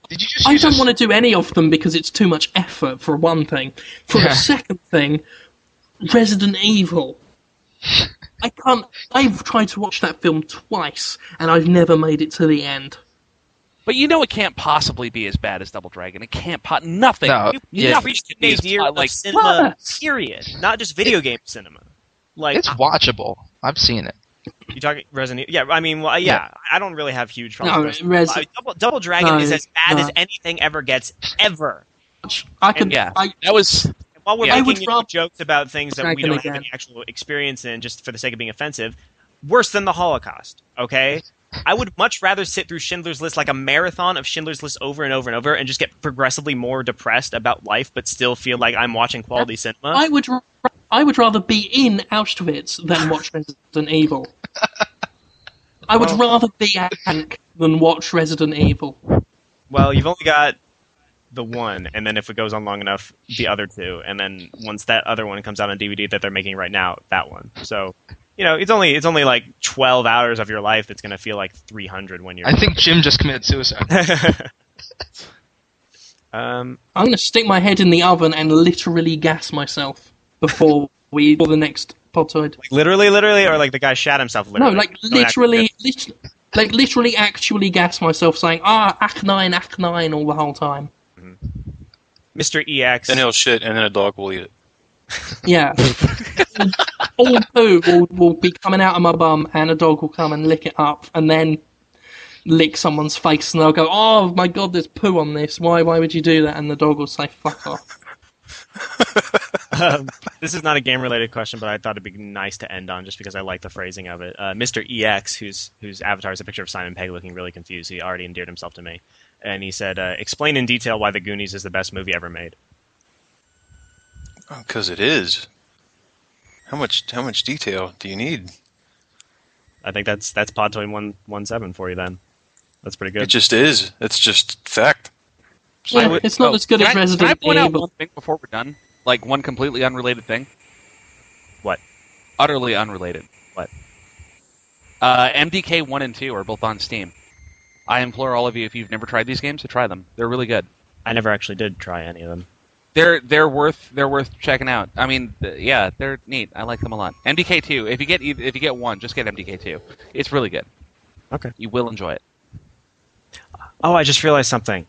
Did you just? I don't this- want to do any of them because it's too much effort, for one thing. For Yeah. a second thing, Resident Evil. I can't. I've tried to watch that film twice, and I've never made it to the end. But you know, it can't possibly be as bad as Double Dragon. It can't. Po- nothing. No, you, yeah. you've reached the Nothing nadir of like cinema, What? period. Not just video game cinema. Like It's watchable. I've seen it. You talking Resident? Evil? Yeah, I mean, well, yeah, I don't really have huge problems. No, with Res- Resident Evil. Double, Double Dragon No, is as bad no. as anything ever gets ever. I could. yeah. I, That was And while we're Yeah. Making you know, jokes about things that we don't have any actual experience in, just for the sake of being offensive, worse than the Holocaust. Okay. I would much rather sit through Schindler's List like a marathon of Schindler's List over and over and over and just get progressively more depressed about life, but still feel like I'm watching quality cinema. I would. Ra- I would rather be in Auschwitz than watch Resident Evil. I would rather be a tank than watch Resident Evil. Well, you've only got the one, and then if it goes on long enough, the other two, and then once that other one comes out on DVD that they're making right now, that one. So, you know, it's only it's only like twelve hours of your life that's going to feel like three hundred when you're. I think Jim just committed suicide. um, I'm going to stick my head in the oven and literally gas myself before we for the next Podtoid. literally, literally, or like the guy shat himself. No, like Don't literally, like literally, actually gas myself, saying "Ah, Ack nine, Ack nine" all the whole time. Mr. EX. Then he'll shit, and then a dog will eat it. Yeah, all poo will, will be coming out of my bum, and a dog will come and lick it up, and then lick someone's face, and they'll go, "Oh my god, there's poo on this. Why? Why would you do that?" And the dog will say, "Fuck off." um, this is not a game related question, but I thought it'd be nice to end on just because I like the phrasing of it. Uh, Mr. EX, whose whose avatar is a picture of Simon Pegg looking really confused, he already endeared himself to me, and he said, uh, "Explain in detail why The Goonies is the best movie ever made." Because it is. How much? How much detail do you need? I think that's that's Podtoid one one seven for you. Then that's pretty good. It just is. It's just fact. Yeah, would- it's not oh, as good as I- Resident Can I point out Evil. one thing before we're done? Like one completely unrelated thing. What? Utterly unrelated. What? Uh, MDK one and two are both on Steam. I implore all of you, if you've never tried these games, to try them. They're really good. I never actually did try any of them. They're they're worth they're worth checking out. I mean, th- yeah, they're neat. I like them a lot. MDK two. If you get eith- if you get one, just get MDK two. It's really good. Okay. You will enjoy it. Oh, I just realized something.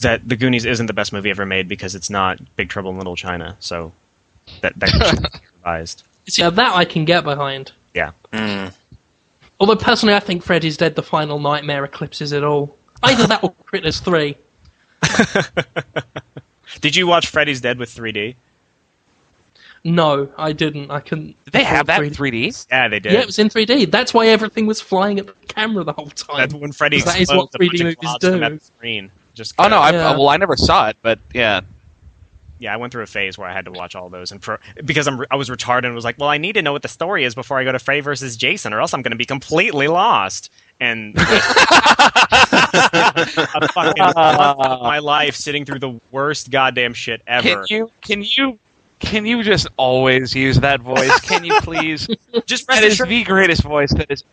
That The Goonies isn't the best movie ever made because it's not Big Trouble in Little China. So that that should be revised. Yeah, that I can get behind. Yeah. Mm. Although personally, I think Freddy's Dead: The Final Nightmare eclipses it all. Either that or Critters Three. Did you watch Freddy's Dead with 3D? No, I didn't. I couldn't. Did they have that in afford 3D? Yeah, they did. Yeah, it was in 3D. That's why everything was flying at the camera the whole time. That's when Freddy That is what 3D movies do. at the screen. Just Oh no, I, Yeah. well I never saw it, but yeah. yeah, I went through a phase where I had to watch all those, and for because I'm I was retarded and was like, well, I need to know what the story is before I go to Frey versus Jason, or else I'm going to be completely lost. And a fucking month of my life sitting through the worst goddamn shit ever. Can you can you can you just always use that voice? Can you please? just that rest is assured, the greatest voice that is.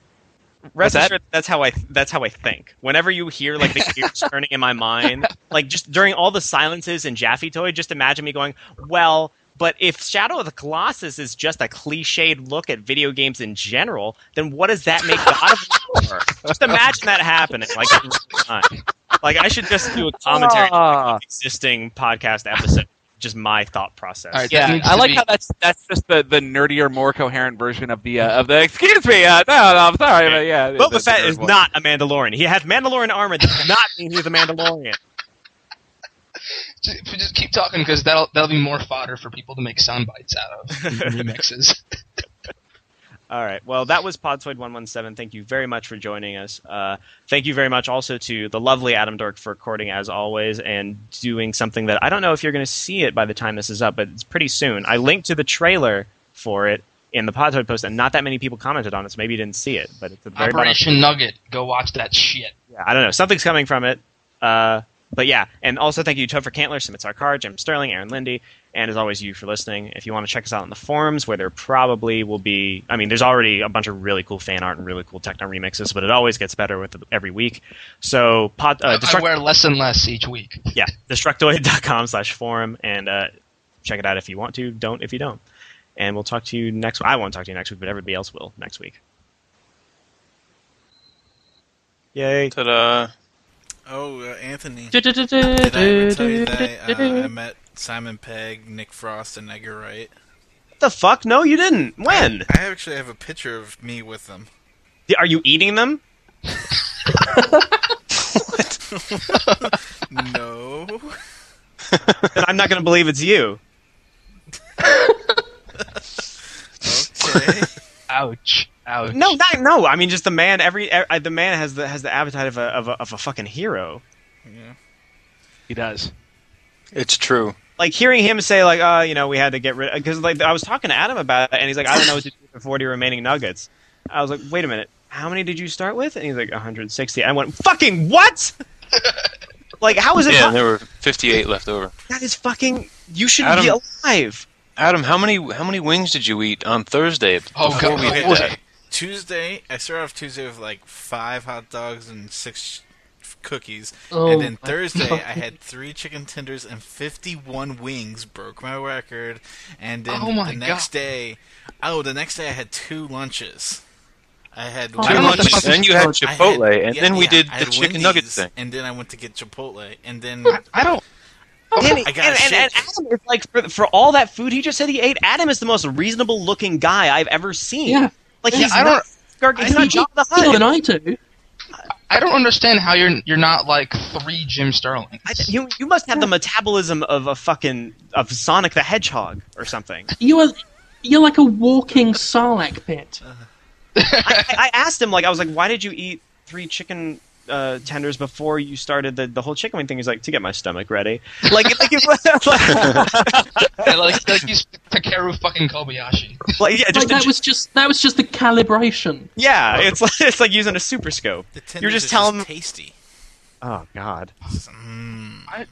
Rest that? assured that's how I that's how I think. Whenever you hear like the gears turning in my mind, like just during all the silences in Jaffe Toy, just imagine me going, well. But if Shadow of the Colossus is just a cliched look at video games in general, then what does that make God of War? Just imagine that happening, like in real time. Like I should just do a commentary on Ah. existing podcast episode, just my thought process. All right, that Yeah, I like be- how that's that's just the, the nerdier, more coherent version of the uh, of the. Excuse me, uh, no, no, I'm sorry, but yeah. the- Boba the Fett is voice. not a Mandalorian. He has Mandalorian armor. That does not mean he's a Mandalorian. Just, just keep talking because that'll that'll be more fodder for people to make sound bites out of remixes. All right. Well, that was Podtoid117. Thank you very much for joining us. Uh, thank you very much also to the lovely Adam Dork for recording as always and doing something that I don't know if you're going to see it by the time this is up, but it's pretty soon. I linked to the trailer for it in the Podtoid post, and not that many people commented on it, so maybe you didn't see it. But it's a very. Operation Nugget. Go watch that shit. Yeah, I don't know. Something's coming from it. Uh, but yeah, and also thank you to Topher Cantler, Sumit Sarkar, Jim Sterling, Aaron Linde, and as always, you for listening. If you want to check us out on the forums, where there probably will be, I mean, there's already a bunch of really cool fan art and really cool techno remixes, but it always gets better with every week. So, pod, uh, I wear less and less each week. yeah, destructoid.com slash forum, and uh, check it out if you want to. Don't if you don't. And we'll talk to you next. I won't talk to you next week, but everybody else will next week. Yay! Ta-da! Oh, uh, Anthony. Did I ever tell you Did that uh, I met Simon Pegg, Nick Frost, and Edgar Wright? What the fuck? No, you didn't. When? I actually have a picture of me with them. Are you eating them? No. Then I'm not going to believe it's you. Okay. Ouch. Ouch. No, not, no. I mean, just the man. Every uh, the man has the has the appetite of a of a, of a fucking hero. Yeah. He does. It's true. Like hearing him say like, uh, you know, we had to get rid of because like I was talking to Adam about it, and he's like, I don't know what to do with 40 remaining nuggets. I was like, wait a minute, how many did you start with? And he's like, 160. I went, fucking what? like, how is it? Yeah, po- there were 58 left over. that is fucking. You should Adam- be alive. Adam, how many how many wings did you eat on Thursday Oh, before God. we hit that? It- Tuesday, I started off Tuesday with like five hot dogs and six cookies, Oh and then Thursday I had three chicken tenders and fifty-one wings. Broke my record, and then Oh the next God. day, oh, the next day I had two lunches. I had Oh, Two don't know if lunches, then you had I had- Chipotle, and yeah, then we yeah, did the had chicken nugget Wendy's, thing. and then I went to get Chipotle, and then I don't. Oh, and, I got and, and, and. Adam is like for, for all that food he just said he ate. Adam is the most reasonable looking guy I've ever seen. Yeah. Like Yeah, he's I not. Gar- I He's not Jabba the More than I do. I don't understand how you're you're not like three Jim Sterling. I, you you must have the metabolism of a fucking of Sonic the Hedgehog or something. You are you're like a walking Sarlacc pit. I, I asked him like I was like, why did you eat three chicken uh, tenders before you started the, the whole chicken wing thing? He's like, to get my stomach ready. Like like, it was- like, Yeah, like like he's Takeru fucking Kobayashi. like, yeah, Like that a- was just that was just the calibration. yeah, it's like it's like using a super scope. the You're just telling just tasty. Oh God, Mm. I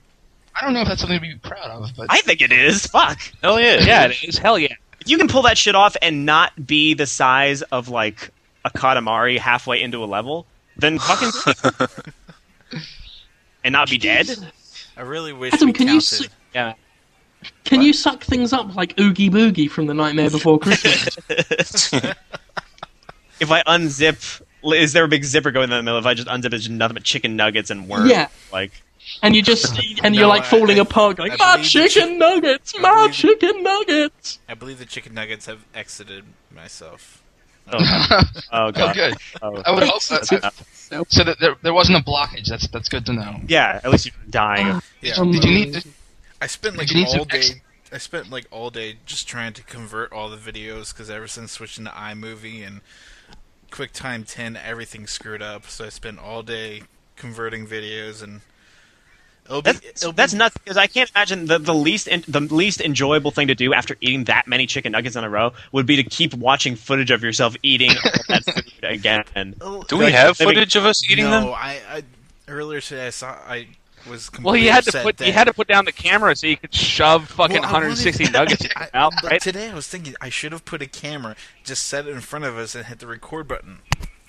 don't know if that's something to be proud of, but I think it is. Fuck. Hell yeah! Yeah, it is. Hell yeah. If you can pull that shit off and not be the size of like a Katamari halfway into a level, then fucking and not be dead. I really wish Adam, we can you counted. s- Yeah. Can you suck things up like Oogie Boogie from The Nightmare Before Christmas? If I unzip, is there a big zipper going in the middle? If I just unzip, it's just nothing but chicken nuggets and worms. Yeah. Like and you just and you're like I- falling I- apart, going, I "My chicken chick- nuggets, my believe the- chicken nuggets." I believe the chicken nuggets have exited myself. Oh, oh oh, god. good. Oh. I would hope so. So- So that there, there wasn't a blockage. That's that's good to know. Yeah, at least you're dying. of- Yeah. Um, Did you need to? I spent like Did you need all to ex- day. I spent like all day just trying to convert all the videos because ever since switching to iMovie and QuickTime 10, everything's screwed up. So I spent all day converting videos and. It'll be, That's, it'll that's be, nuts because I can't imagine the, the least en- the least enjoyable thing to do after eating that many chicken nuggets in a row would be to keep watching footage of yourself eating all that food again. Oh, Do we Like, have living- footage of us eating no, them? I, I earlier today I saw I was completely Well, you had to put that, you had to put down the camera so you could shove fucking Well, 160 wanted- nuggets in I- your mouth, right? Today I was thinking I should have put a camera, just set it in front of us, and hit the record button,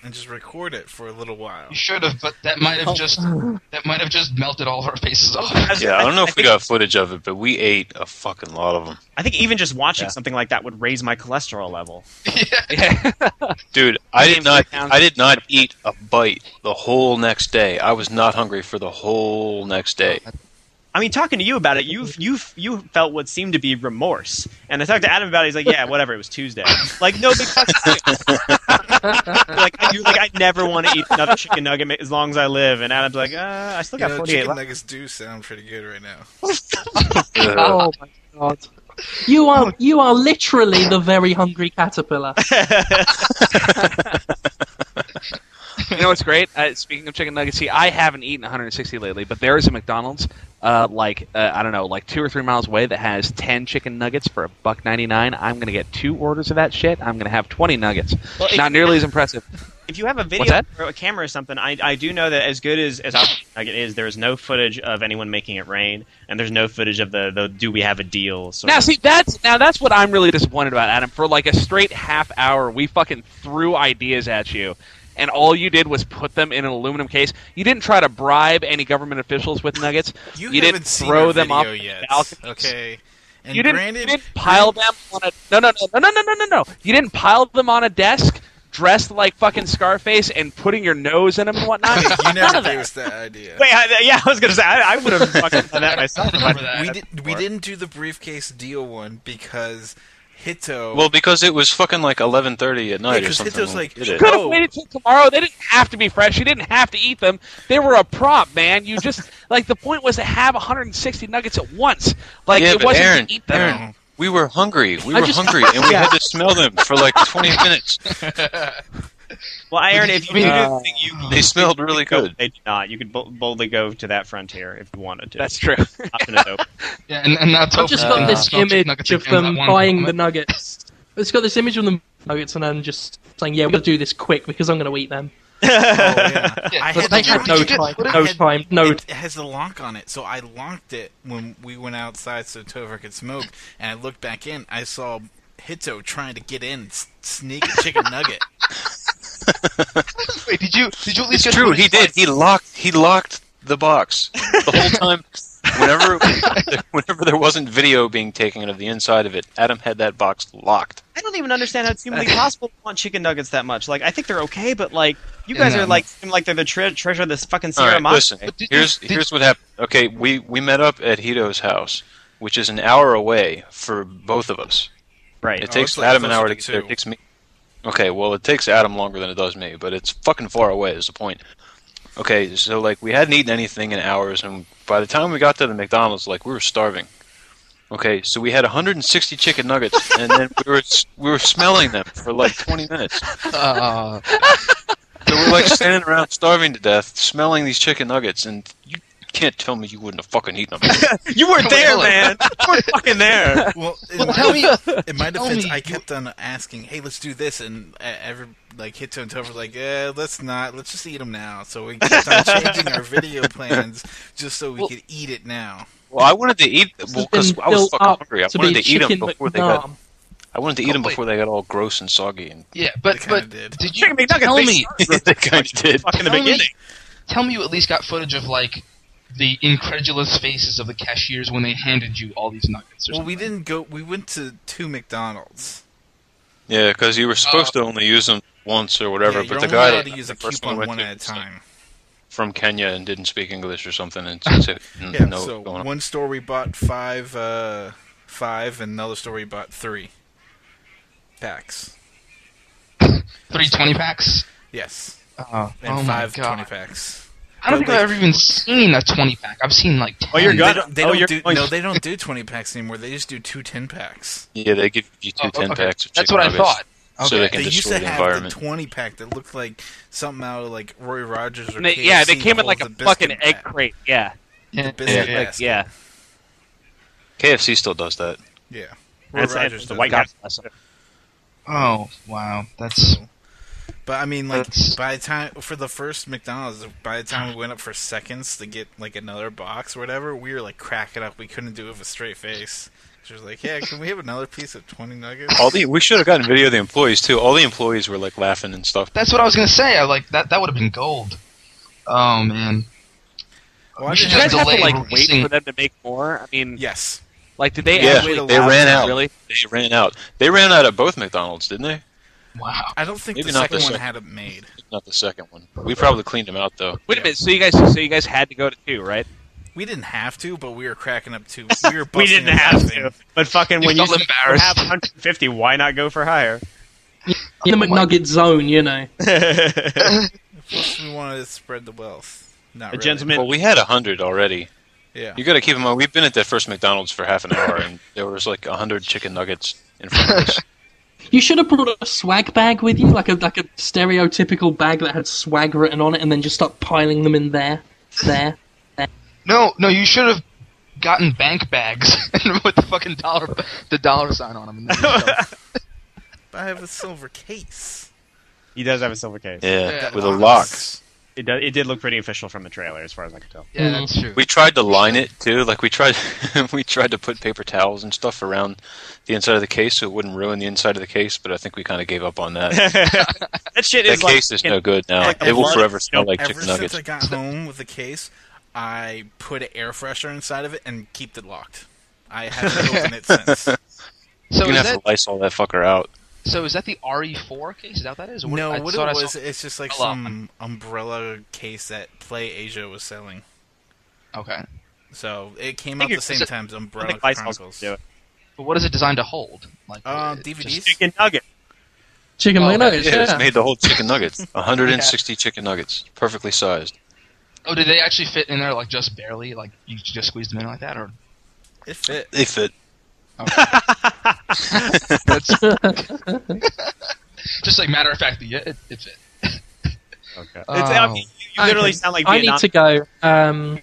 and just record it for a little while. You should have, but that might have oh. just that might have just melted all of our faces off. Yeah, I don't know if we think, got footage of it, but we ate a fucking lot of them. I think even just watching Yeah. something like that would raise my cholesterol level. Yeah. Dude, I did not. I did not eat a bite the whole next day. I was not hungry for the whole next day. Oh, I mean, talking to you about it, you you you felt what seemed to be remorse, and I talked to Adam about it. He's like, "Yeah, whatever. It was Tuesday. Like, no big fucking deal." like, you're like, I never want to eat another chicken nugget as long as I live. And Adam's like, uh, I still You got know, 48 chicken nuggets do sound pretty good right now. Oh my god. You are you are literally the very hungry caterpillar. You know what's great? Uh, speaking of chicken nuggets, see, I haven't eaten 160 lately, but there is a McDonald's, uh, like uh, I don't know, like two or three miles away that has 10 chicken nuggets for a buck 99. I'm gonna get two orders of that shit. I'm gonna have 20 nuggets. Well, Not nearly as impressive. If you have a video or a camera or something, I, I do know that as good as as our nugget is, there is no footage of anyone making it rain, and there's no footage of the, the do we have a deal. Sort Now, of. see, that's now that's what I'm really disappointed about, Adam. For like a straight half hour, we fucking threw ideas at you, and all you did was put them in an aluminum case. You didn't try to bribe any government officials with nuggets. You, You haven't didn't seen throw them video off yet. balconies. Okay. And you didn't, granted, you didn't pile them on a no no no no no no no no. You didn't pile them on a desk, dressed like fucking Scarface, and putting your nose in them and whatnot. you None never of gave us that idea. Wait, I, yeah, I was gonna say I, I would have fucking done that myself. if I- that. we did we didn't do the briefcase deal one because Hito. Well, because it was fucking like 11:30 at night or 'cause something. Hito's when we like, did You it. could have waited till tomorrow. They didn't have to be fresh. You didn't have to eat them. They were a prop, man. You just like the point was to have 160 nuggets at once. Like yeah, it wasn't Aaron, to eat them. Aaron, we were hungry. We I were just- hungry, and we Yeah. had to smell them for like 20 minutes. Well, Aaron, if you I mean, do uh, the thing you They smelled really go, good. they do not. You could boldly go to that frontier if you wanted to. That's true. Option is open. Yeah, and, and now I've just got uh, this smelled image of them that one buying the nuggets. It's got this image of them nuggets, and then just saying, "Yeah, we're gonna do this quick because I'm gonna eat them." oh, yeah. Yeah, I but had like, the how lock- did No time. No had- time. No. It has the lock on it, so I locked it when we went outside so Topher could smoke. And I looked back in, I saw Hito trying to get in, sneak a chicken nugget. Wait, did you did you at least It's get true. He did. like- He locked. He locked the box the whole time. Whenever, whenever there wasn't video being taken of the inside of it, Adam had that box locked. I don't even understand how it's humanly possible to want chicken nuggets that much. Like, I think they're okay, but like, you guys Yeah. are like, seem like they're the tre- treasure of this fucking All Sierra right, listen. Did Here's did- here's what happened. Okay, we we met up at Hito's house, which is an hour away for both of us. Right. It Oh, takes it's like Adam an hour to to get there. It takes me. Okay, well, it takes Adam longer than it does me, but it's fucking far away. Is the point? Okay, so like we hadn't eaten anything in hours, and by the time we got to the McDonald's, like we were starving. Okay, so we had 160 chicken nuggets, and then we were we were smelling them for like 20 minutes. Uh, So we're like standing around starving to death, smelling these chicken nuggets, and you can't tell me you wouldn't have fucking eaten them. You weren't there, on. man. You weren't fucking there. Well, in, Well, my, tell me- in my tell defense, me- I kept on asking, "Hey, let's do this," and every like Hito and Topher were like, "Yeah, let's not. Let's just eat them now." So we kept on changing our video plans just so we Well- could eat it now. Well, I wanted to eat This well because I was fucking hungry. I wanted to eat them chicken before they got. I wanted to eat Oh, them wait. before they got all gross and soggy. And yeah, but They but did. did you Chicken McNuggets, tell me? they kind of did. Fucking the Tell me- beginning. Tell me you at least got footage of like the incredulous faces of the cashiers when they handed you all these nuggets. Well, we something. didn't go. We went to two McDonald's. Yeah, because you were supposed to only use them once or whatever. yeah, but the only guy allowed to use a the first one coupon we went one at a time. from Kenya and didn't speak English or something, and so, so Yeah. know so going on. one store we bought five, uh, five, and another store we bought three packs. three twenty packs. Yes, Oh, and oh my god! 20 packs. I don't But, think I've ever even seen a twenty pack. I've seen like. 10. Oh, you're They don't, they Oh, don't you're do going- no, they don't do twenty packs anymore. They just do two 10 packs. Yeah, they give you two Oh, ten okay. packs. Of That's chicken what I nuggets. thought. So they can They used destroy to the have environment. the twenty pack that looked like something out of like Roy Rogers or And they- yeah, they came in like a the fucking biscuit egg crate. Yeah, Yeah, biscuit yeah. like yeah. KFC still does that. Yeah, Roy That's, Rogers the white that. guy. Oh wow, that's But I mean, like That's- by the time for the first McDonald's, by the time we went up for seconds to get like another box or whatever, we were like cracking up. We couldn't do it with a straight face. She was like, "Yeah, can we have another piece of twenty nuggets?" All the we should have gotten video of the employees too. All the employees were like laughing and stuff. that's what I was gonna say. I like that. That would have been gold. Oh man. Well, I Did should you guys just have to delay like wait for them to make more? I mean, yes, like did they Yeah, actually? they ran out. Really? They ran out. They ran out at both McDonald's, didn't they? Wow. I don't think Maybe the not second the one second. had it made. Not the second one. We probably cleaned them out though. Wait a minute. So you guys, so you guys had to go to two, right? We didn't have to, but we were cracking up too. We were. We didn't have laughing. to. But fucking You when you felt embarrassed. have 150, why not go for higher? In the McNugget zone, you know. Plus, we wanted to spread the wealth. Not A really. gentleman. Well, we had a hundred already. Yeah. You got to keep in mind we've been at that first McDonald's for half an hour, and there was like a hundred chicken nuggets in front of us. You should have brought a swag bag with you, like a like a stereotypical bag that had swag written on it, and then just start piling them in there, there. No, no, you should have gotten bank bags with the fucking dollar, the dollar sign on them. But I have a silver case. He does have a silver case. Yeah, Yeah. with a lock. It, do, it did look pretty official from the trailer, as far as I could tell. yeah, that's mm-hmm. true. We tried to line it too. Like we tried, we tried to put paper towels and stuff around the inside of the case so it wouldn't ruin the inside of the case. But I think we kind of gave up on that. that shit that is like case is no good now. like it will forever smell like Ever chicken since nuggets. I got home with the case, I put an air freshener inside of it and kept it locked. I haven't opened it since. So You're gonna is have that to Lysol that fucker out. So is that the RE4 case? Is that what that is? Or no, I what it was, saw- it's just like Hello. some umbrella case that Play Asia was selling. Okay. So it came out the same it's- time as Umbrella think Chronicles. do. But what is it designed to hold? Like Uh, it just- DVDs. Chicken nugget. Chicken Oh, McNuggets. Yeah, Yeah, it's made the whole chicken nuggets. 160 chicken nuggets, perfectly sized. Oh, did they actually fit in there like just barely? Like you just squeezed them in like that, or It fit. They fit. that's just like matter of fact, yeah, it, it fit. Okay. It's, Oh. I mean, you, you literally Okay. sound like I Vietnam. need to go. Um,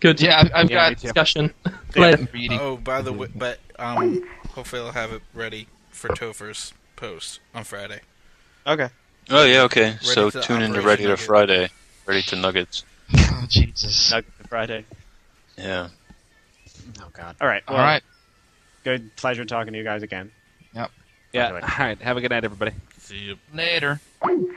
good Yeah, I've, I've Yeah, got too. discussion. Yeah. Later. Oh, by the way, but um, hopefully I'll have it ready for Topher's post on Friday. Okay. Oh yeah, okay. so tune into Operation Ready to Nugget. Friday, Ready to Nuggets. Oh, Jesus. Nugget for Friday. Yeah. Oh God. All right. All well, right. Good pleasure talking to you guys again. Yep. Yeah. All right. Have a good night, everybody. See you. Later. Thank